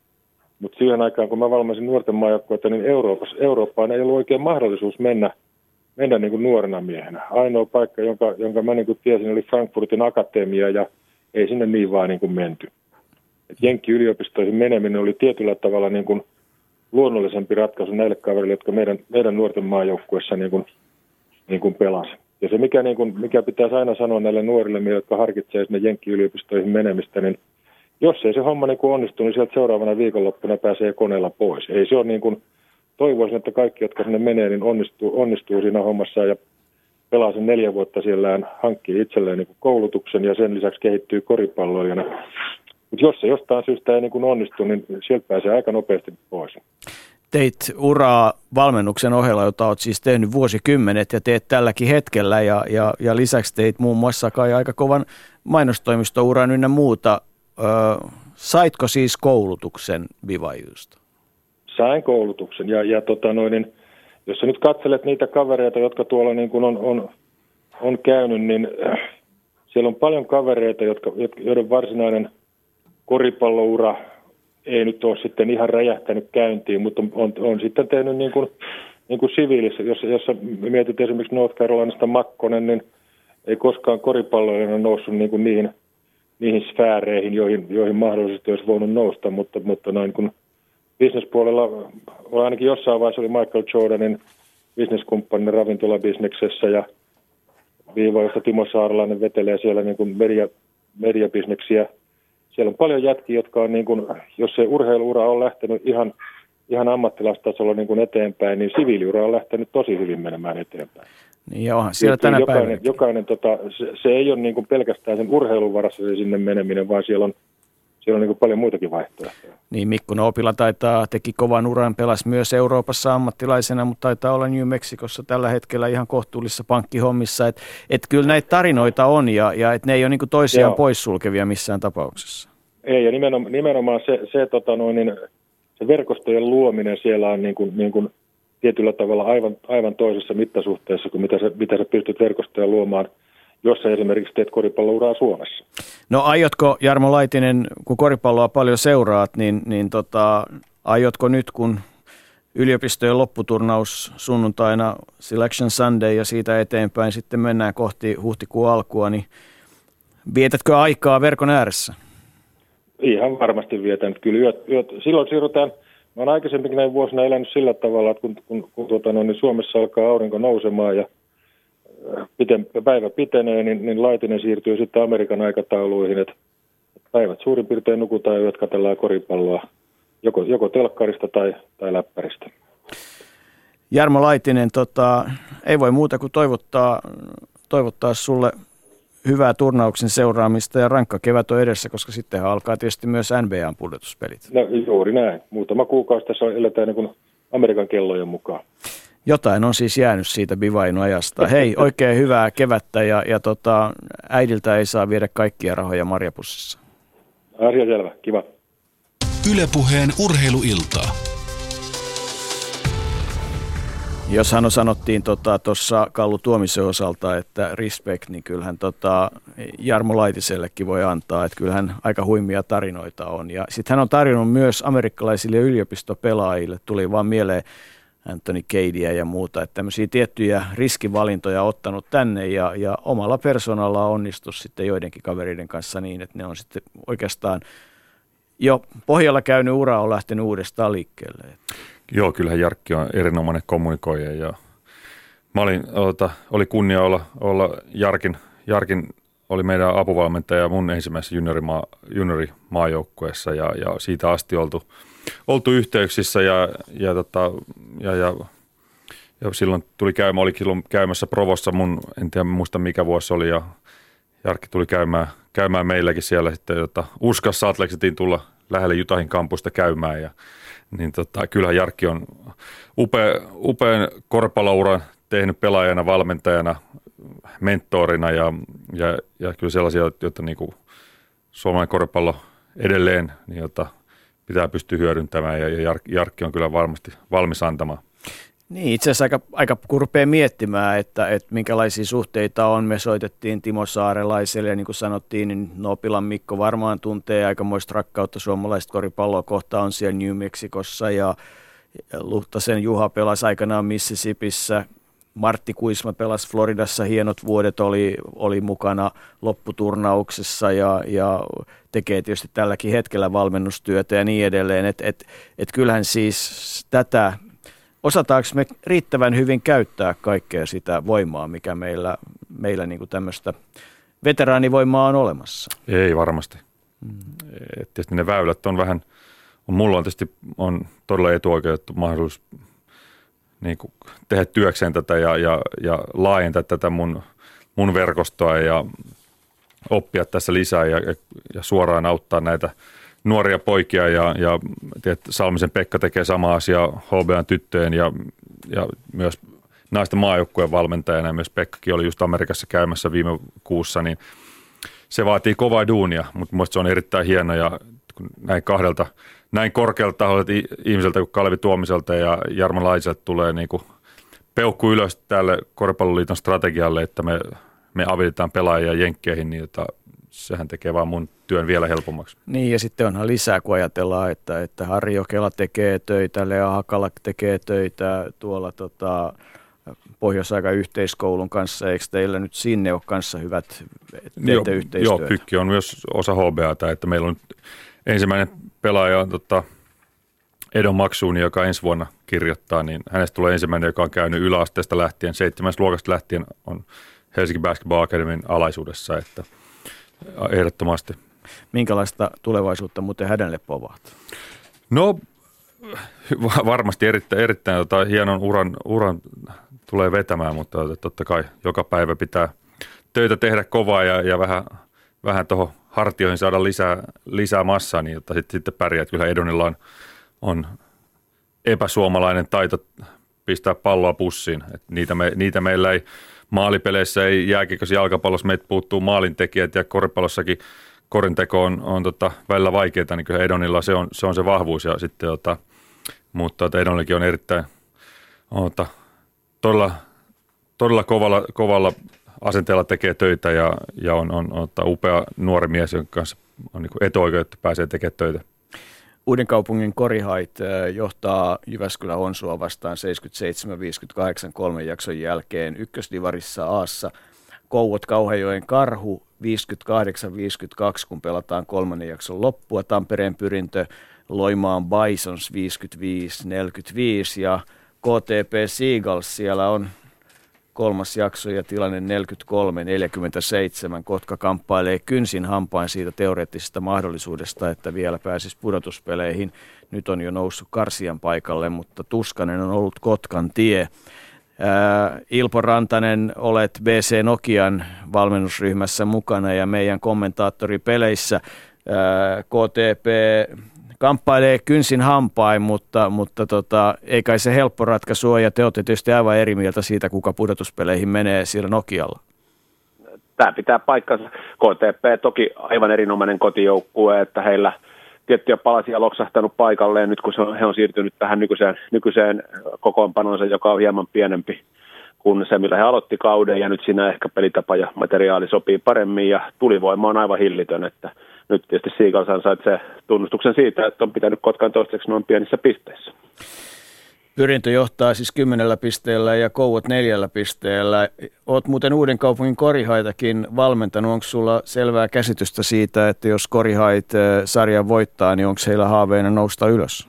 Mutta siihen aikaan, kun mä valmaisin nuorten maajoukkuetta, niin Euroopassa, Eurooppaan ei ollut oikein mahdollisuus mennä, mennä niin kuin nuorena miehenä. Ainoa paikka, jonka, jonka mä niin kuin tiesin, oli Frankfurtin akatemia ja ei sinne niin vaan niin kuin menty. Et Jenkki-yliopistoihin meneminen oli tietyllä tavalla niin kuin luonnollisempi ratkaisu näille kaverille, jotka meidän, meidän nuorten maajoukkuessa niin kuin, niin kuin pelasivat. Ja se, mikä, niin kuin, mikä pitäisi aina sanoa näille nuorille, jotka harkitsevat sinne Jenkki-yliopistoihin menemistä, niin jos ei se homma niin kuin onnistu, niin sieltä seuraavana viikonloppuna pääsee koneella pois. Ei se ole niin kuin, toivoisin, että kaikki, jotka sinne menee, niin onnistuu, onnistuu siinä hommassa ja pelaa sen neljä vuotta siellä, hankkii itselleen niin koulutuksen ja sen lisäksi kehittyy koripalloilijana. Mutta jos se jostain syystä ei niin kuin onnistu, niin sieltä pääsee aika nopeasti pois. Teit uraa valmennuksen ohella, jota olet siis tehnyt vuosikymmenet ja teet tälläkin hetkellä. Ja, ja, ja lisäksi teit muun muassa kai aika kovan mainostoimistouran ynnä muuta. Ö, saitko siis koulutuksen Vivajusta? Sain koulutuksen ja, ja tota noin, jos sä nyt katselet niitä kavereita, jotka tuolla niin kuin on, on, on käynyt, niin äh, siellä on paljon kavereita, jotka, joiden varsinainen koripalloura ei nyt ole sitten ihan räjähtänyt käyntiin, mutta on, on, on sitten tehnyt niin kuin, niin kuin siviilissä, jos, jos mietit esimerkiksi North Carolinasta Makkonen, niin ei koskaan koripalloilla noussut niin kuin niihin, niihin sfääreihin, joihin, joihin mahdollisesti olisi voinut nousta, mutta, mutta noin kun bisnespuolella, ainakin jossain vaiheessa oli Michael Jordanin bisneskumppanin ravintolabisneksessä ja viiva, josta Timo Saaralainen vetelee siellä niin kuin media, mediabisneksiä – siellä on paljon jätkiä, jotka on, niin kuin, jos se urheiluura on lähtenyt ihan, ihan ammattilaistasolla niin kuin eteenpäin, niin siviiliura on lähtenyt tosi hyvin menemään eteenpäin. Niin joo, siellä tänä jokainen, päivänä. jokainen tota, se, se, ei ole niin kuin pelkästään sen urheilun varassa se sinne meneminen, vaan siellä on, siellä on niin kuin paljon muitakin vaihtoehtoja. Niin, Mikko Noopila taitaa, teki kovan uran, pelasi myös Euroopassa ammattilaisena, mutta taitaa olla New Mexicossa tällä hetkellä ihan kohtuullisessa pankkihommissa. Että et kyllä näitä tarinoita on ja, ja että ne ei ole niin toisiaan Joo. poissulkevia missään tapauksessa. Ei, ja nimenomaan, nimenomaan se, se, tota noin, niin, se verkostojen luominen siellä on niin kuin, niin kuin tietyllä tavalla aivan, aivan toisessa mittasuhteessa kuin mitä sä, mitä sä pystyt verkostoja luomaan – jos sä esimerkiksi teet koripallouraa Suomessa. No aiotko, Jarmo Laitinen, kun koripalloa paljon seuraat, niin, niin tota, aiotko nyt, kun yliopistojen lopputurnaus sunnuntaina Selection Sunday ja siitä eteenpäin sitten mennään kohti huhtikuun alkua, niin vietätkö aikaa verkon ääressä? Ihan varmasti vietän. Kyllä yöt, yöt, silloin siirrytään, mä olen aikaisemminkin näin vuosina elänyt sillä tavalla, että kun, kun, kun tuota, no, niin Suomessa alkaa aurinko nousemaan ja – piten, päivä pitenee, niin, niin laitinen siirtyy sitten Amerikan aikatauluihin, että päivät suurin piirtein nukutaan ja katsellaan koripalloa joko, joko telkkarista tai, tai läppäristä. Jarmo Laitinen, tota, ei voi muuta kuin toivottaa, toivottaa sulle hyvää turnauksen seuraamista ja rankka kevät on edessä, koska sitten alkaa tietysti myös NBAn pudotuspelit. No juuri näin. Muutama kuukausi tässä eletään niin kuin Amerikan kellojen mukaan. Jotain on siis jäänyt siitä Bivain ajasta. Hei, oikein hyvää kevättä ja, ja tota, äidiltä ei saa viedä kaikkia rahoja marjapussissa. Asia selvä, kiva. Ylepuheen urheiluiltaa. Jos hän sanottiin tuossa tota, Kallu Tuomisen osalta, että respect, niin kyllähän tota, Jarmo Laitisellekin voi antaa, että kyllähän aika huimia tarinoita on. Ja sitten hän on tarjonnut myös amerikkalaisille yliopistopelaajille, tuli vaan mieleen Anthony Cadia ja muuta, että tämmöisiä tiettyjä riskivalintoja ottanut tänne ja, ja omalla persoonalla onnistu sitten joidenkin kavereiden kanssa niin, että ne on sitten oikeastaan jo pohjalla käynyt ura on lähtenyt uudestaan liikkeelle. Joo, kyllähän Jarkki on erinomainen kommunikoija ja mä olin, ota, oli kunnia olla, olla Jarkin, Jarkin oli meidän apuvalmentaja mun ensimmäisessä juniorimaa, juniorimaajoukkueessa ja, ja siitä asti oltu – oltu yhteyksissä ja, ja, tota, ja, ja, ja silloin tuli käymä, oli silloin käymässä Provossa mun, en tiedä muista mikä vuosi oli ja Jarkki tuli käymään, käymään meilläkin siellä sitten, jota uskassa Atleksetiin tulla lähelle Jutahin kampusta käymään ja niin tota, kyllähän Jarkki on upea, upean korpalouran tehnyt pelaajana, valmentajana, mentorina ja, ja, ja kyllä sellaisia, joita niin kuin suomalainen koripallo edelleen niin jota pitää pystyä hyödyntämään ja Jarkki on kyllä varmasti valmis antamaan. Niin, itse asiassa aika, aika kun rupeaa miettimään, että, että minkälaisia suhteita on. Me soitettiin Timo Saarelaiselle ja niin kuin sanottiin, niin Nopilan Mikko varmaan tuntee aikamoista rakkautta suomalaista koripalloa kohtaan on siellä New Mexicossa ja Luhtasen Juha pelasi aikanaan Mississippissä Martti Kuisma pelasi Floridassa hienot vuodet, oli, oli mukana lopputurnauksessa ja, ja tekee tietysti tälläkin hetkellä valmennustyötä ja niin edelleen. Et, et, et kyllähän siis tätä, osataanko me riittävän hyvin käyttää kaikkea sitä voimaa, mikä meillä, meillä niin tämmöistä veteraanivoimaa on olemassa? Ei varmasti. Hmm. Tietysti ne väylät on vähän, on, mulla on tietysti on todella etuoikeutettu mahdollisuus niin kuin tehdä työkseen tätä ja, ja, ja laajentaa tätä mun, mun verkostoa ja oppia tässä lisää ja, ja suoraan auttaa näitä, nuoria poikia ja, ja tiedät, Salmisen Pekka tekee sama asia HBAn tyttöjen ja, ja myös naisten maajoukkueen valmentajana ja myös Pekkakin oli just Amerikassa käymässä viime kuussa, niin se vaatii kovaa duunia, mutta minusta se on erittäin hieno ja kun näin kahdelta, näin korkealta taholta ihmiseltä kuin Kalevi Tuomiselta ja Jarmo Laiselta tulee niin kuin peukku ylös tälle Koripalloliiton strategialle, että me, me avitetaan pelaajia jenkkeihin, niin että sehän tekee vaan mun työn vielä helpommaksi. Niin ja sitten onhan lisää, kun ajatellaan, että, että Harri Jokela tekee töitä, Lea Hakala tekee töitä tuolla tota, Pohjois-aika yhteiskoulun kanssa. Eikö teillä nyt sinne ole kanssa hyvät, teette joo, yhteistyötä? Joo, Pykki on myös osa HBAta, että meillä on ensimmäinen pelaaja tota, Edon Maksuuni, joka ensi vuonna kirjoittaa, niin hänestä tulee ensimmäinen, joka on käynyt yläasteesta lähtien, seitsemäs luokasta lähtien on Helsinki Basketball Academyn alaisuudessa, että ehdottomasti. Minkälaista tulevaisuutta muuten hänelle povahtaa? No varmasti erittäin, erittäin tota, hienon uran, uran tulee vetämään, mutta totta kai joka päivä pitää töitä tehdä kovaa ja, ja vähän, vähän tuohon hartioihin saada lisää, lisää massaa, niin jotta sitten, sitten pärjää. Kyllä Edonilla on, on epäsuomalainen taito pistää palloa pussiin. Et niitä, me, niitä meillä ei maalipeleissä, ei jääkiekossa jalkapallossa, meitä puuttuu maalintekijät ja koripallossakin korinteko on, on tota, välillä vaikeaa, niin kyllä Edonilla se on se, on se vahvuus. Ja sitten, tota, mutta tota, Edonillakin on erittäin on, tota, todella, todella kovalla, kovalla asenteella tekee töitä ja, ja on, on, on upea nuori mies, jonka kanssa on niin etuoikeutettu pääsee tekemään töitä. Uuden kaupungin Korihait johtaa Jyväskylän Onsua vastaan 77-58 kolmen jakson jälkeen ykkösdivarissa Aassa. Kouot Kauhajoen Karhu 58-52, kun pelataan kolmannen jakson loppua. Tampereen pyrintö Loimaan Bisons 55-45 ja KTP Seagulls siellä on kolmas jakso ja tilanne 43-47. Kotka kamppailee kynsin hampain siitä teoreettisesta mahdollisuudesta, että vielä pääsisi pudotuspeleihin. Nyt on jo noussut Karsian paikalle, mutta tuskanen on ollut Kotkan tie. Ää, Ilpo Rantanen, olet BC Nokian valmennusryhmässä mukana ja meidän kommentaattori peleissä. Ää, KTP kamppailee kynsin hampain, mutta, mutta tota, ei kai se helppo ratkaisu ole, ja te olette tietysti aivan eri mieltä siitä, kuka pudotuspeleihin menee siellä Nokialla. Tämä pitää paikkansa. KTP toki aivan erinomainen kotijoukkue, että heillä tiettyjä palasia loksahtanut paikalleen nyt, kun he on siirtynyt tähän nykyiseen, nykyiseen kokoonpanonsa, joka on hieman pienempi kuin se, millä he aloitti kauden, ja nyt siinä ehkä pelitapa ja materiaali sopii paremmin, ja tulivoima on aivan hillitön, että nyt tietysti Seagulls ansaitsee tunnustuksen siitä, että on pitänyt Kotkan toistaiseksi noin pienissä pisteissä. Pyrintö johtaa siis kymmenellä pisteellä ja Kouot neljällä pisteellä. Oot muuten uuden kaupungin Korihaitakin valmentanut. Onko sulla selvää käsitystä siitä, että jos Korihait eh, sarjan voittaa, niin onko heillä haaveena nousta ylös?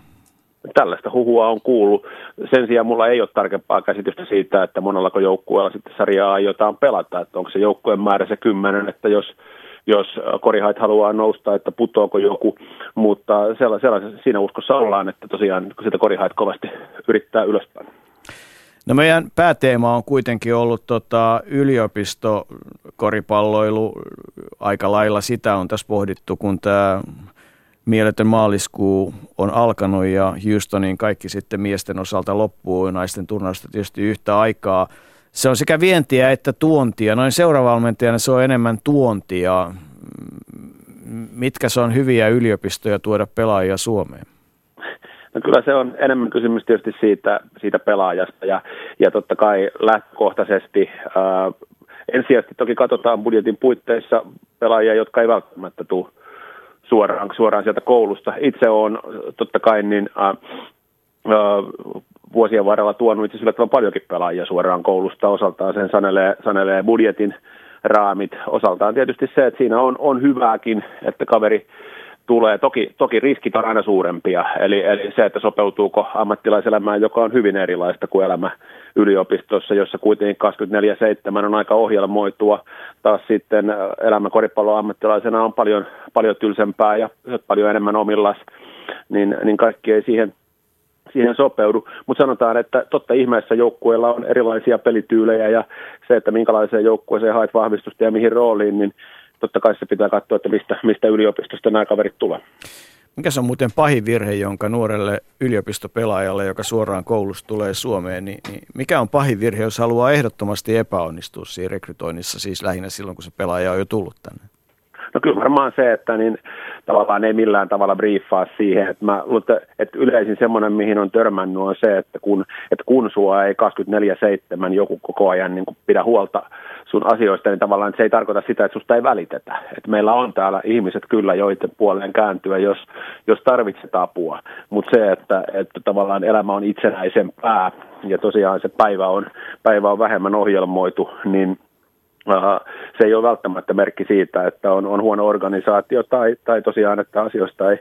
Tällaista huhua on kuullut. Sen sijaan mulla ei ole tarkempaa käsitystä siitä, että monellako joukkueella sitten sarjaa aiotaan pelata. Että onko se joukkueen määrä se kymmenen, että jos – jos korihait haluaa nousta, että putoako joku, mutta sellaisen, siinä uskossa ollaan, että tosiaan sitä korihait kovasti yrittää ylöspäin. No meidän pääteema on kuitenkin ollut tota yliopistokoripalloilu aika lailla. Sitä on tässä pohdittu, kun tämä mieletön maaliskuu on alkanut ja Houstonin kaikki sitten miesten osalta loppuu naisten turnausta tietysti yhtä aikaa – se on sekä vientiä että tuontia. Noin seuravalmentajana se on enemmän tuontia. Mitkä se on hyviä yliopistoja tuoda pelaajia Suomeen? No kyllä se on enemmän kysymys tietysti siitä, siitä pelaajasta ja, ja totta kai lähtökohtaisesti ää, ensisijaisesti toki katsotaan budjetin puitteissa pelaajia, jotka ei välttämättä tule suoraan, suoraan sieltä koulusta. Itse on totta kai niin, ää, vuosien varrella tuonut itse yllättävän paljonkin pelaajia suoraan koulusta. Osaltaan sen sanelee, sanelee budjetin raamit. Osaltaan tietysti se, että siinä on, on hyvääkin, että kaveri tulee. Toki, toki riskit on aina suurempia, eli, eli se, että sopeutuuko ammattilaiselämään, joka on hyvin erilaista kuin elämä yliopistossa, jossa kuitenkin 24-7 on aika ohjelmoitua. Taas sitten elämä koripallon ammattilaisena on paljon, paljon tylsempää ja paljon enemmän omillas, niin, niin kaikki ei siihen siihen sopeudu, mutta sanotaan, että totta ihmeessä joukkueella on erilaisia pelityylejä ja se, että minkälaiseen joukkueeseen haet vahvistusta ja mihin rooliin, niin totta kai se pitää katsoa, että mistä, mistä yliopistosta nämä kaverit tulee. mikä se on muuten pahin virhe, jonka nuorelle yliopistopelaajalle, joka suoraan koulusta tulee Suomeen, niin, niin mikä on pahin virhe, jos haluaa ehdottomasti epäonnistua siinä rekrytoinnissa, siis lähinnä silloin, kun se pelaaja on jo tullut tänne? No kyllä varmaan se, että niin tavallaan ei millään tavalla briefaa siihen. Että mä luulen, että yleisin semmoinen, mihin on törmännyt, on se, että kun, että kun sua ei 24-7 joku koko ajan niin pidä huolta sun asioista, niin tavallaan että se ei tarkoita sitä, että susta ei välitetä. Että meillä on täällä ihmiset kyllä, joiden puoleen kääntyä, jos, jos tarvitset apua. Mutta se, että, että tavallaan elämä on itsenäisempää ja tosiaan se päivä on, päivä on vähemmän ohjelmoitu, niin se ei ole välttämättä merkki siitä, että on, on huono organisaatio tai, tai tosiaan, että asioista ei,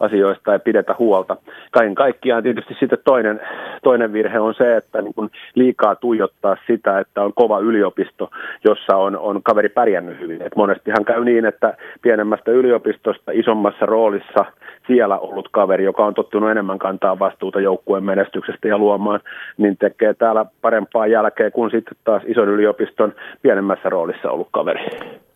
asioista ei pidetä huolta. Kaiken kaikkiaan tietysti sitten toinen, toinen virhe on se, että niin kuin liikaa tuijottaa sitä, että on kova yliopisto, jossa on, on kaveri pärjännyt hyvin. Et monestihan käy niin, että pienemmästä yliopistosta isommassa roolissa siellä ollut kaveri, joka on tottunut enemmän kantaa vastuuta joukkueen menestyksestä ja luomaan, niin tekee täällä parempaa jälkeä kuin sitten taas ison yliopiston pienemmässä roolissa ollut kaveri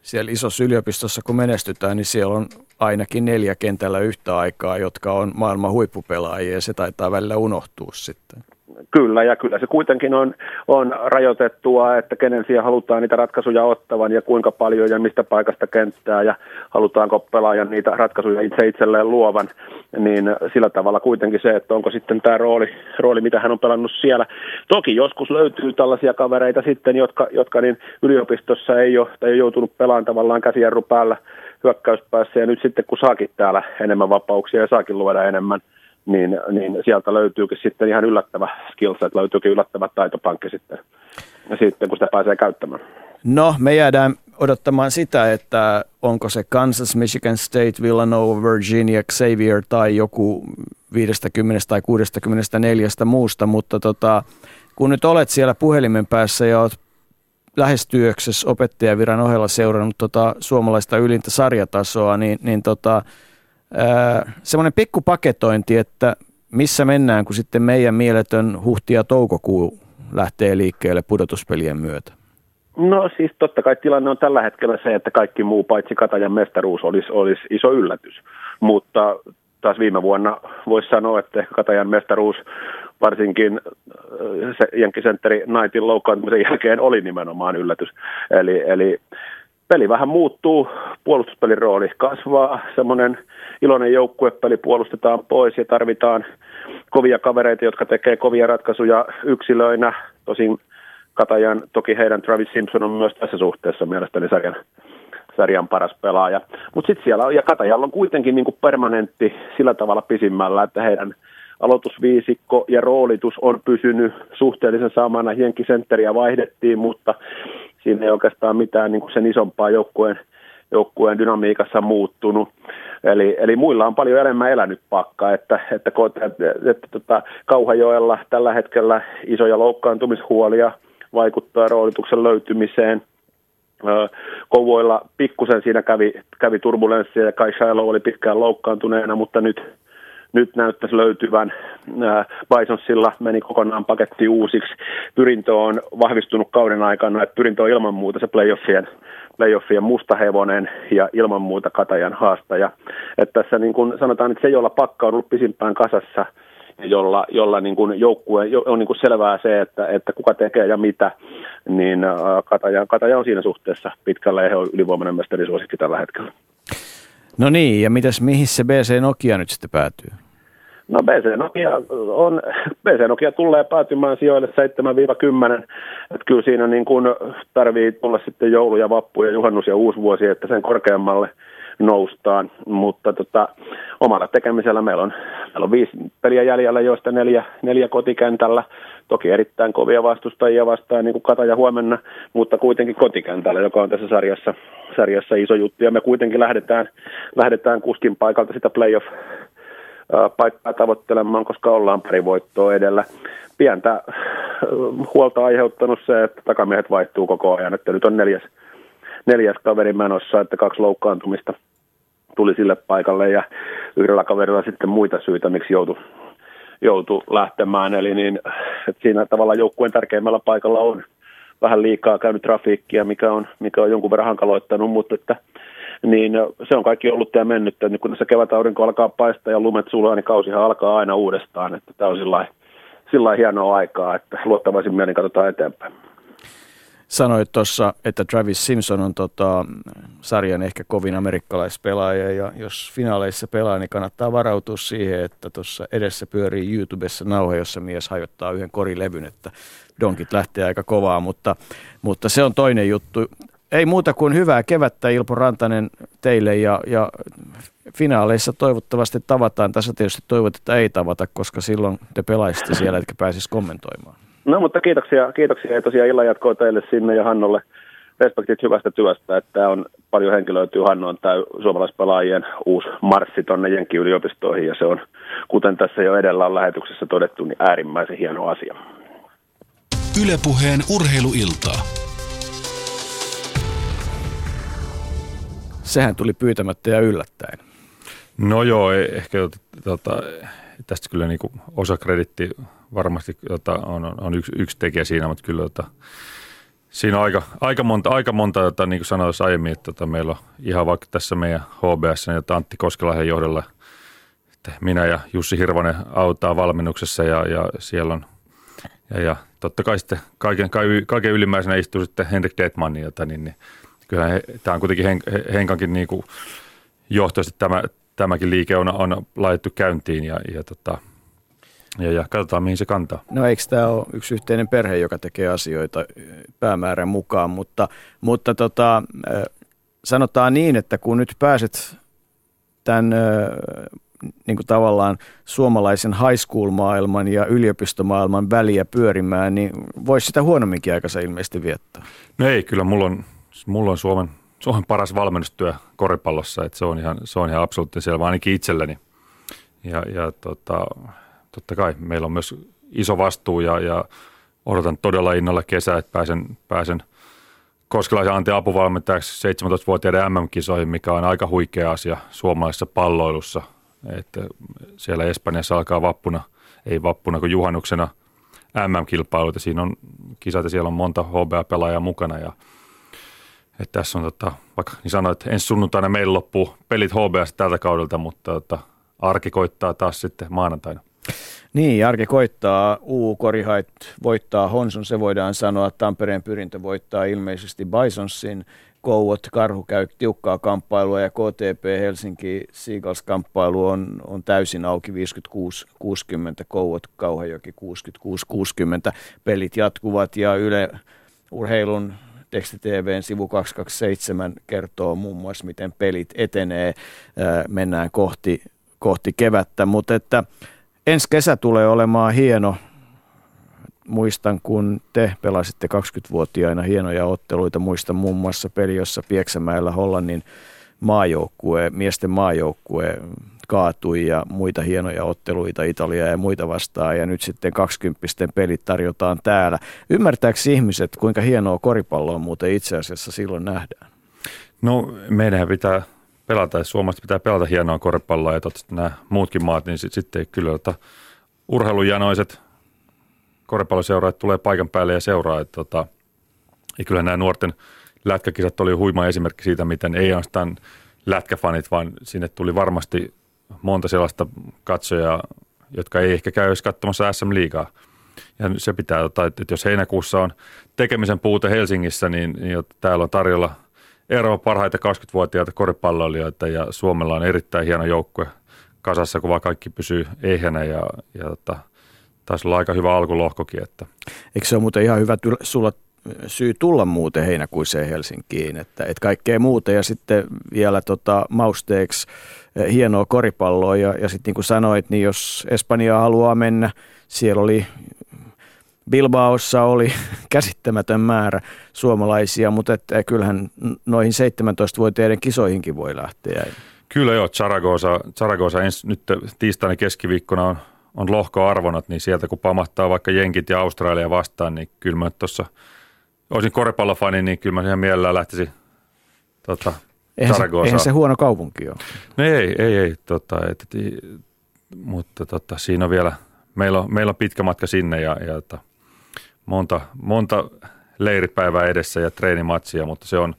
siellä isossa yliopistossa, kun menestytään, niin siellä on ainakin neljä kentällä yhtä aikaa, jotka on maailman huippupelaajia ja se taitaa välillä unohtua sitten. Kyllä, ja kyllä se kuitenkin on, on rajoitettua, että kenen siihen halutaan niitä ratkaisuja ottavan ja kuinka paljon ja mistä paikasta kenttää ja halutaanko pelaajan niitä ratkaisuja itse itselleen luovan, niin sillä tavalla kuitenkin se, että onko sitten tämä rooli, rooli mitä hän on pelannut siellä. Toki joskus löytyy tällaisia kavereita sitten, jotka, jotka niin yliopistossa ei ole, tai ei joutunut pelaamaan tavallaan käsijarru päällä hyökkäyspäässä, ja nyt sitten kun saakin täällä enemmän vapauksia ja saakin luoda enemmän, niin, niin sieltä löytyykin sitten ihan yllättävä skillset, löytyykin yllättävä taitopankki sitten, ja sitten kun sitä pääsee käyttämään. No, me jäädään odottamaan sitä, että onko se Kansas, Michigan State, Villanova, Virginia, Xavier tai joku 50 tai 64 muusta, mutta tota, kun nyt olet siellä puhelimen päässä ja olet lähestyöksessä opettajaviran ohella seurannut tota suomalaista ylintä sarjatasoa, niin, niin tota, semmoinen pikku paketointi, että missä mennään, kun sitten meidän mieletön huhti ja toukokuu lähtee liikkeelle pudotuspelien myötä? No siis totta kai tilanne on tällä hetkellä se, että kaikki muu paitsi Katajan mestaruus olisi, olisi iso yllätys. Mutta taas viime vuonna voisi sanoa, että Katajan mestaruus varsinkin se Jenkkisentteri Knightin loukkaantumisen jälkeen oli nimenomaan yllätys. Eli, eli peli vähän muuttuu, puolustuspelin rooli kasvaa, semmoinen iloinen joukkuepeli puolustetaan pois ja tarvitaan kovia kavereita, jotka tekee kovia ratkaisuja yksilöinä. Tosin Katajan, toki heidän Travis Simpson on myös tässä suhteessa mielestäni sarjan, sarjan paras pelaaja. Mutta sitten siellä on, ja Katajalla on kuitenkin niin permanentti sillä tavalla pisimmällä, että heidän aloitusviisikko ja roolitus on pysynyt suhteellisen samana. Jenkkisentteriä vaihdettiin, mutta siinä ei oikeastaan mitään niin sen isompaa joukkueen, joukkueen dynamiikassa muuttunut. Eli, eli muilla on paljon enemmän elänyt pakka, että, että, että, että, tota, Kauhajoella tällä hetkellä isoja loukkaantumishuolia vaikuttaa roolituksen löytymiseen. Kouvoilla pikkusen siinä kävi, kävi turbulenssia ja Kai Shiloh oli pitkään loukkaantuneena, mutta nyt nyt näyttäisi löytyvän. Bisonsilla meni kokonaan paketti uusiksi. Pyrintö on vahvistunut kauden aikana, että pyrintö on ilman muuta se playoffien, playoffien musta hevonen ja ilman muuta Katajan haastaja. Että tässä niin kuin sanotaan, että se, jolla pakka on ollut pisimpään kasassa, jolla, jolla niin kuin joukkue, on niin kuin selvää se, että, että kuka tekee ja mitä, niin Kataja, Kataja on siinä suhteessa pitkällä ja he on ylivoimainen mestarisuosikki tällä hetkellä. No niin, ja mitäs, mihin se BC Nokia nyt sitten päätyy? No BC Nokia, on, BC Nokia tulee päätymään sijoille 7-10. Että kyllä siinä niin kuin tarvii tulla sitten joulu ja vappu ja juhannus ja uusi vuosi, että sen korkeammalle noustaan. Mutta tota, omalla tekemisellä meillä on, meillä on viisi peliä jäljellä, joista neljä, neljä kotikentällä. Toki erittäin kovia vastustajia vastaan, niin kuin Kataja huomenna, mutta kuitenkin kotikentällä, joka on tässä sarjassa, sarjassa iso juttu. Ja me kuitenkin lähdetään, lähdetään kuskin paikalta sitä playoff paikkaa tavoittelemaan, koska ollaan pari voittoa edellä. Pientä huolta aiheuttanut se, että takamiehet vaihtuu koko ajan, että nyt on neljäs, neljäs kaveri menossa, että kaksi loukkaantumista tuli sille paikalle ja yhdellä kaverilla sitten muita syitä, miksi joutui joutu lähtemään. Eli niin, että siinä tavalla joukkueen tärkeimmällä paikalla on vähän liikaa käynyt trafiikkia, mikä on, mikä on jonkun verran hankaloittanut, mutta että niin se on kaikki ollut ja mennyt. Nyt kun tässä kevätaurinko alkaa paistaa ja lumet sulaa, niin kausihan alkaa aina uudestaan. Että tämä on sillä sillä hienoa aikaa, että luottavaisin mielin katsotaan eteenpäin. Sanoit tuossa, että Travis Simpson on tota, sarjan ehkä kovin amerikkalaispelaaja ja jos finaaleissa pelaa, niin kannattaa varautua siihen, että tuossa edessä pyörii YouTubessa nauhe, jossa mies hajottaa yhden korilevyn, että donkit lähtee aika kovaa, mutta, mutta se on toinen juttu. Ei muuta kuin hyvää kevättä Ilpo Rantanen teille ja, ja finaaleissa toivottavasti tavataan. Tässä tietysti toivot, että ei tavata, koska silloin te pelaisitte siellä, etkä pääsisi kommentoimaan. No mutta kiitoksia, kiitoksia ja tosiaan illan jatkoa teille sinne ja Hannolle. Respektit hyvästä työstä, että on paljon henkilöityy. Hanno on tämä suomalaispelaajien uusi marssi tuonne Jenkki-yliopistoihin ja se on, kuten tässä jo edellä on lähetyksessä todettu, niin äärimmäisen hieno asia. Ylepuheen urheiluiltaa. Sehän tuli pyytämättä ja yllättäen. No joo, e- ehkä tota, tästä kyllä niin kuin osa kreditti varmasti tota, on, on yksi, yksi tekijä siinä, mutta kyllä tota, siinä on aika, aika monta, aika monta tota, niin kuin sanoin aiemmin, että tota, meillä on ihan vaikka tässä meidän HBS ja Antti Koskelahden johdolla, että minä ja Jussi Hirvonen auttaa valmennuksessa ja, ja siellä on ja, ja totta kai sitten kaiken, kaiken ylimmäisenä istuu sitten Henrik Detman, jota, niin, niin kyllä tämä on kuitenkin Hen, Henkankin niin kuin johtoisesti tämä, tämäkin liike on, on laitettu käyntiin ja, ja, tota, ja, ja katsotaan mihin se kantaa. No eikö tämä ole yksi yhteinen perhe, joka tekee asioita päämäärän mukaan, mutta, mutta tota, sanotaan niin, että kun nyt pääset tämän niin kuin tavallaan suomalaisen high school-maailman ja yliopistomaailman väliä pyörimään, niin voisi sitä huonomminkin aikansa ilmeisesti viettää. No ei, kyllä mulla on, mulla on Suomen, Suomen paras valmennustyö koripallossa, että se on ihan, se on ihan absoluuttisesti selvä ainakin itselleni. Ja, ja tota, totta kai meillä on myös iso vastuu ja, ja odotan todella innolla kesää, että pääsen, pääsen Koskelaisen Antti apuvalmentajaksi 17-vuotiaiden MM-kisoihin, mikä on aika huikea asia suomalaisessa palloilussa – että siellä Espanjassa alkaa vappuna, ei vappuna kuin juhannuksena MM-kilpailut ja siinä on kisat ja siellä on monta HBA-pelaajaa mukana ja että tässä on, tota, vaikka niin sanoin, että ensi sunnuntaina meillä loppuu pelit HBS tältä kaudelta, mutta tota, arki koittaa taas sitten maanantaina. Niin, Arki koittaa, uu Korihait voittaa Honson, se voidaan sanoa. Tampereen pyrintö voittaa ilmeisesti Bisonsin. Kouot, Karhu käy tiukkaa kamppailua ja KTP Helsinki Seagulls-kamppailu on, on täysin auki 56-60, Kouot, Kauhajoki 66-60. Pelit jatkuvat ja Yle Urheilun tekstitvn sivu 227 kertoo muun muassa, miten pelit etenee. Mennään kohti, kohti kevättä, mutta että ensi kesä tulee olemaan hieno muistan, kun te pelasitte 20-vuotiaina hienoja otteluita. Muistan muun muassa peli, jossa Pieksämäellä Hollannin maajoukkue, miesten maajoukkue kaatui ja muita hienoja otteluita Italia ja muita vastaan. Ja nyt sitten 20 pelit tarjotaan täällä. Ymmärtääkö ihmiset, kuinka hienoa koripalloa muuten itse asiassa silloin nähdään? No meidän pitää pelata, ja suomalaiset pitää pelata hienoa koripalloa ja totta nämä muutkin maat, niin sitten kyllä että urheilujanoiset koripalloseuraajat tulee paikan päälle ja seuraa. Että tota, ja kyllä nämä nuorten lätkäkisat oli huima esimerkki siitä, miten ei ainoastaan lätkäfanit, vaan sinne tuli varmasti monta sellaista katsojaa, jotka ei ehkä käy edes katsomassa SM-liigaa. Ja se pitää, tota, että jos heinäkuussa on tekemisen puute Helsingissä, niin, niin täällä on tarjolla Euroopan parhaita 20-vuotiaita koripalloilijoita ja Suomella on erittäin hieno joukkue kasassa, kun vaan kaikki pysyy ehjänä ja, ja tota, taisi olla aika hyvä alkulohkokin. Että. Eikö se ole muuten ihan hyvä tyl- sulla syy tulla muuten heinäkuiseen Helsinkiin, että, että kaikkea muuta ja sitten vielä tota, mausteeksi eh, hienoa koripalloa ja, ja sitten niin kuin sanoit, niin jos Espanja haluaa mennä, siellä oli Bilbaossa oli käsittämätön määrä suomalaisia, mutta että kyllähän noihin 17-vuotiaiden kisoihinkin voi lähteä. Kyllä joo, Zaragoza, Zaragoza ensi, nyt tiistaina keskiviikkona on on lohkoarvonat, niin sieltä kun pamahtaa vaikka Jenkit ja Australia vastaan, niin kyllä mä tuossa olisin koripallofani, niin kyllä mä ihan mielellään lähtisin tota, eihän se, eihän se huono kaupunki ole. No ei, ei, ei tota, et, et, mutta tota, siinä on vielä, meillä on, meillä on pitkä matka sinne ja, ja tota, monta, monta leiripäivää edessä ja treenimatsia, mutta se on,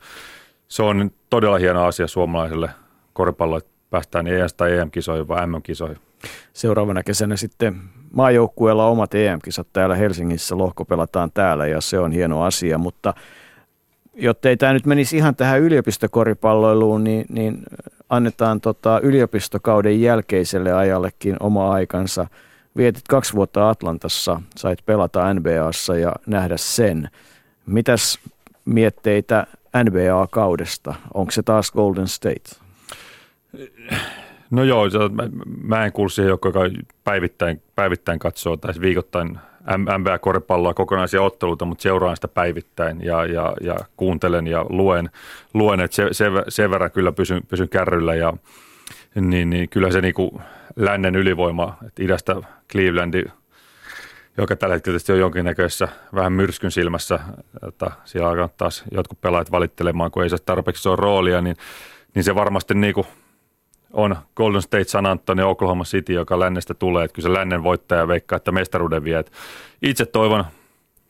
se on todella hieno asia suomalaiselle koripallolle, että päästään ES- tai EM-kisoihin vai MM-kisoihin. Seuraavana kesänä sitten maajoukkueella omat EM-kisat täällä Helsingissä, lohko pelataan täällä ja se on hieno asia, mutta jotta ei tämä nyt menisi ihan tähän yliopistokoripalloiluun, niin, niin annetaan tota yliopistokauden jälkeiselle ajallekin oma aikansa. Vietit kaksi vuotta Atlantassa, sait pelata NBAssa ja nähdä sen. Mitäs mietteitä NBA-kaudesta? Onko se taas Golden State? No joo, mä, en kuulu siihen, joka päivittäin, päivittäin katsoo tai viikoittain NBA-koripalloa kokonaisia otteluita, mutta seuraan sitä päivittäin ja, ja, ja kuuntelen ja luen, luen että se, se, sen verran kyllä pysyn, pysyn kärryllä ja niin, niin kyllä se niin kuin lännen ylivoima, että idästä Clevelandi, joka tällä hetkellä on jonkinnäköisessä vähän myrskyn silmässä, että siellä alkaa taas jotkut pelaajat valittelemaan, kun ei saa tarpeeksi ole roolia, niin, niin se varmasti niin kuin on Golden State, San Antonio, Oklahoma City, joka lännestä tulee. Että kyllä se lännen voittaja veikkaa, että mestaruuden vie. Et itse toivon,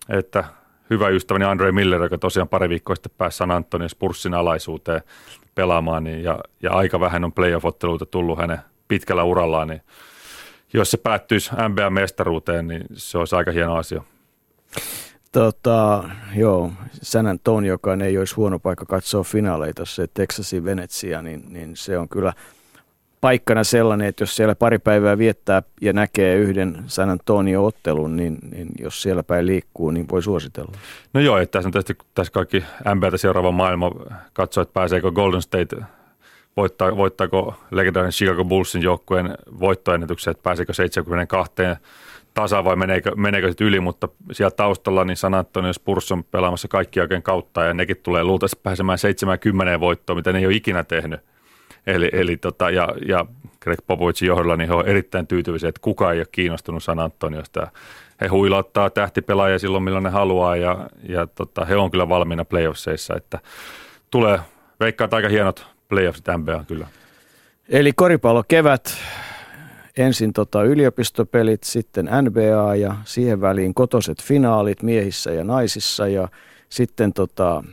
että hyvä ystäväni Andre Miller, joka tosiaan pari viikkoa sitten pääsi San Antonio Spurssin alaisuuteen pelaamaan, niin, ja, ja aika vähän on playoff-otteluita tullut hänen pitkällä urallaan, niin jos se päättyisi NBA-mestaruuteen, niin se olisi aika hieno asia. Tota, joo, San joka ei olisi huono paikka katsoa finaaleita, se Texasin Venetsia, niin, niin se on kyllä – paikkana sellainen, että jos siellä pari päivää viettää ja näkee yhden San Antonio-ottelun, niin, niin jos siellä päin liikkuu, niin voi suositella. No joo, että tässä on tietysti tässä kaikki MBtä seuraava maailma katsoo, että pääseekö Golden State voittaa, voittaako legendaarinen Chicago Bullsin joukkueen voittoennätyksen, että pääseekö 72 tasa vai meneekö, meneekö sitten yli, mutta siellä taustalla niin San Antonio Spurs on pelaamassa kaikki oikein kautta ja nekin tulee luultavasti pääsemään 70 voittoa, mitä ne ei ole ikinä tehnyt. Eli, eli tota, ja, ja Greg Popovicin johdolla niin he on erittäin tyytyväisiä, että kukaan ei ole kiinnostunut San Antoniosta. He huilauttaa tähtipelaajia silloin, milloin ne haluaa ja, ja tota, he on kyllä valmiina playoffseissa, että tulee veikkaa aika hienot playoffsit NBA kyllä. Eli koripallo kevät, ensin tota yliopistopelit, sitten NBA ja siihen väliin kotoset finaalit miehissä ja naisissa ja sitten tota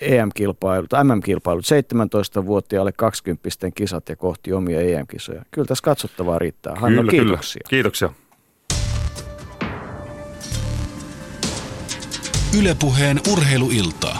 EM-kilpailut, MM-kilpailut, 17-vuotiaalle 20 kisat ja kohti omia EM-kisoja. Kyllä tässä katsottavaa riittää. Hanno, kyllä, kiitoksia. Kyllä. Kiitoksia. Ylepuheen urheiluiltaa.